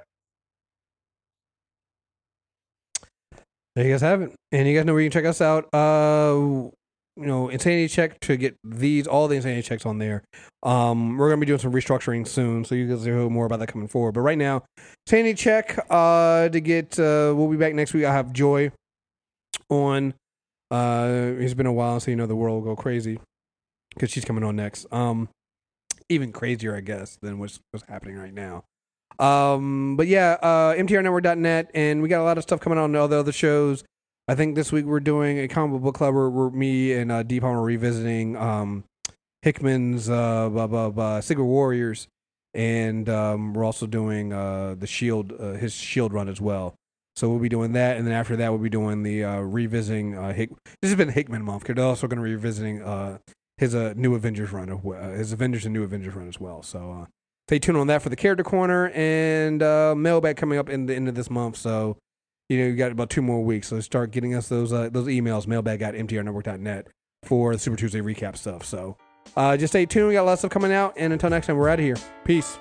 There you guys have it. And you guys know where you can check us out. Uh, you know, insanity check to get these all the insanity checks on there. Um, we're gonna be doing some restructuring soon, so you guys will hear more about that coming forward. But right now, insanity check uh, to get. Uh, we'll be back next week. I have Joy on. Uh, it's been a while, so you know the world will go crazy because she's coming on next. Um, even crazier, I guess, than what's what's happening right now. Um, but yeah, uh, MTRNetwork.net, and we got a lot of stuff coming on all the other shows. I think this week we're doing a comic book club where, where me and uh, Deep are revisiting um, Hickman's uh, blah, blah, blah, Secret Warriors, and um, we're also doing uh, the Shield, uh, his Shield run as well. So we'll be doing that, and then after that we'll be doing the uh, revisiting. Uh, Hick- this has been Hickman month. They're also going to be revisiting uh, his uh, new Avengers run, uh, his Avengers and new Avengers run as well. So uh, stay tuned on that for the character corner and uh, mailbag coming up in the end of this month. So you know you got about two more weeks. So start getting us those uh, those emails mailbag at mtrnetwork.net for the Super Tuesday recap stuff. So uh, just stay tuned. We got a lot of stuff coming out, and until next time, we're out of here. Peace.